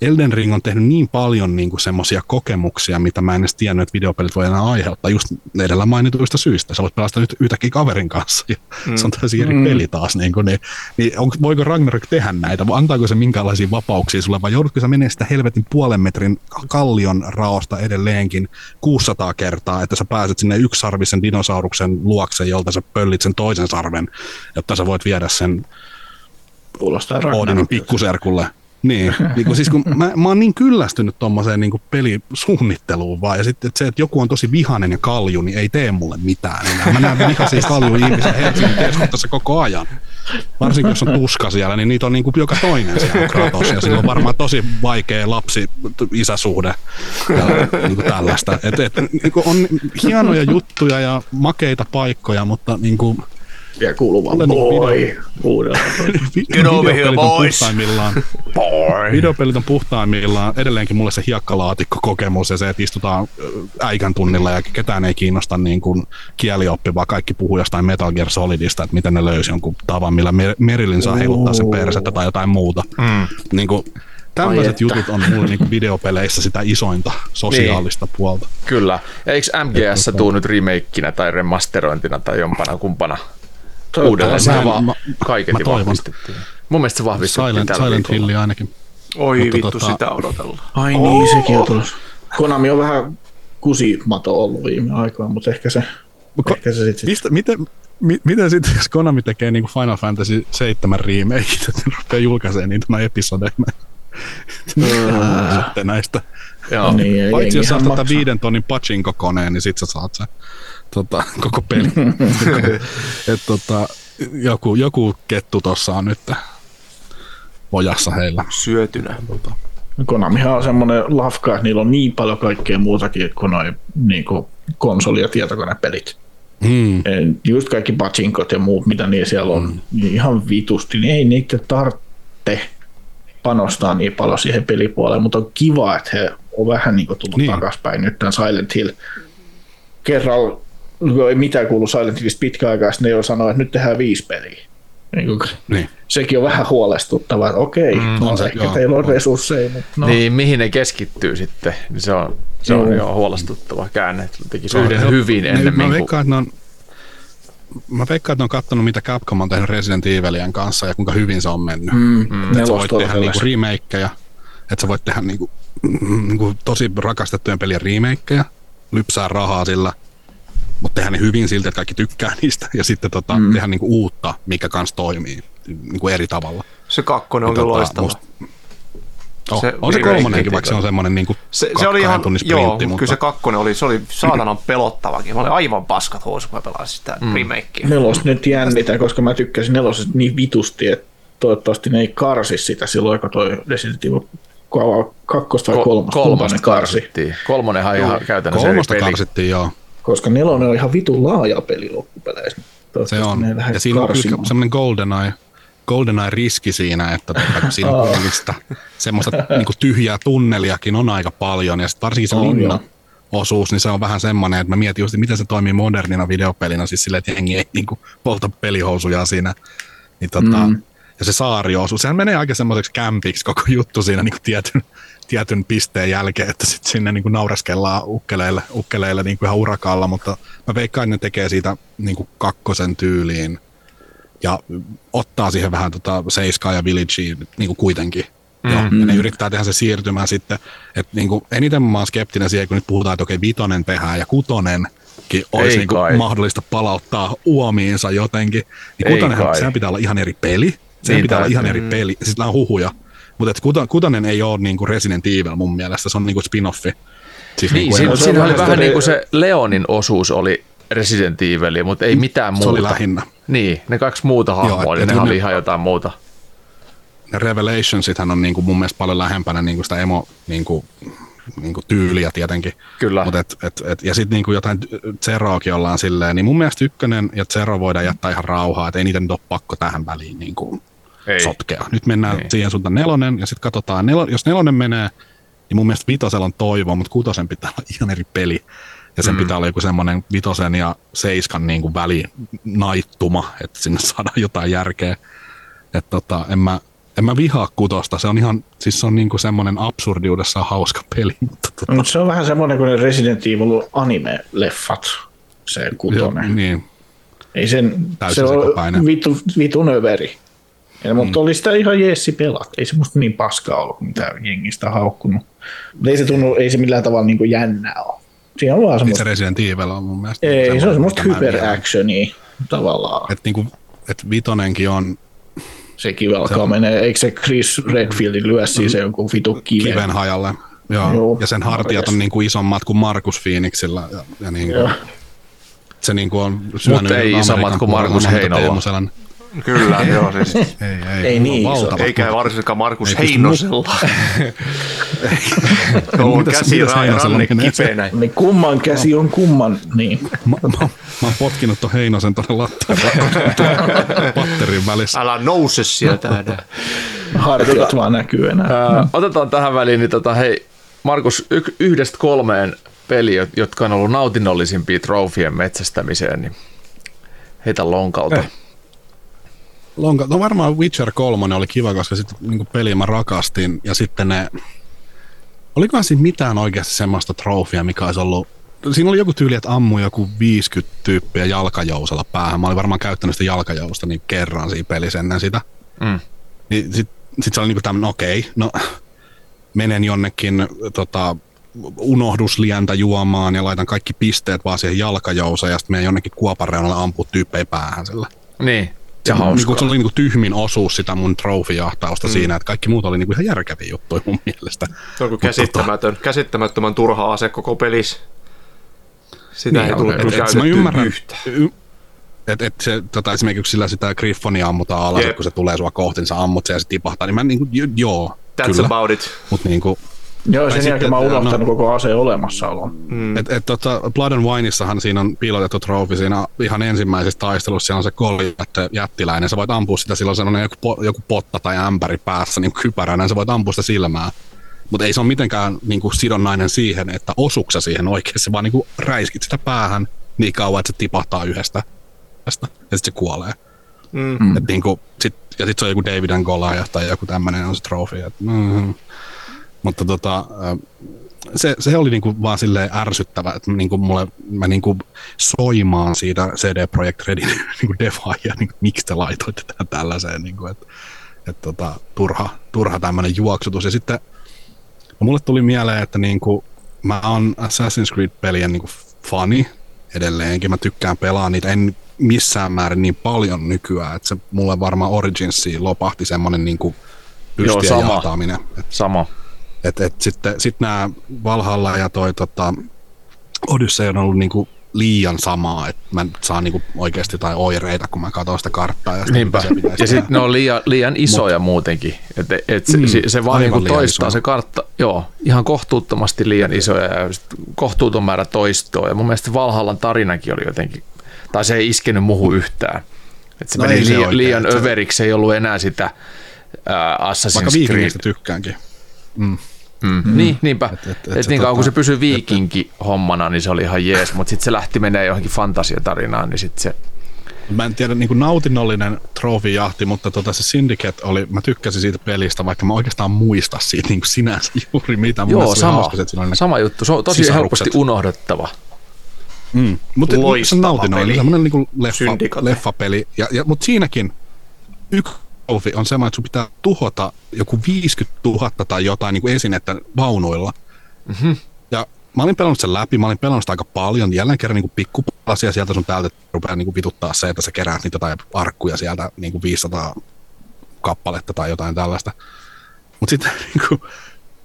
Elden Ring on tehnyt niin paljon niin kuin semmoisia kokemuksia, mitä mä en edes tiennyt, että videopelit voi enää aiheuttaa just edellä mainituista syistä. Sä voit pelastaa nyt yhtäkkiä kaverin kanssa ja mm. se on täysin eri mm. peli taas. Niin, kuin, niin, niin on, voiko Ragnarok tehdä näitä? Antaako se minkälaisia vapauksia sulle vai joudutko sä menemään sitä helvetin puolen metrin kallion raosta edelleenkin 600 kertaa, että sä pääset sinne yksisarvisen dinosauruksen luokse, jolta sä pöllit sen toisen sarven, jotta sä voit viedä sen Kuulostaa Odinin pikkuserkulle niin, niin kuin siis kun mä, mä oon niin kyllästynyt tuommoiseen niin pelisuunnitteluun vaan, ja sitten että se, että joku on tosi vihainen ja kalju, niin ei tee mulle mitään enää. Mä näen vihaisia kalju ihmisiä Helsingin keskustassa koko ajan. Varsinkin jos on tuska siellä, niin niitä on niin kuin joka toinen siellä Kratos, ja sillä on varmaan tosi vaikea lapsi-isäsuhde ja niin kuin tällaista. Et, et, niin kuin on hienoja juttuja ja makeita paikkoja, mutta niin kuin, ja kuuluu vaan boy uudella. Get over here, boys. Boy. Videopelit on puhtaimmillaan edelleenkin mulle se hiekkalaatikko-kokemus ja se, että istutaan äikän tunnilla ja ketään ei kiinnosta niin kuin kielioppi, vaan kaikki puhuu jostain Metal Gear Solidista, että miten ne löysi jonkun tavan, millä Merilin saa heiluttaa sen persettä tai jotain muuta. Mm. Niin kuin, tämmöiset jutut on mulle niin uudioopeleissä sitä isointa sosiaalista niin. puolta. Kyllä. Ja eikö MGS tuu nyt remakeinä tai remasterointina tai jompana kumpana? Uudelleen. Sehän vaan mä, kaiketin mä vahvistettiin. Mun mielestä se vahvistettiin Silent, tällä Silent Hill ainakin. Oi Mutta vittu, tota... sitä odotellaan. Ai oh. niin, sekin on tullut. Konami on vähän kusimato ollut viime aikoina, mutta ehkä se, Ko- ehkä se sitten... Mistä, miten, mi, miten sitten, jos Konami tekee niin kuin Final Fantasy 7 remake, että ne rupeaa julkaisemaan niitä episodeja sitten näistä. Joo. Niin, Paitsi jos saat tätä viiden tonnin pachinko-koneen, niin sit sä saat sen tota, koko peli. Et, tota, joku, joku kettu tuossa on nyt ojassa heillä. Syötynä. Tota. Konamihan on semmoinen lafka, että niillä on niin paljon kaikkea muutakin kuin noin niin kuin konsoli- ja tietokonepelit. Hmm. Just kaikki pachinkot ja muut, mitä niillä siellä on, hmm. niin ihan vitusti, niin ei niitä tarvitse panostaa niin paljon siihen pelipuoleen, mutta on kiva, että he on vähän niin kuin tullut niin. takaspäin nyt tämän Silent Hill kerralla ei mitään kuulu Silent Hillistä pitkä aikaa, sitten ne jo sanoo, että nyt tehdään viisi peliä. Niin kuin, niin. Sekin on vähän huolestuttavaa, että okei, mm, no, se, ehkä joo, teillä on resursseja. Mutta no. Niin, mihin ne keskittyy sitten, niin se on, se on jo huolestuttava käänne, että tekisi yhden hyvin ne, ennen mä veikkaan, että ne on, Mä veikkaan, että ne on katsonut, mitä Capcom on tehnyt Resident Evilien kanssa ja kuinka hyvin se on mennyt. Mm, mm. Että sä voit tehdä niinku remakeja, että sä voit tehdä niinku, niinku tosi rakastettujen pelien remakeja, lypsää rahaa sillä – mutta tehdä ne hyvin siltä, että kaikki tykkää niistä, ja sitten tota, mm. tehdä niinku uutta, mikä kanssa toimii niinku eri tavalla. Se kakkonen on tota, loistava. Musta, Oh, se on se kolmonenkin, vaikka se on semmoinen niin se, se oli ihan, joo, mutta... kyllä se kakkonen oli, se oli saatanan pelottavakin. Mä olin aivan paskat housu, kun mä pelasin sitä mm. remakea. Nelos nyt jännitä, koska mä tykkäsin nelosesta niin vitusti, että toivottavasti ne ei karsi sitä silloin, kun toi Resident Evil kakkosta vai kolmosta, kolmosta karsi. Kolmonenhan ihan käytännössä Kolmosta karsittiin, joo koska nelonen on ihan vitun laaja peli loppupeleissä. Se on, ja siinä on kyllä semmoinen GoldenEye, GoldenEye-riski siinä, että tuota, siinä on sitä semmoista niin tyhjää tunneliakin on aika paljon, ja varsinkin se on, linna, osuus, niin se on vähän semmoinen, että mä mietin just, miten se toimii modernina videopelina, siis silleen, että jengi ei niin kuin, polta pelihousuja siinä. Niin, tota, mm. Ja se saariosuus, sehän menee aika semmoiseksi kämpiksi koko juttu siinä niin kuin tietyn, tietyn pisteen jälkeen, että sitten sinne niin kuin nauraskellaan ukkeleille, ukkeleille niin kuin ihan urakalla, mutta mä veikkaan, että ne tekee siitä niin kuin kakkosen tyyliin ja ottaa siihen vähän tota Seiskaa ja Villagea niin kuin kuitenkin. Mm-hmm. Joo, ja ne mm-hmm. yrittää tehdä se siirtymään sitten, että niin kuin, eniten mä oon skeptinen siihen, kun nyt puhutaan, että okei, vitonen tehdään ja kutonen, olisi niin kuin mahdollista palauttaa uomiinsa jotenkin. Niin kutonenhan, sehän pitää olla ihan eri peli. Sehän niin, pitää olla ihan eri peli. Siis on huhuja mutta et Kutanen ei ole niinku Resident Evil mun mielestä, se on niinku spin-offi. Siis niin, niinku siinä, siinä oli vähän niin kuin se Leonin osuus oli Resident Evil, mutta ei mitään muuta. Se oli lähinnä. Niin, ne kaksi muuta hahmoa, niin ne, ne oli ihan jotain muuta. Ne Revelationsithan on niinku mun mielestä paljon lähempänä niinku sitä emo niinku, niinku tyyliä tietenkin. Kyllä. Mut et, et, et, ja sitten niinku jotain Zeroakin ollaan silleen, niin mun mielestä ykkönen ja Zero voidaan jättää ihan rauhaa, että ei niitä nyt ole pakko tähän väliin niinku ei. sotkea. Nyt mennään ei. siihen suuntaan nelonen, ja sitten katsotaan, nel, jos nelonen menee, niin mun mielestä vitosella on toivoa, mutta kutosen pitää olla ihan eri peli. Ja sen mm. pitää olla joku semmoinen vitosen ja seiskan niin kuin välinaittuma, että sinne saadaan jotain järkeä. Että tota, en mä, En mä vihaa kutosta, se on ihan, siis se on niinku semmoinen absurdiudessaan hauska peli. Mutta tota, mutta se on vähän semmoinen kuin ne Resident Evil anime-leffat, se kutonen. niin, Ei sen, Täysin se on sekopäinen. vitu, vitun överi. Ja, mutta oli sitä ihan jeessi pelat. Ei se musta niin paskaa ollut, mitä jengistä haukkunut. Mutta ei se tunnu, ei se millään tavalla niin kuin jännää ole. Siinä on vaan niin se semmoista, Resident Evil on mun mielestä. ei, se on semmoista hyperactionia tavallaan. Että niinku, et vitonenkin on Sekin alkaa menee, eikö se Chris Redfieldin lyö siis se joku vitu kiven? kiven hajalle. Joo. Joo. Ja sen hartiat on niinku isommat kuin Markus Phoenixilla. Ja, ja niinku, Joo. se niinku on syönyt ei Amerikan isommat kuin Markus Heinolla. Kyllä, joo siis. Ei, ei, Ei niin iso. Eikä varsinkaan Markus Ei Heinosella. Joo, Mitäs- käsi mitäs ra- Heinosella ranne menee? kipeänä. Niin kumman käsi on kumman, niin. Mä, mä, mä oon potkinut ton Heinosen tuonne lattiaan patterin välissä. Älä nouse sieltä enää. Hartiat vaan näkyy enää. Ää, otetaan tähän väliin, niin tota, hei, Markus, y- yhdestä kolmeen peliä, jotka on ollut nautinnollisimpia trofien metsästämiseen, niin heitä lonkalta. Eh. Lonka, no varmaan Witcher 3 oli kiva, koska sitten niin peliä mä rakastin. Ja sitten ne... Olikohan siinä mitään oikeasti semmoista trofia, mikä olisi ollut... Siinä oli joku tyyli, että ammu joku 50 tyyppiä jalkajousella päähän. Mä olin varmaan käyttänyt sitä jalkajousta niin kerran siinä pelissä ennen sitä. Mm. Niin sit, sit se oli niinku tämmönen, okei, okay, no menen jonnekin tota, unohduslientä juomaan ja laitan kaikki pisteet vaan siihen jalkajouseen ja sitten menen jonnekin kuopan reunalle ampua tyyppejä päähän sillä. Niin, Se, niinku, se oli niinku tyhmin osuus sitä mun trofijahtausta mm. siinä, että kaikki muut oli niinku ihan järkeviä juttuja mun mielestä. Se on kuin käsittämätön, käsittämättömän turha ase koko pelissä. Sitä ei Niin, tule et- kyllä et- mä ymmärrän, yhtään. y- et, et se, tota, esimerkiksi sillä sitä Griffonia ammutaan alas, Jep. kun se tulee sua kohti, niin sä ammut sen ja se tipahtaa, niin mä niinku, joo, That's kyllä, about it. mutta niinku, Joo, sen sitten, jälkeen mä oon että, unohtanut no- koko aseen olemassaolon. Mm. Et, et, tota, Blood and Wineissahan siinä on piilotettu trofi siinä ihan ensimmäisessä taistelussa, siellä on se koljätte jättiläinen, sä voit ampua sitä, sillä on sellainen joku, po, joku potta tai ämpäri päässä niin kypäränä, sä voit ampua sitä silmää. Mutta ei se ole mitenkään niin kuin, sidonnainen siihen, että osuksa siihen oikein, se vaan niin kuin, räiskit sitä päähän niin kauan, että se tipahtaa yhdestä tästä, ja sitten se kuolee. Mm. Et, niin kuin, sit, ja sitten se on joku David and Goliath tai joku tämmöinen on se trofi. Et, mm, mutta tota, se, se oli niinku vaan silleen ärsyttävä, että niinku mulle, mä niinku soimaan siitä CD Projekt Redin niinku devaajia, niinku, miksi te laitoitte tähän tällaiseen, niinku, että et tota, turha, turha tämmöinen juoksutus. Ja sitten no mulle tuli mieleen, että niinku, mä oon Assassin's Creed-pelien niinku fani edelleenkin, mä tykkään pelaa niitä, en missään määrin niin paljon nykyään, että se mulle varmaan Originsiin lopahti semmoinen niinku Joo, sama. jahtaaminen. Et Sama. Et, et sitten sit nämä Valhalla ja toi tota, Odyssey on ollut niinku liian samaa, että mä saan niinku oikeasti jotain oireita, kun mä katson sitä karttaa. Ja Niinpä. se Ja sitten ne on liian, liian isoja muutenkin. Et, et se, Mm, se, se vaan niinku liian toistaa se kartta. Joo, ihan kohtuuttomasti liian isoja ja kohtuuton määrä toistoa. Ja mun mielestä Valhallan tarinakin oli jotenkin, tai se ei iskenyt muuhun yhtään. Et se No meni ei se liian, oikein, liian että se- överiksi, ei ollut enää sitä Vaikka Assassin's Creed. viikingistä tykkäänkin. Mm. Mm. Niin, niinpä. Et- Et, et- et, niin kauan tota- kun se pysyi viikinki hommana, niin se oli ihan jees, mutta sitten se lähti menee johonkin fantasiatarinaan, niin sitten se... Mä en tiedä, niin kuin nautinnollinen trofijahti, mutta tota, se Syndicate oli, mä tykkäsin siitä pelistä, vaikka mä oikeastaan muista siitä niin kuin sinänsä juuri mitä. Mun Joo, mielestä se oli sama, hauska, että siinä oli sama juttu. Se on tosi sisarukset. helposti unohdettava. Mm. Mutta se Loistava nautinnollinen, semmoinen niinku leffa, leffapeli. Ja, ja, mutta siinäkin yksi trofi on semmoinen, että sun pitää tuhota joku 50 000 tai jotain niin kuin esinettä vaunuilla. Mm-hmm. Ja mä olin pelannut sen läpi, mä olin pelannut sitä aika paljon, jälleen kerran niin pikkupalasia sieltä sun täältä rupeaa niin kuin vituttaa se, että sä keräät niitä jotain arkkuja sieltä niin kuin 500 kappaletta tai jotain tällaista. Mutta sitten niin kuin,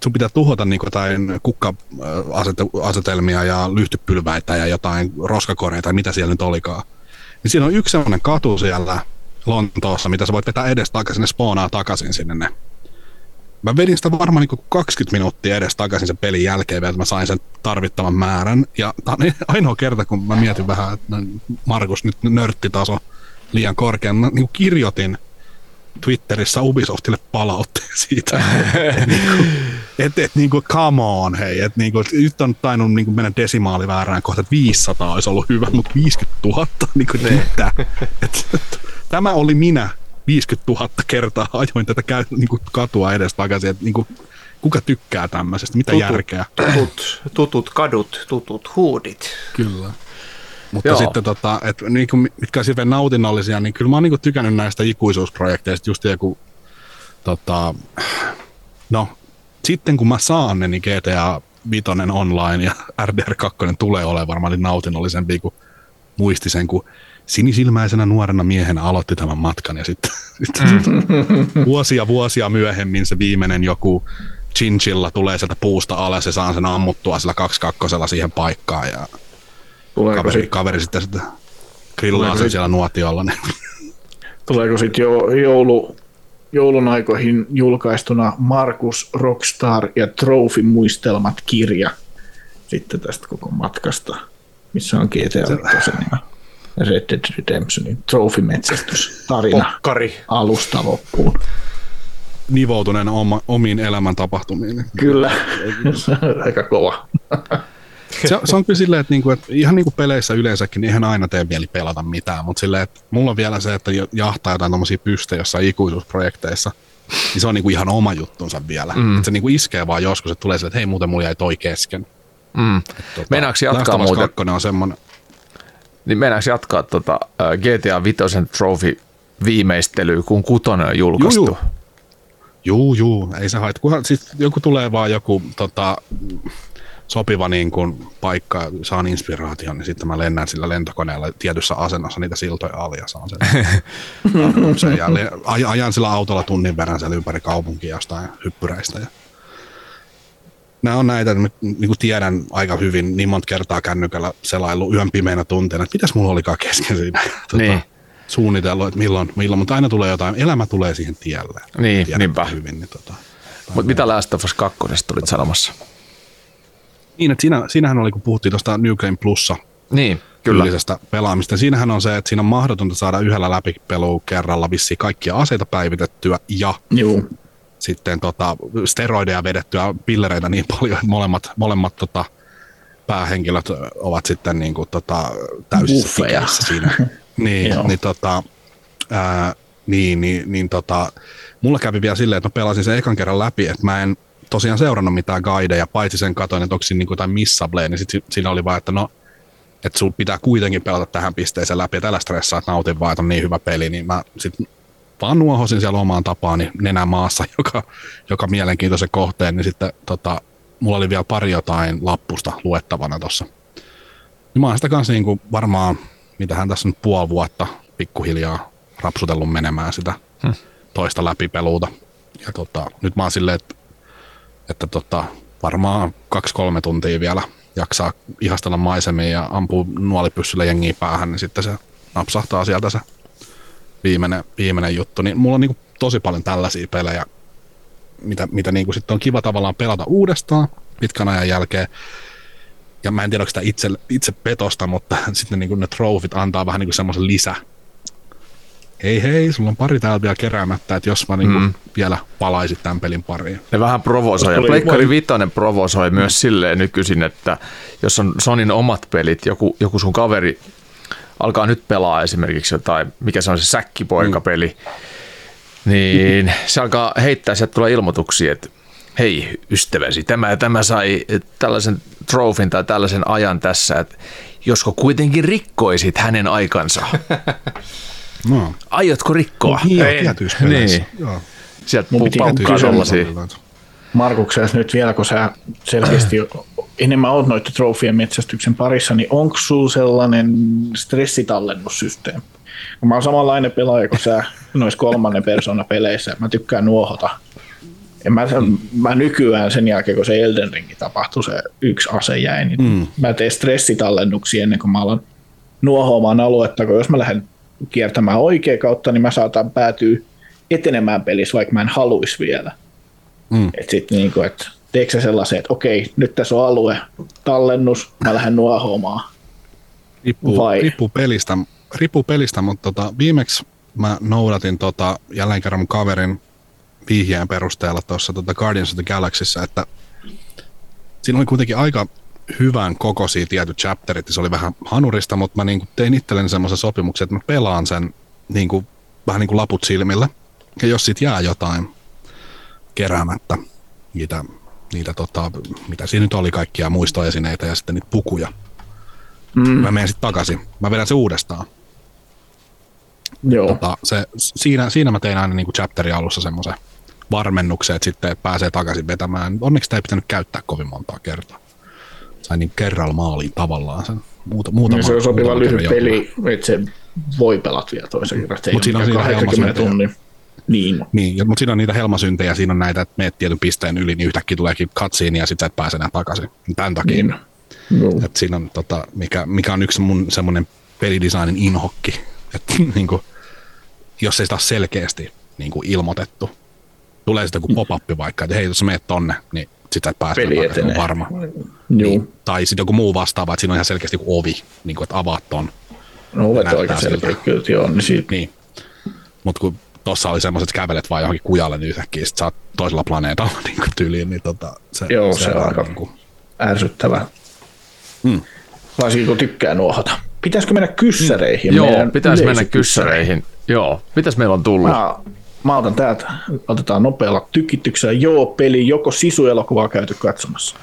sun pitää tuhota niin jotain kukka-asetelmia ja lyhtypylväitä ja jotain roskakoreita tai mitä siellä nyt olikaan. Niin siinä on yksi sellainen katu siellä Lontoossa, mitä sä voit vetää edes takaisin, ne spoonaa takaisin sinne ne. Mä vedin sitä varmaan niin 20 minuuttia edes takaisin sen pelin jälkeen, vielä, että mä sain sen tarvittavan määrän. Ja tää on ainoa kerta, kun mä mietin vähän, että no, Markus nyt nörttitaso liian korkea. Mä niin kirjoitin Twitterissä Ubisoftille palautteen siitä. Että et, niinku, come on, hei. Et, niinku, et nyt on tainnut niinku, mennä desimaali väärään kohta, että 500 olisi ollut hyvä, mutta 50 000, niinku, mitä? Et, et, tämä oli minä 50 000 kertaa ajoin tätä käy, niin kuin katua edes takaisin, että niin kuin, kuka tykkää tämmöisestä, mitä Tutut. järkeä. Tutut, tutut kadut, tutut huudit. Kyllä. Mutta Joo. Sitten, tota, et, niin kuin, mitkä on hirveän nautinnollisia, niin kyllä mä oon niin kuin, tykännyt näistä ikuisuusprojekteista, just joku, tota, no, sitten kun mä saan ne, niin GTA 5 online ja RDR2 tulee olemaan varmaan niin nautinnollisempi kuin muisti sen, kun sinisilmäisenä nuorena miehenä aloitti tämän matkan ja sitten, sitten mm. vuosia vuosia myöhemmin se viimeinen joku chinchilla tulee sieltä puusta alas ja saan sen ammuttua sillä kaksikakkosella siihen paikkaan ja Tuleeko kaveri, sitten kaveri sitten, sitten grillaa Tuleeko sen sit- siellä nuotiolla. Niin. tuleeko sit jo joulu, joulun aikoihin julkaistuna Markus Rockstar ja Trophy muistelmat kirja sitten tästä koko matkasta, missä on GTA 5 ja Red Dead Redemptionin Trophy-metsästys tarina Pokkari. alusta loppuun. Nivoutuneen oma, omiin elämän tapahtumiin. niin Kyllä, aika kova. Se, se on kyllä silleen, että, niinku, että ihan niin kuin peleissä yleensäkin, niin eihän aina tee mieli pelata mitään, mutta silleen, että mulla on vielä se, että jahtaa jotain tommosia pystejä jossain ikuisuusprojekteissa, niin se on niinku ihan oma juttunsa vielä. Mm. Että se niinku iskee vaan joskus, että tulee silleen, että hei muuten mulla jäi toi kesken. Mm. Tota, Meinaatko jatkaa muuten? 2 on semmoinen, Niin meinaaks jatkaa tota, ä, GTA 5 trophy viimeistelyä, kun kutonen on julkaistu? Juu, juu, juu, ei se haittaa. Kunhan siis joku tulee vaan joku tota, sopiva niin kuin, paikka, saan inspiraation, niin sitten mä lennän sillä lentokoneella tietyssä asennossa niitä siltoja ali ja saan sen. sen ja ajan sillä autolla tunnin verran siellä ympäri kaupunkia jostain hyppyreistä. Ja nämä on näitä, että niin kuin tiedän aika hyvin niin monta kertaa kännykällä selailu yön pimeänä tunteina, että mitäs mulla olikaan kesken siinä. Tota, Niin. Suunnitellut, että milloin, milloin, mutta aina tulee jotain, elämä tulee siihen tielle. Niin, Tiedän niinpä. Hyvin, niin, tota, Mutta mitä Last of Us 2 olit sanomassa? niin, että siinä, siinähän oli, kun puhuttiin tuosta New Game Plussa Niin, kyllä. pelaamista. Siinähän on se, että siinä on mahdotonta saada yhdellä läpipelu kerralla vissiin kaikkia aseita päivitettyä ja Juu, sitten tota, steroideja vedettyä pillereitä niin paljon, että molemmat, molemmat tota, päähenkilöt ovat sitten niin kuin, tota, täysissä siinä. niin, niin, tota, ää, niin, niin, niin tota, mulla kävi vielä silleen, että mä pelasin sen ekan kerran läpi, että mä en tosiaan seurannut mitään guideja, paitsi sen katoin, että onko siinä niin jotain missableja, niin sitten siinä oli vaan, että no, että sun pitää kuitenkin pelata tähän pisteeseen läpi, että älä stressaa, että nautin vaan, että on niin hyvä peli, niin mä sitten vaan nuohosin siellä omaan tapaani nenä maassa, joka, joka mielenkiintoisen kohteen, niin sitten tota, mulla oli vielä pari jotain lappusta luettavana tuossa. Niin mä oon sitä kanssa niin kuin varmaan, mitähän tässä nyt puoli vuotta pikkuhiljaa rapsutellut menemään sitä hmm. toista läpipeluuta. Ja tota, nyt mä oon silleen, että, että tota, varmaan kaksi-kolme tuntia vielä jaksaa ihastella maisemia ja ampuu nuolipyssyllä jengiä päähän, niin sitten se napsahtaa sieltä se viimeinen, viimeinen juttu. Niin mulla on niin tosi paljon tällaisia pelejä, mitä, mitä niin kuin sitten on kiva tavallaan pelata uudestaan pitkän ajan jälkeen. Ja mä en tiedä, onko sitä itse, itse petosta, mutta sitten niin kuin ne trofit antaa vähän niin kuin semmoisen lisä. Hei hei, sulla on pari täällä vielä keräämättä, että jos mä niin kuin mm. vielä palaisit tämän pelin pariin. Ne vähän provosoi. Ja Oli- Pleikkari Vitoinen provosoi myös silleen nykyisin, että jos on Sonin omat pelit, joku, joku sun kaveri alkaa nyt pelaa esimerkiksi jotain, mikä se on se säkkipoikapeli, niin se alkaa heittää, sieltä tulee ilmoituksia, että hei ystäväsi, tämä ja tämä sai tällaisen trofin tai tällaisen ajan tässä, että josko kuitenkin rikkoisit hänen aikansa. No, Aiotko rikkoa? niin, Ei. tietyissä. Niin. Joo. Sieltä pu- Markuksessa nyt vielä, kun sä selkeästi enemmän oot noita trofien metsästyksen parissa, niin onko sulla sellainen stressitallennussysteemi? Mä oon samanlainen pelaaja kuin sä noissa kolmannen persoonan peleissä, mä tykkään nuohota. En mä, mä nykyään sen jälkeen, kun se Elden Ringi tapahtui, se yksi ase jäi, niin mm. mä teen stressitallennuksia ennen kuin mä alan nuohoamaan aluetta, kun jos mä lähden kiertämään oikea kautta, niin mä saatan päätyä etenemään pelissä, vaikka mä en haluaisi vielä. Mm. Että sitten niinku, että teekö sä sellaisen, että okei, nyt tässä on alue, tallennus, mä lähden nuohoamaan. Riippuu, Vai? riippuu pelistä, riippuu pelistä, mutta tota, viimeksi mä noudatin tota, jälleen kerran mun kaverin vihjeen perusteella tuossa tota Guardians of the Galaxyssä, että siinä oli kuitenkin aika hyvän kokoisia tietyt chapterit, se oli vähän hanurista, mutta mä niinku tein itselleni semmoisen sopimuksen, että mä pelaan sen niinku vähän niin kuin laput silmillä. Ja jos sit jää jotain keräämättä, niitä, niitä tota, mitä siinä nyt oli, kaikkia muistoesineitä ja sitten niitä pukuja, mm. mä menen sitten takaisin. Mä vedän se uudestaan. Joo. Tota, se, siinä, siinä mä tein aina niin kuin chapterin alussa semmoisen varmennuksen, että sitten pääsee takaisin vetämään. Onneksi sitä ei pitänyt käyttää kovin montaa kertaa. Sain niin kerralla maaliin tavallaan sen. Muuta, muutama, Niin se on sopiva lyhyt peli, että se voi pelata vielä toisen kerran. Se ei Mut siinä on siinä 80 helmasyntejä. tunnin. Niin, Niin, mutta siinä on niitä helmasyntejä, siinä on näitä, että meet tietyn pisteen yli, niin yhtäkkiä tuleekin cutscene ja sitten sä et pääse enää takaisin. Tämän takia. niin. Joo. Et siinä on, tota, mikä, mikä on yksi mun semmoinen pelidesignin inhokki, että niin kuin, jos ei sitä ole selkeästi niin kuin ilmoitettu, tulee sitten joku pop-up vaikka, että hei, jos sä meet tonne, niin sit sä et pääse Peli takaisin, on varma. Joo. Niin, tai sitten joku muu vastaava, että siinä on ihan selkeästi joku ovi, niin kuin, että avaat ton. No olet näyttää aika selkeä, kyllä, joo, niin siitä Niin. Mutta kun tossa oli semmoiset, että kävelet vaan johonkin kujalle, niin yhtäkkiä sit sä oot toisella planeetalla niin kuin tyyliin, niin tota, se, Joo, se on vaan aika- niin kuin, ärsyttävää. Mm. Varsinkin kun tykkää nuohota. Pitäisikö mennä kyssäreihin? Joo, meidän pitäisi mennä kyssäreihin. Joo, mitäs meillä on tullut? Mä, mä otan täältä, otetaan nopealla tykityksellä. Joo, peli, joko sisuelokuvaa käyty katsomassa?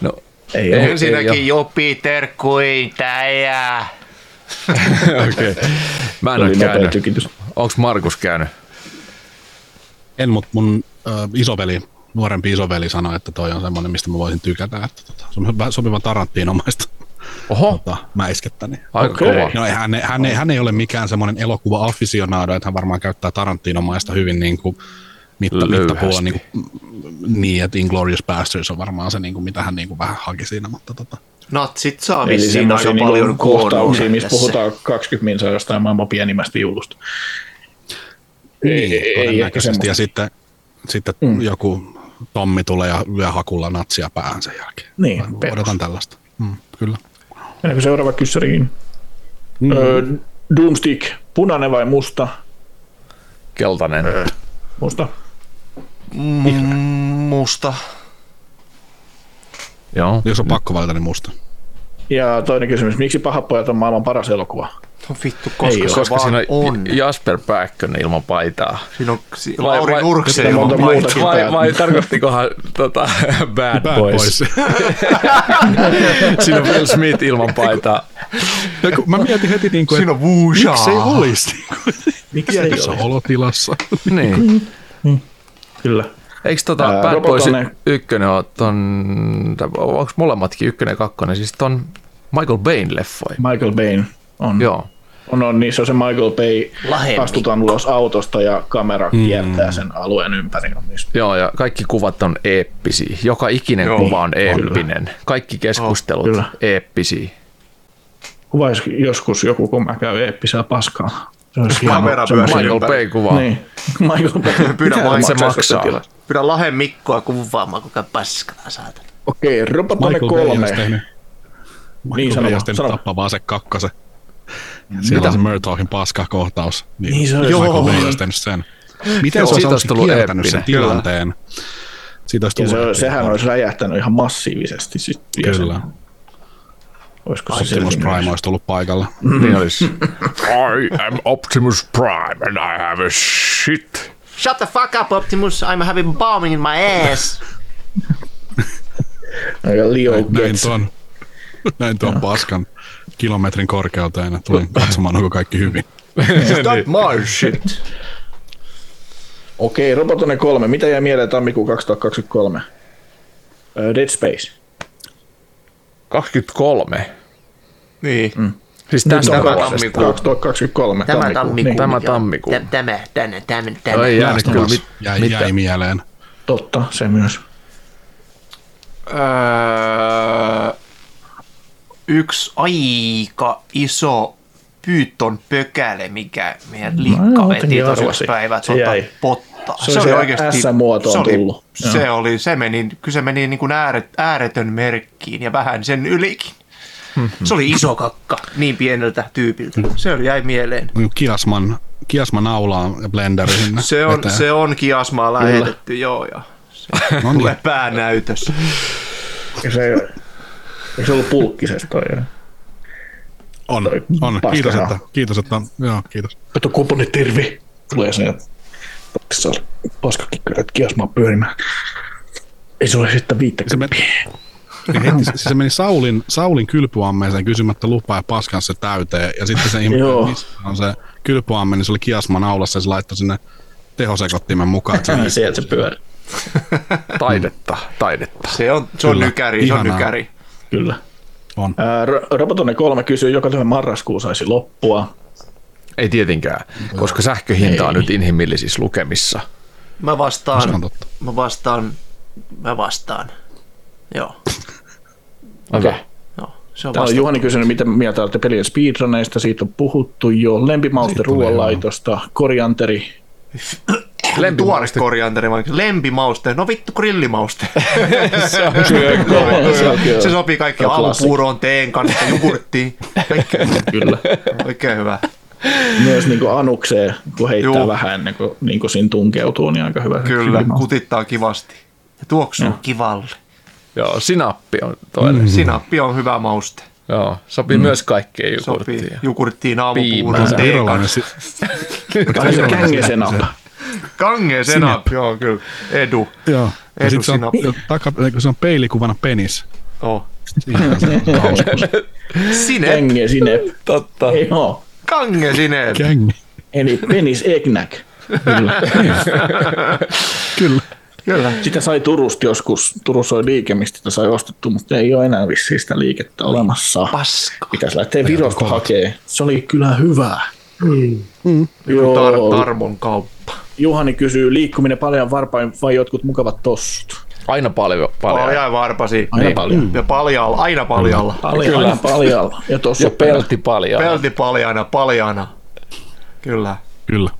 No, Ei, Ei, ole. ei Ensinnäkin Jopi Terkkuin, täjää. okei. Mä en ole käynyt. tykitys. Onko Markus käynyt? En, mutta mun ö, isoveli, nuorempi isoveli sanoi, että toi on semmoinen, mistä mä voisin tykätä. Että tota, se on hyvä- sopivan Tarantinomaista Oho, tota, mäiskettä. Niin. aika Okei. kova. No, ei, hän, ei, hän, ei, hän ei ole mikään semmoinen elokuva aficionado, että hän varmaan käyttää Tarantinomaista hyvin niin kuin mitta, mittapuolla niin, kuin, niin, että Inglourious Basterds on varmaan se, niin kuin, mitä hän niin kuin vähän haki siinä, mutta tota, Natsit saa vissiin aika niin paljon kohtauksia, missä puhutaan 20 minsaa jostain maailman pienimmästä viulusta. Ei, ei, ei. Ja sitten, sitten mm. joku Tommi tulee ja lyö hakulla natsia päähän sen jälkeen. Niin, perus. Odotan tällaista. Mm, kyllä. Mennäänkö seuraava kyssäriin? Mm. Öö, Doomstick, punainen vai musta? Keltainen. Musta. Mm, Musta. Joo. Jos on pakko valita, niin musta. Ja toinen kysymys, miksi Pahapojat on maailman paras elokuva? No vittu, Ei koska oo. se Koska vaan siinä on on. Jasper Pääkkönen ilman paitaa. Siinä on si- Vai- Lauri vai- Nurksen Sitten ilman paitaa. Vai, Bad- vai tarkoittikohan tota, Bad, Bad Boys? Boys. Siinä on Will Smith ilman paitaa. Ja kun mä mietin heti, niin kuin, Siinä että on Wuja. miksi ei olisi niin kuin, Miksi ei tietyssä ole? olotilassa. Niin. Kyllä. Eikö tota Ää, Bad Boys ykkönen on ton, onko molemmatkin ykkönen ja kakkonen, siis ton Michael Bain leffoja? Michael Bain on. Joo. On, on, niin se on se Michael Bay, Lahemmin. astutaan ulos autosta ja kamera kiertää sen alueen ympäri. On niissä. Joo, ja kaikki kuvat on eeppisiä. Joka ikinen Joo, kuva on eeppinen. Kaikki keskustelut kyllä. eeppisiä. Kuvaisi joskus joku, kun mä käyn eeppisää paskaa. Hieno. Kamera Se- pyörii. Michael ympäri. Bay kuvaa. Niin. Michael Bay. Pyydä vain, se maksaa. Pyydä Lahen Mikkoa kuvaamaan, kuinka paskana saatana. Okei, Robotone Michael Bay olisi kolme. tehnyt, Michael sano Bay vaan, olisi tehnyt tappavaa se kakkosen. Siellä on se Murtaughn paskakohtaus. Niin, Niin se. Michael Joo. Tehnyt sen. Miten se Siitä olisi olisi tullut kiertänyt sen tilanteen? Siitä olisi tullut se, sehän olisi räjähtänyt ihan massiivisesti. Sit vielä Kyllä. sen. Olisiko se Optimus? Prime olisi tullut paikalla. Niin olisi. I am Optimus Prime and I have a shit. Shut the fuck up, Optimus. I'm having bombing in my ass. Aika Leo Näin tuon, näin tuon paskan kilometrin korkeuteen, että tulin katsomaan, onko kaikki hyvin. Stop my shit. Okei, Robotone 3. Mitä jää mieleen tammikuun 2023? Ö, Dead Space. 23. Niin. Siis tästä Tämä tammikuu. 2023. Tämä tammikuu. Niin, Tämä tammikuu. Tä- Tämä, tänne, tämä, tämä. Ei jäänyt kyllä mit, jäi, mitä. jäi mieleen. totta, se myös. Öö, yksi aika iso pyytton pökäle, mikä meidän likka jotenkin veti tuossa arvasin. päivä Se tuota pottaa. Se oli se S-muotoon se oli, tullut. Se, oli, se meni, kyllä se meni niin kuin ääret, ääretön merkkiin ja vähän sen ylikin. Se oli iso kakka niin pieneltä tyypiltä. Se oli, jäi mieleen. Kiasman, Kiasman naulaa ja blenderi sinne Se on, veteen. se on kiasmaa lähetetty, joo. Ja se No niin. tulee päänäytös. Ja se, eikö se ollut pulkkisesta toi? On, Toi on. Kiitos, että, kiitos, että, joo, kiitos. Kato kuponi tervi. Tulee se, että on paskakikkärät kiasmaa pyörimään. Ei se ole sitten viittä. Se, meni, ja heti, siis se meni Saulin, Saulin kylpyammeeseen kysymättä lupaa ja paskan se täyteen. Ja sitten se ihminen, missä on se kylpyamme, niin se oli kiasman aulassa ja se laittoi sinne tehosekottimen mukaan. Että se, Sieltä se pyörii. Taidetta, taidetta. Se on, se on Kyllä. nykäri, se on nykäri. Kyllä. on. Robotone 3 kysyy, joka tämä marraskuu saisi loppua. Ei tietenkään, koska sähköhinta on nyt inhimillisissä lukemissa. Mä Se on vastaan, totta. mä vastaan, mä vastaan. Joo, Okei. joo. Se on Täällä on. Juhani kysynyt, mitä mieltä olette pelien speedruneista. Siitä on puhuttu jo. Lempimauste ruoanlaitosta, korianteri. Tuore korianteri, vai lempimauste. No vittu grillimauste. Se on Se on kyllä. Se sopii kaikki aamupuuroon, teen kanssa, jogurttiin. Kaikki. Kyllä. Oikein hyvä. Myös niin kuin anukseen, kun heittää Juu. vähän ennen kuin, niin kuin siinä tunkeutuu, niin aika hyvä. Kyllä, grillimauste. kutittaa kivasti. Ja tuoksuu Joo. kivalle. Joo, sinappi on toinen. Mm. Sinappi on hyvä mauste. Joo, sopii mm. myös kaikkeen Sopii jogurttiin. jogurttiin Piimää. aamupuuroon, virolainen, kanssa. Kange senap, joo kyllä. Edu. joo. Ja Edu se on, taka, eikö se on peilikuvana penis. Oh. Siinä on se kauskus. Sine, Känge sinne. Totta. Ei oo. kange sine. Kängi. Eli penis egnäk. Kyllä. Kyllä. Kyllä. Sitä sai Turusta joskus, Turussa oli liike, mistä sitä sai ostettu, mutta ei ole enää vissiin sitä liikettä olemassa. Paska. Pitäisi lähteä Virosta hakee. Se oli kyllä hyvä. Mm. Joo. Tar- tarmon kauppa. Juhani kysyy, liikkuminen paljon varpain vai jotkut mukavat tossut? Aina paljon. paljon. Paljon varpasi. Aina niin. paljon. Ja paljalla, aina paljalla. Paljon, aina paljon. Ja tossa Ja pelti paljon. Pelti paljana, paljana. Kyllä. Kyllä.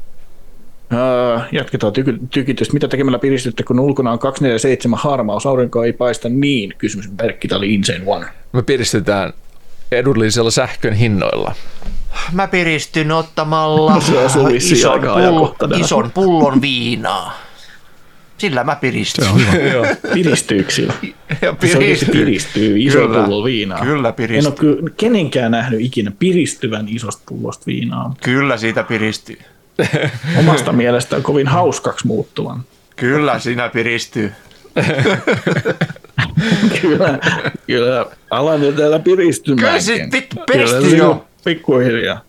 Öö, jatketaan tyky- tykitystä. Mitä tekemällä piristytte, kun ulkona on 247 harmaus, aurinko ei paista niin? Kysymysmerkki, tämä oli Insane One. Me piristetään edullisilla sähkön hinnoilla. Mä piristyn ottamalla Se osuu vissiin ison, aika pull- ajankohtainen. ison pullon viinaa. Sillä mä piristyn. Se on hyvä. Piristyykö sillä? Ja Se oikeasti piristyy iso Kyllä. pullo viinaa. Kyllä En piristyy. ole kyllä kenenkään nähnyt ikinä piristyvän isosta pullosta viinaa. Kyllä siitä piristyy. Omasta mielestään kovin hauskaksi muuttuvan. Kyllä siinä piristyy. Kyllä, kyllä. Alan jo täällä piristymään. Kyllä se piristyy jo. Pikkuhiljaa.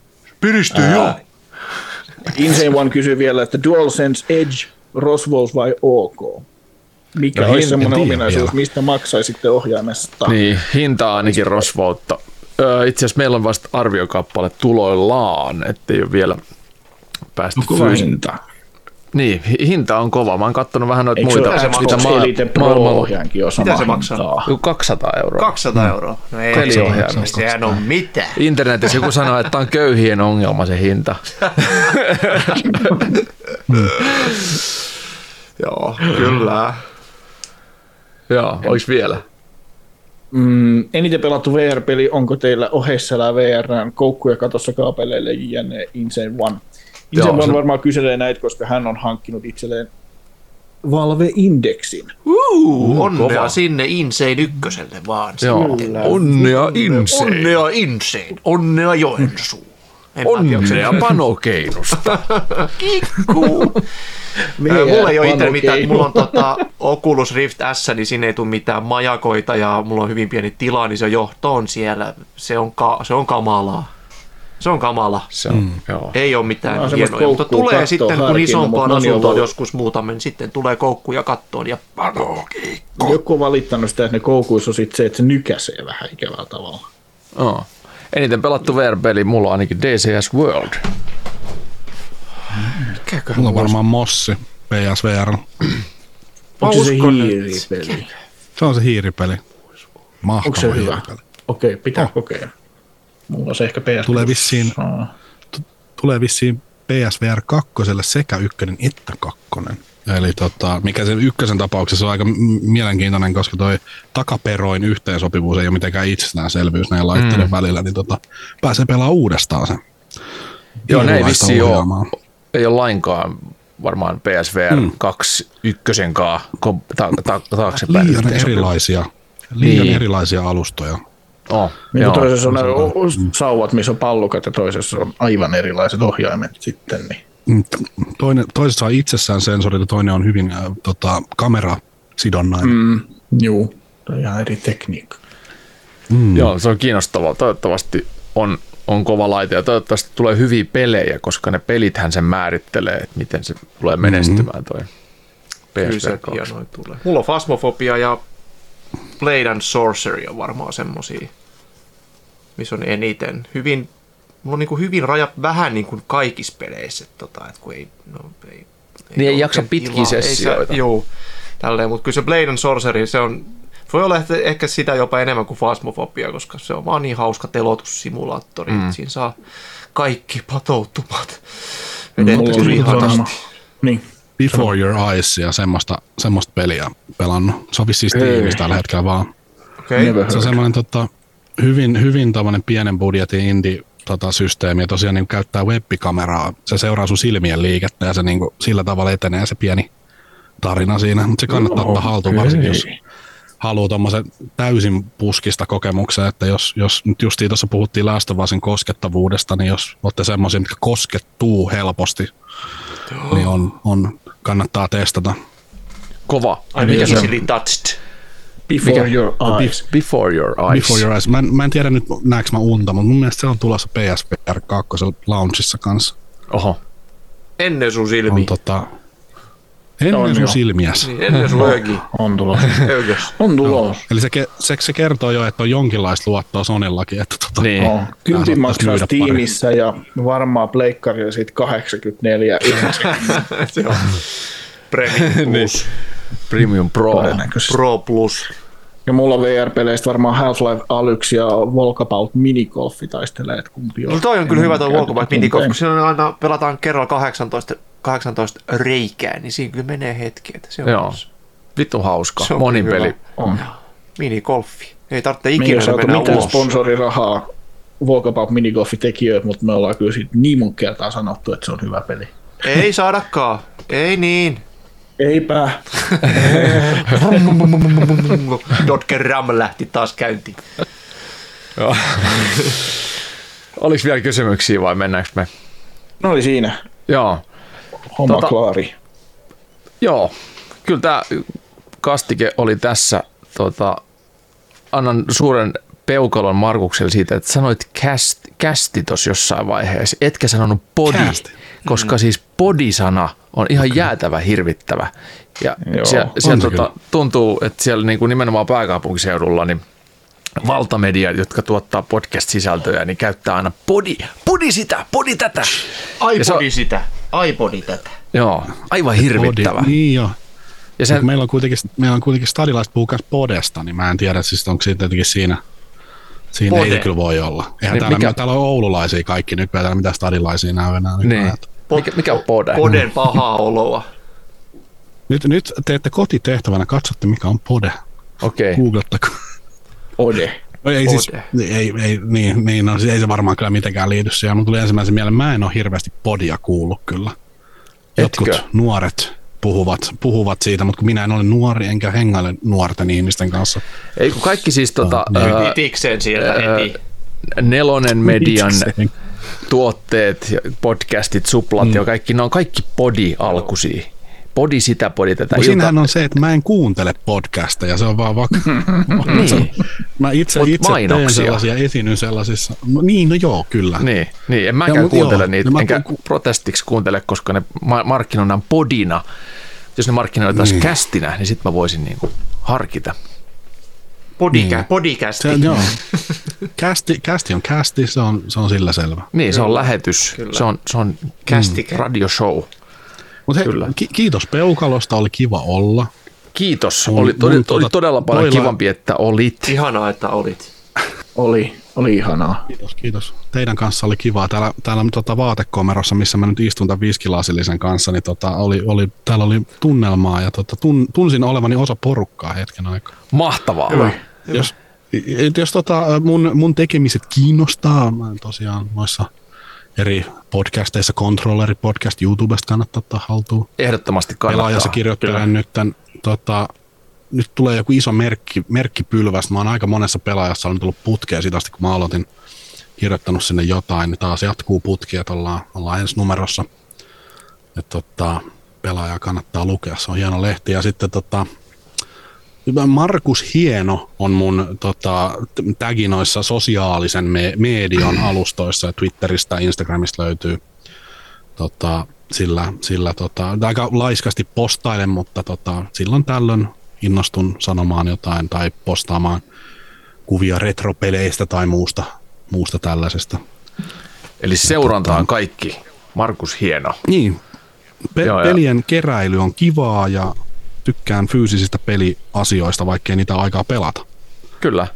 Piristyy jo. Insane One kysyy vielä, että DualSense Edge, Roswell vai OK? Mikä No, olisi semmoinen ominaisuus, vielä. mistä maksaisitte ohjaimesta? Niin, hinta ainakin rosvoutta. Itse asiassa meillä on vasta arviokappale tuloillaan, ettei ole vielä päästy No, fyys- hinta. Niin, hi- hinta on kova. Mä oon kattonut vähän noita Eikö muita. se ole mitä maa- Elite ole sama Mitä se maksaa? hintaa? Joku 200 euroa. 200 euroa. No ei, Peliohjaimesta. sehän on mitä. Internetissä joku sanoo, että on köyhien ongelma se hinta. Joo, kyllä. Joo, olis vielä? Mm, eniten pelattu VR-peli, onko teillä ohessa VR, koukkuja katossa kaapeleille jne. Insane One. Joo, se- varmaan kyselee näitä, koska hän on hankkinut itselleen Valve-indeksin. Uh, onnea kova. sinne Insane ykköselle vaan. Joo. Kyllä. Onnea Insane. Onnea Insane. Onnea Joensuu. En Onnea panokeinusta. Kikku. Mulla ei ole itse mitään, mulla on tota Oculus Rift S, niin siinä ei tule mitään majakoita ja mulla on hyvin pieni tila, niin se johto on siellä. Se on, ka- se on kamalaa. Se on kamala. Se on, mm. joo. Ei ole mitään semmoista hienoja, mutta koukkua tulee kattoa sitten, kun isompaan mutta asuntoon val- joskus muutamme, niin sitten tulee koukkuja kattoon ja panoki. Joku on valittanut sitä, että ne koukuissa on sit se, että se nykäsee vähän ikävällä tavalla. Oh. Eniten pelattu VR-peli mulla on ainakin DCS World. Mulla on varmaan Mossi PSVR. Onko se että- hiiripeli? Se on se hiiripeli. Mahtava Onko se hyvä? Okei, pitää kokeilla. Mulla on se ehkä PS. Tulee vissiin, tulee vissiin PSVR 2 sekä ykkönen että kakkonen. Eli tota, mikä sen ykkösen tapauksessa on aika mielenkiintoinen, koska toi takaperoin yhteensopivuus ei ole mitenkään itsestäänselvyys näiden laitteiden mm. välillä, niin tota, pääsee pelaamaan uudestaan sen. Joo, ne ei vissi ole, ei ole lainkaan varmaan PSVR mm. 2 ykkösenkaan ta- ta- taaksepäin Liian erilaisia, liian Niin. erilaisia alustoja. Oh, Niin joo. toisessa on ne sauvat, missä on pallukat ja toisessa on aivan erilaiset ohjaimet sitten. Niin. Mm, Toinen, toisessa on itsessään sensorit ja toinen on hyvin äh, tota, kamerasidonnainen. Mm. Juu, se on ihan eri tekniikka. Mm. Joo, se on kiinnostavaa. Toivottavasti on, on kova laite ja toivottavasti tulee hyviä pelejä, koska ne pelithän sen määrittelee, että miten se tulee menestymään toi Kyllä se PSVR 2. hienoin tulee. Mulla on Phasmophobia ja Blade and Sorcery on varmaan semmosia, missä on eniten. Hyvin, mulla on niin kuin hyvin raja vähän niin kuin kaikissa peleissä, että tota, että kun ei, no, ei, Niin ei jaksa pitkiä tilaa. Ei se- sessioita. Joo, tälleen, mutta kyllä se Blade and Sorcery, se on, voi olla että ehkä sitä jopa enemmän kuin Phasmophobia, koska se on vaan niin hauska telotussimulaattori, mm. että siinä saa kaikki patoutumat vedettyä Mulla on. Niin. Before Your Eyes ja semmoista, semmoista peliä pelannut. Se on vissiin Steamissa tällä hetkellä vaan. Okay. Never Se on semmoinen tota, hyvin, hyvin pienen budjetin indie tota, systeemi ja tosiaan niin käyttää webbikameraa. Se seuraa sun silmien liikettä ja se niin kuin, sillä tavalla etenee se pieni tarina siinä. Mutta se kannattaa ottaa haltuun varsinkin, jos haluaa tuommoisen täysin puskista kokemuksen, että jos, jos nyt justiin tuossa puhuttiin Usin koskettavuudesta, niin jos olette semmoisia, mitkä koskettuu helposti, niin on, on, kannattaa testata. Kova. Ai Mikä mikä se on? touched. Before Mikä? your eyes. Before Your Eyes. Before Your Eyes. Mä en, mä en tiedä nyt näekö mä unta, mutta mun mielestä se on tulossa PSVR 2 launchissa kanssa. Oho. Ennen sun On silmiä. tota, ennen On sun silmiäs. Niin, ennen sun. On tulos. On tulos. Eli se, ke- se, se, kertoo jo, että on jonkinlaista luottoa Sonillakin. Että tota, Niin. On. Kyltin Kannattaa maksaa. Steamissa ja varmaan pleikkarilla sit 84 Se on Premium Plus. Premium Pro. Pro Plus. Ja mulla VR-peleistä varmaan Half-Life Alyx ja Walkabout Minigolfi taistelee, että kumpi on. No toi on kyllä hyvä tuo Walkabout Minigolf, kun siinä on aina pelataan kerralla 18, 18 reikää, niin siinä kyllä menee hetki. Että se on Joo. Vittu hauska. Se on Monin peli. On. Minigolfi. Ei tarvitse Me ei ikinä saatu mennä mitään ulos. sponsorirahaa Walkabout Minigolfi tekijöitä, mutta me ollaan kyllä siitä niin monta kertaa sanottu, että se on hyvä peli. Ei saadakaan. Ei niin. Eipä. Dotker Ram lähti taas käyntiin. Oliko vielä kysymyksiä vai mennäänkö me? No oli siinä. Joo. Homma Tota- klaari. Joo. Kyllä tämä kastike oli tässä. Tota, annan suuren peukalon Markukselle siitä, että sanoit cast, kästi tuossa jossain vaiheessa, etkä sanonut body, Cast. koska siis body-sana on ihan jäätävä hirvittävä. Ja Joo, siellä, on siellä tota, tuntuu, että siellä niin kuin nimenomaan pääkaupunkiseudulla niin valtamediat, jotka tuottaa podcast-sisältöjä, niin käyttää aina body, body sitä, body tätä. Ja se on- sitä. iPodi tätä. Joo, aivan hirvittävä. Body, niin jo. Ja Sen... Meillä on kuitenkin, meillä on kuitenkin stadilaiset puhuu podesta, niin mä en tiedä, siis onko siitä jotenkin siinä, siinä Pode. ei kyllä voi olla. Eihän Niin täällä, mikä- täällä on oululaisia kaikki nykyään, täällä mitään stadilaisia näy enää. niin. Mikä, mikä on pode? Poden pahaa oloa. Nyt, nyt teette kotitehtävänä, katsotte mikä on pode. Okei. Googlettako. Ode. No ei, siis, Pode. ei, ei, niin, niin no, siis ei se varmaan kyllä mitenkään liity siihen. Mun tuli ensimmäisen mieleen, mä en ole hirveästi podia kuullut kyllä. Jotkut Etkö? nuoret puhuvat, puhuvat siitä, mutta kun minä en ole nuori enkä hengaile nuorten ihmisten kanssa. Ei kun kaikki siis tota, niin. ää, Itikseen sieltä heti. nelonen median Miksei? tuotteet, ja podcastit, suplat mm. ja kaikki, ne on kaikki podi-alkuisia. Podi sitä, podi tätä. Mutta siinähän on se, että mä en kuuntele podcasteja, se on vaan vaikka... Niin. Mä itse, Mut itse teen sellaisia, esiinnyn sellaisissa... No, niin, no joo, kyllä. Niin, niin, en mäkään Ja, kuuntele joo, niitä, no mä enkä ku- protestiksi kuuntele, koska ne ma- markkinoidaan podina. Jos ne markkinoitaisiin Niin. kästinä, niin sitten mä voisin niinku harkita. Podikä, Niin. Podikästi. Se, joo. Kästi, kästi on kästi, se on, se on sillä selvä. Niin, se on lähetys, Kyllä. se on, se on Kästike. radioshow. Mutta hei, Kyllä. ki- kiitos Peukalosta, oli kiva olla. Kiitos, Mun- oli, oli, mun oli todella paljon noilla- kivampi, että olit. Ihanaa, että olit. Oli, oli ihanaa. Kiitos, kiitos. Teidän kanssa oli kivaa. Täällä, täällä tota, vaatekomerossa, missä mä nyt istun tämän viskilasillisen kanssa, niin tota, oli, oli, täällä oli tunnelmaa ja tota, tun, tunsin olevani osa porukkaa hetken aikaa. Mahtavaa. Hyvä. Jos, et jos tota, mun, mun tekemiset kiinnostaa, mä tosiaan noissa eri podcasteissa, Controlleri podcast YouTubesta kannattaa ottaa haltuun. Ehdottomasti kannattaa. Pelaajassa kirjoittelen nyt tämän, tota, nyt tulee joku iso merkki, merkkipylväs. Mä oon aika monessa pelaajassa on tullut putkea siitä asti, kun mä aloitin kirjoittanut sinne jotain, niin taas jatkuu putki, että ollaan, ollaan ensi numerossa. Että tota, pelaaja kannattaa lukea, se on hieno lehti. Ja sitten tota, Markus Hieno on mun tota, tagi noissa sosiaalisen me- median alustoissa, ja Twitteristä ja Instagramista löytyy tota, sillä, sillä tota, aika laiskasti postailen, mutta tota, silloin tällöin innostun sanomaan jotain tai postaamaan kuvia retropeleistä tai muusta, muusta tällaisesta. Eli seuranta on kaikki. Markus Hieno. Niin, Pe- Joo, ja- pelien keräily on kivaa ja tykkään fyysisistä peliasioista, vaikkei niitä aikaa pelata. Kyllä.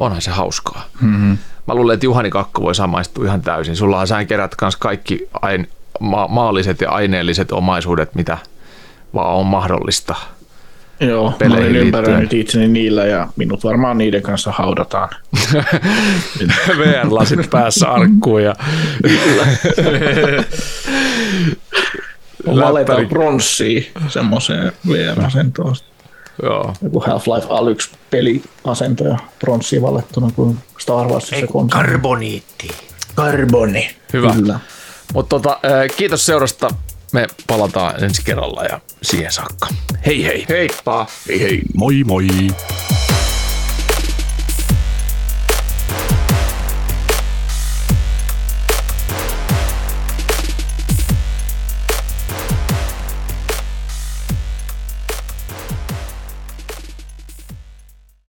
Onhan se hauskaa. Mm-hmm. Mä luulen, että Juhani Kakko voi samaistua ihan täysin. Sullahan sä kerät kans kaikki ain, ma- maalliset ja aineelliset omaisuudet, mitä vaan on mahdollista. Joo, mä Peleihin olin ympäröinyt itseni niillä ja minut varmaan niiden kanssa haudataan. VR-lasit päässä arkkuun ja Aletaan pronssia semmoiseen VR-asentoon. Joo. Joku Half-Life Alyx peliasento ja pronssia valettuna kuin Star Warsissa konsoli. Karboniitti. Karboni. Hyvä. Kyllä. Mutta tota, äh, kiitos seurasta. Me palataan ensi kerralla ja siihen saakka. Hei hei. Heippa. Hei hei, moi moi!